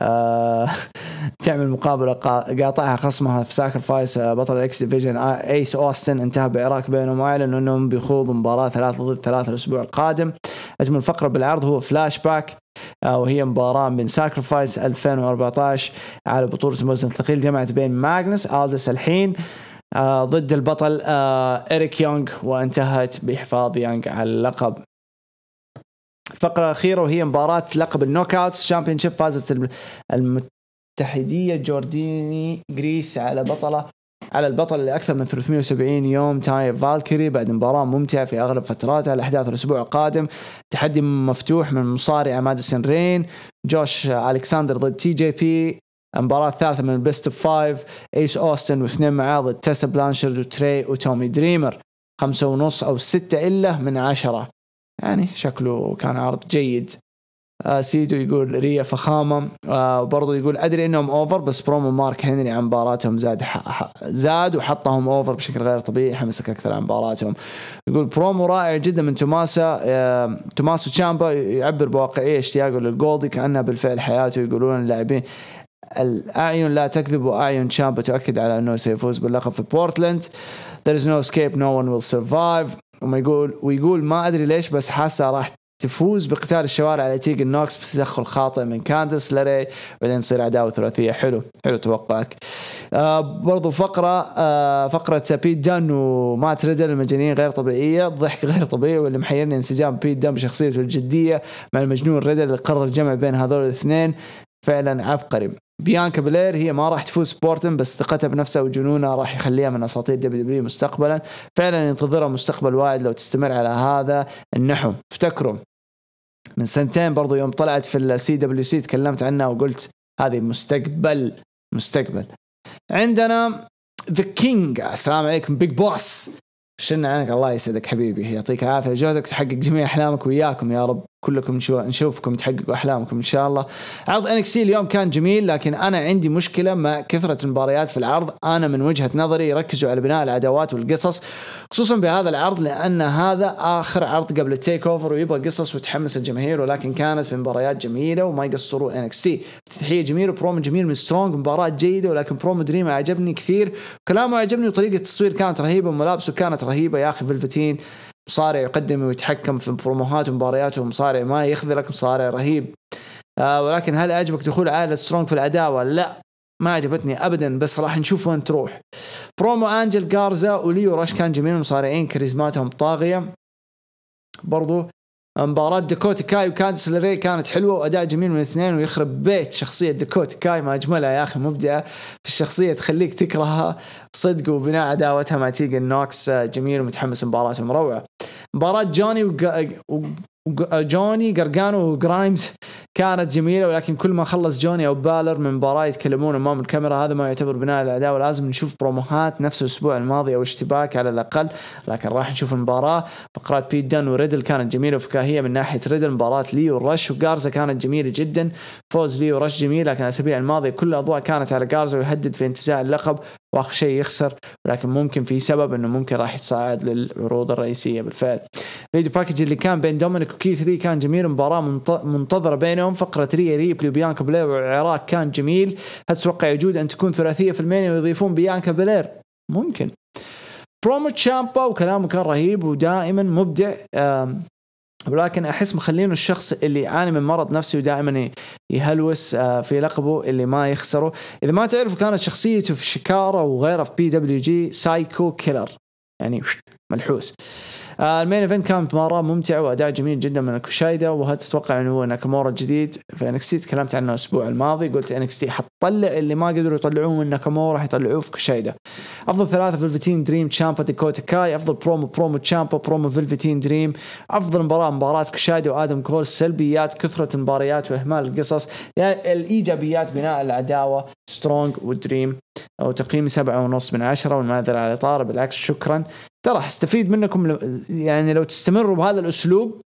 آه تعمل مقابلة قا- قاطعها خصمها في Sacrifice آه بطل ال X Division ايس اوستن انتهى بعراك بينهم واعلنوا إنهم بيخوضوا مباراة ثلاثة ضد ثلاثة الأسبوع القادم. أجمل فقرة بالعرض هو فلاش باك وهي مباراة من Sacrifice 2014 على بطولة الوزن الثقيل جمعت بين ماغنس الدس الحين آه، ضد البطل آه، إريك يونغ وانتهت بحفاظ يونغ على اللقب. الفقرة الأخيرة وهي مباراة لقب ال Knockouts Championship فازت الم- المتحدية جورديني جريس على بطلة على البطل لأكثر من 370 يوم تايا فالكري بعد مباراة ممتعة في أغلب فتراتها الأحداث الأسبوع القادم تحدي مفتوح من مصارع ماديسون رين جوش ألكساندر ضد تي جي بي المباراة الثالثة من ال best of five ايس اوستن واثنين معاه ضد تيسا بلانشارد وتري وتومي دريمر. خمسة ونص أو ستة إلا من عشرة. يعني شكله كان عرض جيد. سيدو يقول ريا فخامة. آه برضو يقول أدري إنهم over بس برومو مارك هنري عن مباراتهم زاد. زاد وحطهم over بشكل غير طبيعي. حمسك أكثر عن مباراتهم. يقول برومو رائع جدا من توماسا. آه توماسو تشامبا يعبر بواقعية اشتياقه لل Goldie كأنها بالفعل حياته. يقولون اللاعبين الأعين لا تكذب وأعين تشامبا تؤكد على أنه سيفوز باللقب في بورتلاند. There is no escape no one will survive. وما يقول ويقول ما أدري ليش بس حاسة راح تفوز بقتال الشوارع على تيجن نوكس بتدخل خاطئ من كاندس لاري بعدين تصير عداوة ثلاثية. حلو. حلو توقعك. آه برضو فقرة آه فقرة بيت دان ومات ريدل المجانين غير طبيعية. ضحك غير طبيعي واللي محيرني انسجام بيت دان بشخصيته الجدية مع المجنون ريدل اللي قرر الجمع بين هذول الاثنين. فعلا عبقري. بيانكا بلير هي ما راح تفوز بورتلاند بس ثقتها بنفسها وجنونها راح يخليها من أساطير WW مستقبلا. فعلا ينتظرها مستقبل واعد لو تستمر على هذا النحو. افتكروا من سنتين برضو يوم طلعت في ال CWC تكلمت عنها وقلت هذه مستقبل مستقبل. عندنا The King السلام عليكم Big Boss شنا عنك؟ الله يسعدك حبيبي يعطيك العافية. جهدك تحقق جميع أحلامك وياكم يا رب. كلكم نشو- نشوفكم تحققوا أحلامكم إن شاء الله. عرض NXT اليوم كان جميل لكن أنا عندي مشكلة مع كثرة المباريات في العرض. أنا من وجهة نظري يركزوا على بناء العداوات والقصص خصوصا بهذا العرض لأن هذا آخر عرض قبل ال TakeOver ويبغى قصص وتحمس الجماهير ولكن كانت في مباريات جميلة وما يقصروا NXT افتتاحيه جميلة وبرومو جميل من سترونج مباراة جيدة ولكن برومو دريم عجبني كثير. كلامه عجبني وطريقة التصوير كانت رهيبة وملابسه كانت رهيبة. يا أخي فلفتين مصارع يقدم ويتحكم في بروموهات ومبارياته مصارع ما يخذلك مصارع رهيب آه ولكن هل عجبك دخول عائلة سترونج في العداوة؟ لا ما عجبتني ابدا بس راح نشوف وين تروح. برومو أنجل جارزا وليو راش كان جميل مصارعين كاريزماتهم طاغية. برضو مباراة داكوتا كاي وكاندس لري كانت حلوة وأداء جميل من الاثنين ويخرب بيت شخصية داكوتا كاي ما أجملها يا أخي مبدعة في الشخصية تخليك تكرهها صدق وبناء عداوتها مع تيجن نوكس جميل ومتحمس مباراتهم روعة مباراة جوني. وج... جوني قرقانو وجرايمز كانت جميلة ولكن كل ما خلص جوني أو بالر من مباراة يتكلمون أمام الكاميرا هذا ما يعتبر بناء العداوة لازم نشوف بروموهات نفس الأسبوع الماضي أو اشتباك على الأقل لكن راح نشوف المباراة فقرات بيت دان وريدل كانت جميلة وفكاهية من ناحية ريدل مباراة ليو ورش وجارزا كانت جميلة جدا فوز ليو ورش جميل لكن الأسابيع الماضية كل الأضواء كانت على جارزا ويهدد في انتزاع اللقب وآخر شيء يخسر ولكن ممكن في سبب إنه ممكن راح يتصاعد للعروض الرئيسية بالفعل. video package اللي كان بين دومينيك وكيث لي كان جميل مباراة منت- منتظرة بينهم. فقرة ريا ريبلي وبيانكا بلير والعراك كان جميل. هل تتوقع يجوز أن تكون ثلاثية في ال Mania ويضيفون بيانكا بلير؟ ممكن. برومو تشامبا وكلامه كان رهيب ودائما مبدع ولكن أحس مخلينه الشخص اللي يعاني من مرض نفسي ودائما يهلوس آه، في لقبه اللي ما يخسره. إذا ما تعرفوا كانت شخصيته في Chikara وغيرها في PWG psycho killer. يعني ملحوس. ال main event كانت مباراه ممتعة وأداء جميل جدا من كوشايدا وهل تتوقع إنه هو ناكامورا الجديد؟ في NXT تكلمت عنه الأسبوع الماضي قلت NXT حتطلع اللي ما قدروا يطلعوه من ناكامورا حيطلعوه في كوشايدا. أفضل ثلاثة فيلفتين دريم تشامبا ديكوتا كاي. أفضل promo promo تشامبا برومو فيلفتين دريم. أفضل مباراة مباراة كوشايدا وآدم كول سلبيات كثرة المباريات وإهمال القصص. يعني الإيجابيات بناء العداوه سترونج ودريم وتقييمي سبعة ونص من عشرة والمعذرة على الإطالة بالعكس شكرا. ترى حستفيد منكم لو يعني لو تستمروا بهذا الأسلوب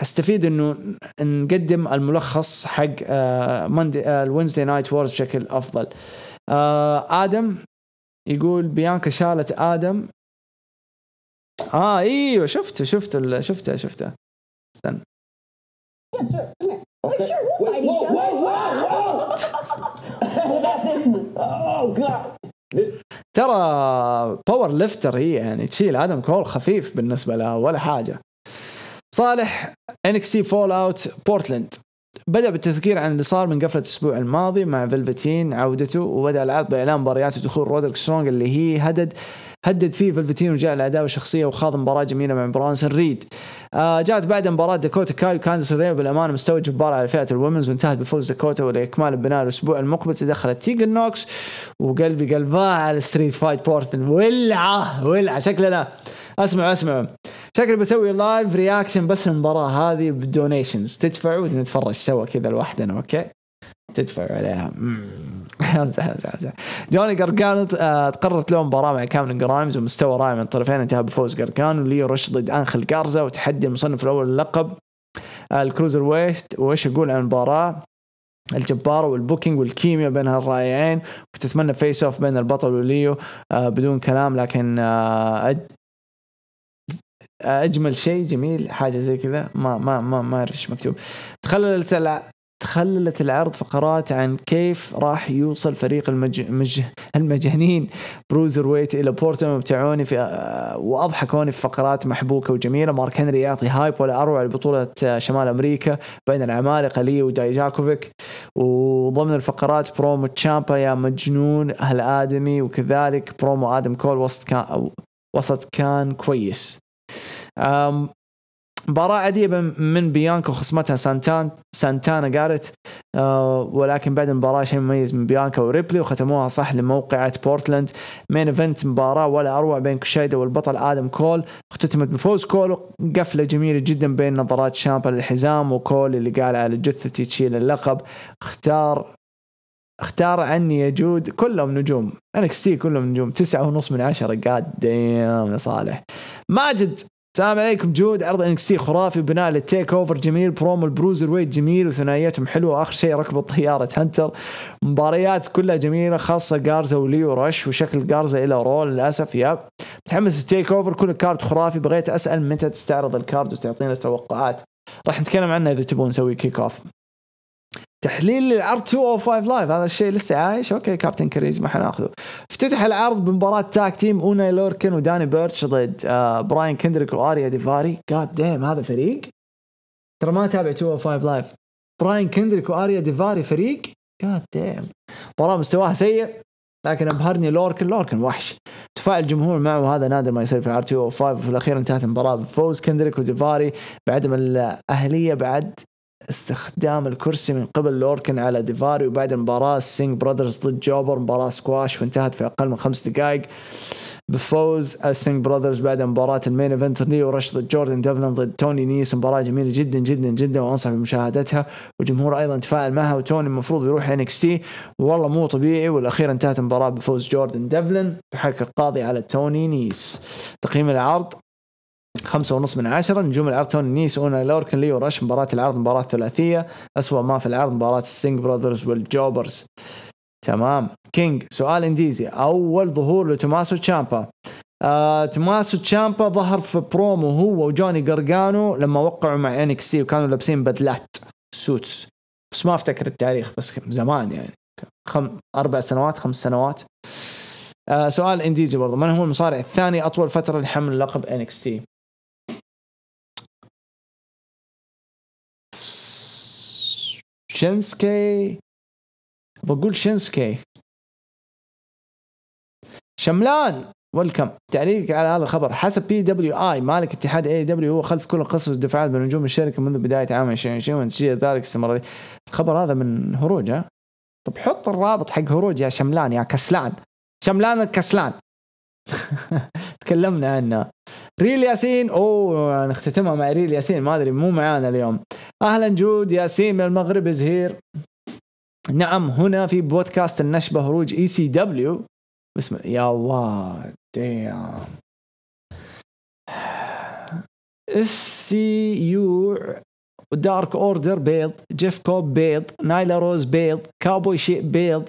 حستفيد إنه نقدم الملخص حق Monday ال Wednesday Night Wars بشكل أفضل. آه، آدم يقول بيانكا شالت آدم. آه إيوه شفته شفته ال- شفته شفته. استنى. Oh God! This ترى power lifter هي يعني تشيل آدم كول خفيف بالنسبة لها ولا حاجة. صالح NXT fallout بورتلاند بدأ بالتذكير عن اللي صار من قفلة الأسبوع الماضي مع فيلفتين عودته وبدأ العرض بإعلان مباريات ودخول رودريك سترونج اللي هي هدد هدد فيه فيلفتين وجاء العداوه الشخصيه وخاض مباراة جميلة مع برانسون ريد. آه جاءت بعد مباراة داكوتا كاي وكاندس ريو بالأمانة مستوى جبار على فئة ال women's وانتهت بفوز داكوتا ولاكمال البناء الأسبوع المقبل. تدخلت تيجن نوكس وقلبي قلبها على street fight بورتن. ولعة ولعة شكلنا أسمعوا أسمعوا. شكلي بسوي live reaction بس للمباراه هذه ب donations. تدفعوا ونتفرج سوا كذا لوحدنا okay؟ تدفعوا عليها. امزح امزح امزح جوني جارجانو آه، تقررت له مباراة مع كامل جرايمز ومستوى رائع من الطرفين انتهى بفوز جارجانو ليو رش ضد انخل جارزا وتحدي المصنف الأول للقب آه، ال cruiserweight وإيش أقول عن المباراة الجبارة وال booking والكيمياء بين هالرائعين وتتمنى face off بين البطل وليو آه بدون كلام لكن. أجمل شيء جميل حاجة زي كذا ما ما ما ما اعرف إيش مكتوب تخللت. تخللت العرض فقرات عن كيف راح يوصل فريق المج... مج... المجانين. بروزر ويت إلى بورتو ممتعوني في آه، وأضحكوني في فقرات محبوكة وجميلة. مارك هنري يعطي hype ولا أروع لبطولة آه، شمال أمريكا بين العمالقة لي ودايجاكوفيك وضمن الفقرات برومو تشامبا يا مجنون هالآدمي. وكذلك برومو آدم كول وسط كان وسط كان كويس. مباراة عادية من بيانكا وخصمتها سانتان سانتانا قالت آه ولكن بعد المباراة شيء مميز من بيانكا وريبلي وختموها صح لموقعة بورتلاند. main event مباراة ولا أروع بين كوشايدا والبطل آدم كول. اختتمت بفوز كول قفلة جميلة جدا بين نظرات شامبا للحزام وكول اللي قال على جثتي تشيل اللقب. اختار اختار عني يا جود كلهم نجوم. NXT كلهم نجوم. تسعة ونص من عشرة. قاد يا صالح. ماجد السلام عليكم جود. عرض NXT خرافي بناء لل TakeOver. جميل. برومو البروزر ويت جميل وثنائياتهم حلوة. واخر شيء ركبوا طيارة هنتر. مباريات كلها جميلة خاصة جارزا وليو رش وشكل جارزا إلى Raw. للأسف يا متحمس ال TakeOver. كل card خرافي. بغيت أسأل متى تستعرض ال card وتعطينا توقعات راح نتكلم عنه إذا تبون نسوي kick off تحليل للعرض 205 Live هذا الشيء لسه عايش. okay كابتن كريز ما حناخذه. افتتح العرض بمباراة tag team اوناي لوركن وداني بيرتش ضد آه براين كندريك وآريا ديفاري. God damn هذا فريق. ترى ما أتابع 205 Live براين كندريك وآريا ديفاري فريق. God damn مباراة مستواها سيء لكن أبهرني لوركن. لوركن وحش. تفاعل الجمهور معه وهذا نادر ما يصير في العرض 205 وفي الأخير انتهت المباراة بفوز كندريك وديفاري بعدم الأهلية بعد استخدام الكرسي من قبل لوركن على ديفاري وبعد المباراة ال Singh Brothers ضد jobber مباراة سكواش وانتهت في أقل من خمس دقائق. بفوز ال Singh Brothers بعد مباراة ال main event ليو رش ضد جوردن ديفلن ضد توني نيس مباراة جميلة جدا جدا جدا وأنصح بمشاهدتها. والجمهور أيضا تفاعل معها وتوني المفروض يروح NXT والله مو طبيعي والأخير انتهت المباراة بفوز جوردن ديفلن بحركة القاضية على توني نيس. تقييم العرض؟ خمسة ونص من عشرة. نجوم العرض توني نيس أونا لوركن ليو رش مباراة العرض مباراة ثلاثية. أسوأ ما في العرض مباراة ال Singh Brothers وال jobbers. تمام. كينج سؤال إنديزي. أول ظهور لتوماسو تشامبا. آه، توماسو تشامبا ظهر في برومو هو وجوني جرجانو لما وقعوا مع NXT وكانوا لابسين بدلات suits. بس ما أفتكر التاريخ بس زمان يعني. خم... أربع سنوات خمس سنوات. آه سؤال إنديزي برضو. من هو المصارع الثاني أطول فترة لحمل لقب NXT شينسكي. بقول شينسكي. شملان ويلكم تعليقك على هذا الخبر. حسب PWI مالك اتحاد AEW هو خلف كل قصص الدفاعات بنجوم الشركة منذ بداية عام 2020 ونتيجه ذلك استمرارية الخبر هذا من هروج ها؟ طب حط الرابط حق هروج يا شملان يا كسلان. شملان الكسلان. تكلمنا عنه. ريل ياسين. أوه نختتمها مع ريل ياسين. ما أدري مو معانا اليوم. أهلا جود ياسين من المغرب زهير نعم هنا في بودكاست النشبة هروج اي سي دبليو بسم يا الله ديم اس سي يو دارك اوردر بيض جيف كوب بيض نايلا روز بيض كابوي شيء بيض.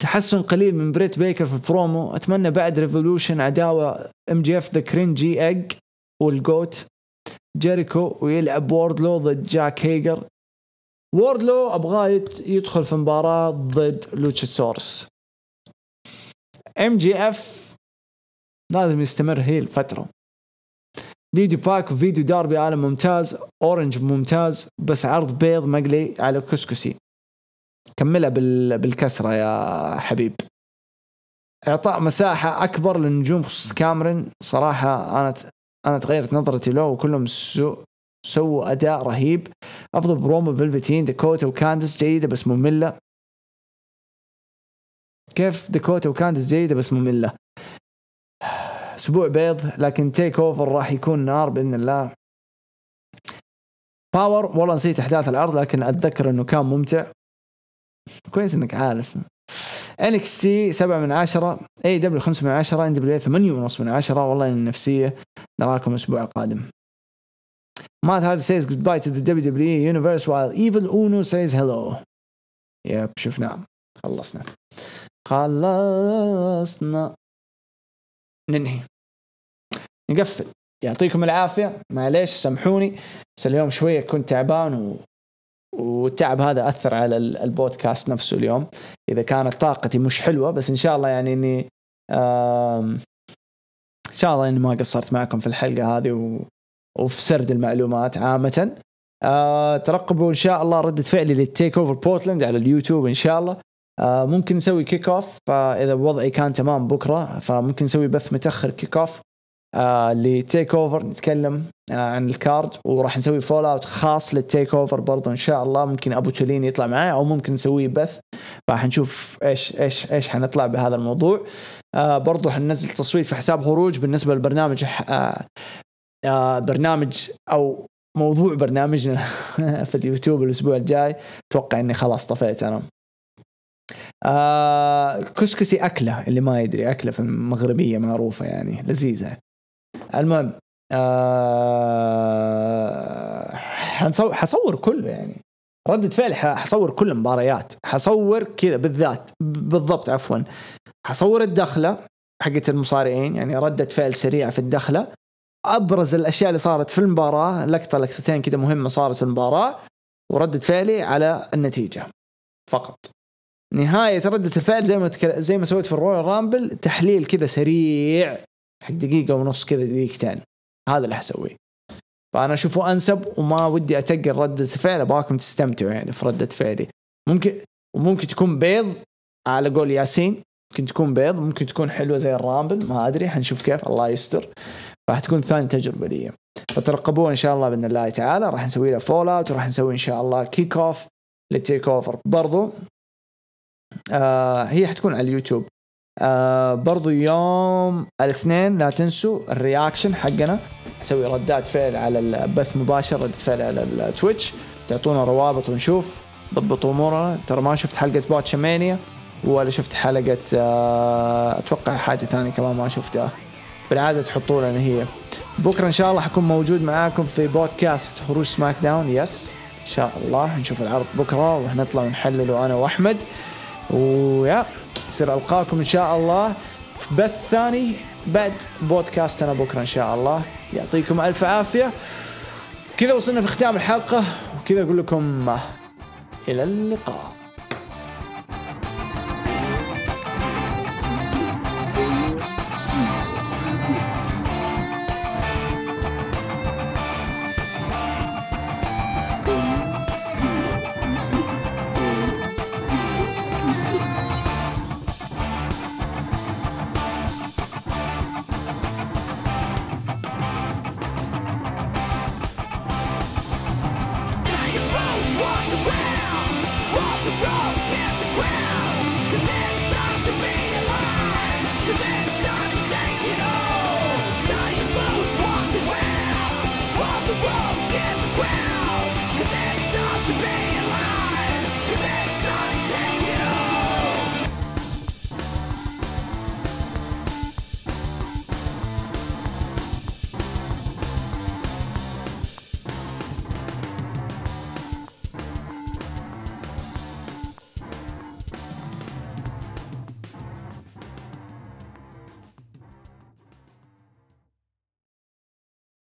تحسن قليل من بريت بيكر في البرومو أتمنى بعد ريفولوشن عداوة ام جي اف ذا كرينجي اج وال GOAT جيريكو ويلعب ووردلو ضد جاك هيجر. ووردلو أبغاه يدخل في مباراة ضد لوتشاسورس MJF لازم يستمر هي الفترة. فيديو باك وفيديو داربي عالم ممتاز. أورنج ممتاز. بس عرض بيض مقلي على كسكسي. كملها بال... بالكسرة يا حبيب. إعطاء مساحة أكبر للنجوم خصوص كاميرون. صراحة أنا. أنا تغيرت نظرتي له وكلهم سو... سووا أداء رهيب. أفضل برومو فيلفتين داكوتا وكاندس جيدة بس مملة. كيف داكوتا وكاندس جيدة بس مملة؟ أسبوع بيض لكن TakeOver راح يكون نار بإذن الله. Power والله نسيت أحداث العرض لكن أتذكر إنه كان ممتع. كويس إنك عارف. NXT 7 من 10 AEW 5 من 10 NWA 8 ونص من 10 والله النفسية نراكم الأسبوع القادم. Matt Hardy says goodbye to the WWE universe while Evil Uno says hello. yep شفناه خلصنا. خلصنا. ننهي. نقفل. يعطيكم العافية. معليش سامحوني. بس اليوم شوية كنت تعبان و... والتعب هذا أثر على ال- البودكاست نفسه اليوم. إذا كانت طاقتي مش حلوة بس إن شاء الله يعني آم... إن شاء الله إني ما قصرت معكم في الحلقة هذه و... وفي سرد المعلومات عامة. آه ترقبوا إن شاء الله ردة فعلي لل TakeOver بورتلاند على اليوتيوب إن شاء الله. آه ممكن نسوي kickoff فإذا وضعي كان تمام بكرة فممكن نسوي بث متأخر kickoff آه ل TakeOver نتكلم آه عن الكارد وراح نسوي fallout خاص لل TakeOver برضو إن شاء الله. ممكن أبو تولين يطلع معي أو ممكن نسويه بث. راح نشوف إيش إيش إيش حنطلع بهذا الموضوع. آه برضو حننزل تصويت في حساب هروج بالنسبة للبرنامج آه آه برنامج أو موضوع برنامجنا في اليوتيوب الأسبوع الجاي. أتوقع إني خلاص طفيت أنا. آه كسكسي أكلة اللي ما يدري أكلة في المغربية معروفة يعني لذيذة. المهم آه حصور كله يعني. ردة فعل ح- حصور كل المباريات. حصور كذا بالذات بالضبط عفوا. حصور الدخلة حقت المصارعين يعني ردة فعل سريعة في الدخلة. أبرز الأشياء اللي صارت في المباراة لقطة لقطتين كذا مهمة صارت في المباراة وردة فعلي على النتيجة فقط. نهاية ردة الفعل زي ما. زي ما سويت في ال Royal Rumble تحليل كذا سريع حق دقيقة ونص كذا دقيقتين هذا اللي حسويه. فأنا أشوفه أنسب وما ودي أتقل ردة الفعل أبغاكم تستمتعوا يعني في ردة فعلي. ممكن وممكن تكون بيض على قول ياسين. ممكن تكون بيض ممكن تكون حلوة زي ال Rumble ما أدري حنشوف كيف الله يستر. راح تكون ثاني تجربة لي. فترقبوها إن شاء الله بإذن الله تعالى. راح نسوي لها fallout وراح نسوي إن شاء الله kickoff لل TakeOver برضو آه هي حتكون على اليوتيوب. آه برضو يوم الاثنين لا تنسوا ال reaction حقنا. نسوي ردات فعل على البث مباشر ردة فعل على ال Twitch. تعطونا روابط ونشوف. ضبطوا أمورنا. ترى ما شفت حلقة باتشمانيا ولا شفت حلقة آه أتوقع حاجة ثانية كمان ما شفتها. بالعادة تحطوا لنا هي. بكرة إن شاء الله حكون موجود معاكم في بودكاست خروج سماك داون. yes إن شاء الله. نشوف العرض بكرة وحنطلع ونحلله أنا وأحمد. ويا. يصير ألقاكم إن شاء الله. في بث ثاني بعد بودكاستنا بكرة إن شاء الله. يعطيكم ألف عافية. كذا وصلنا في ختام الحلقة. وكذا أقول لكم إلى اللقاء.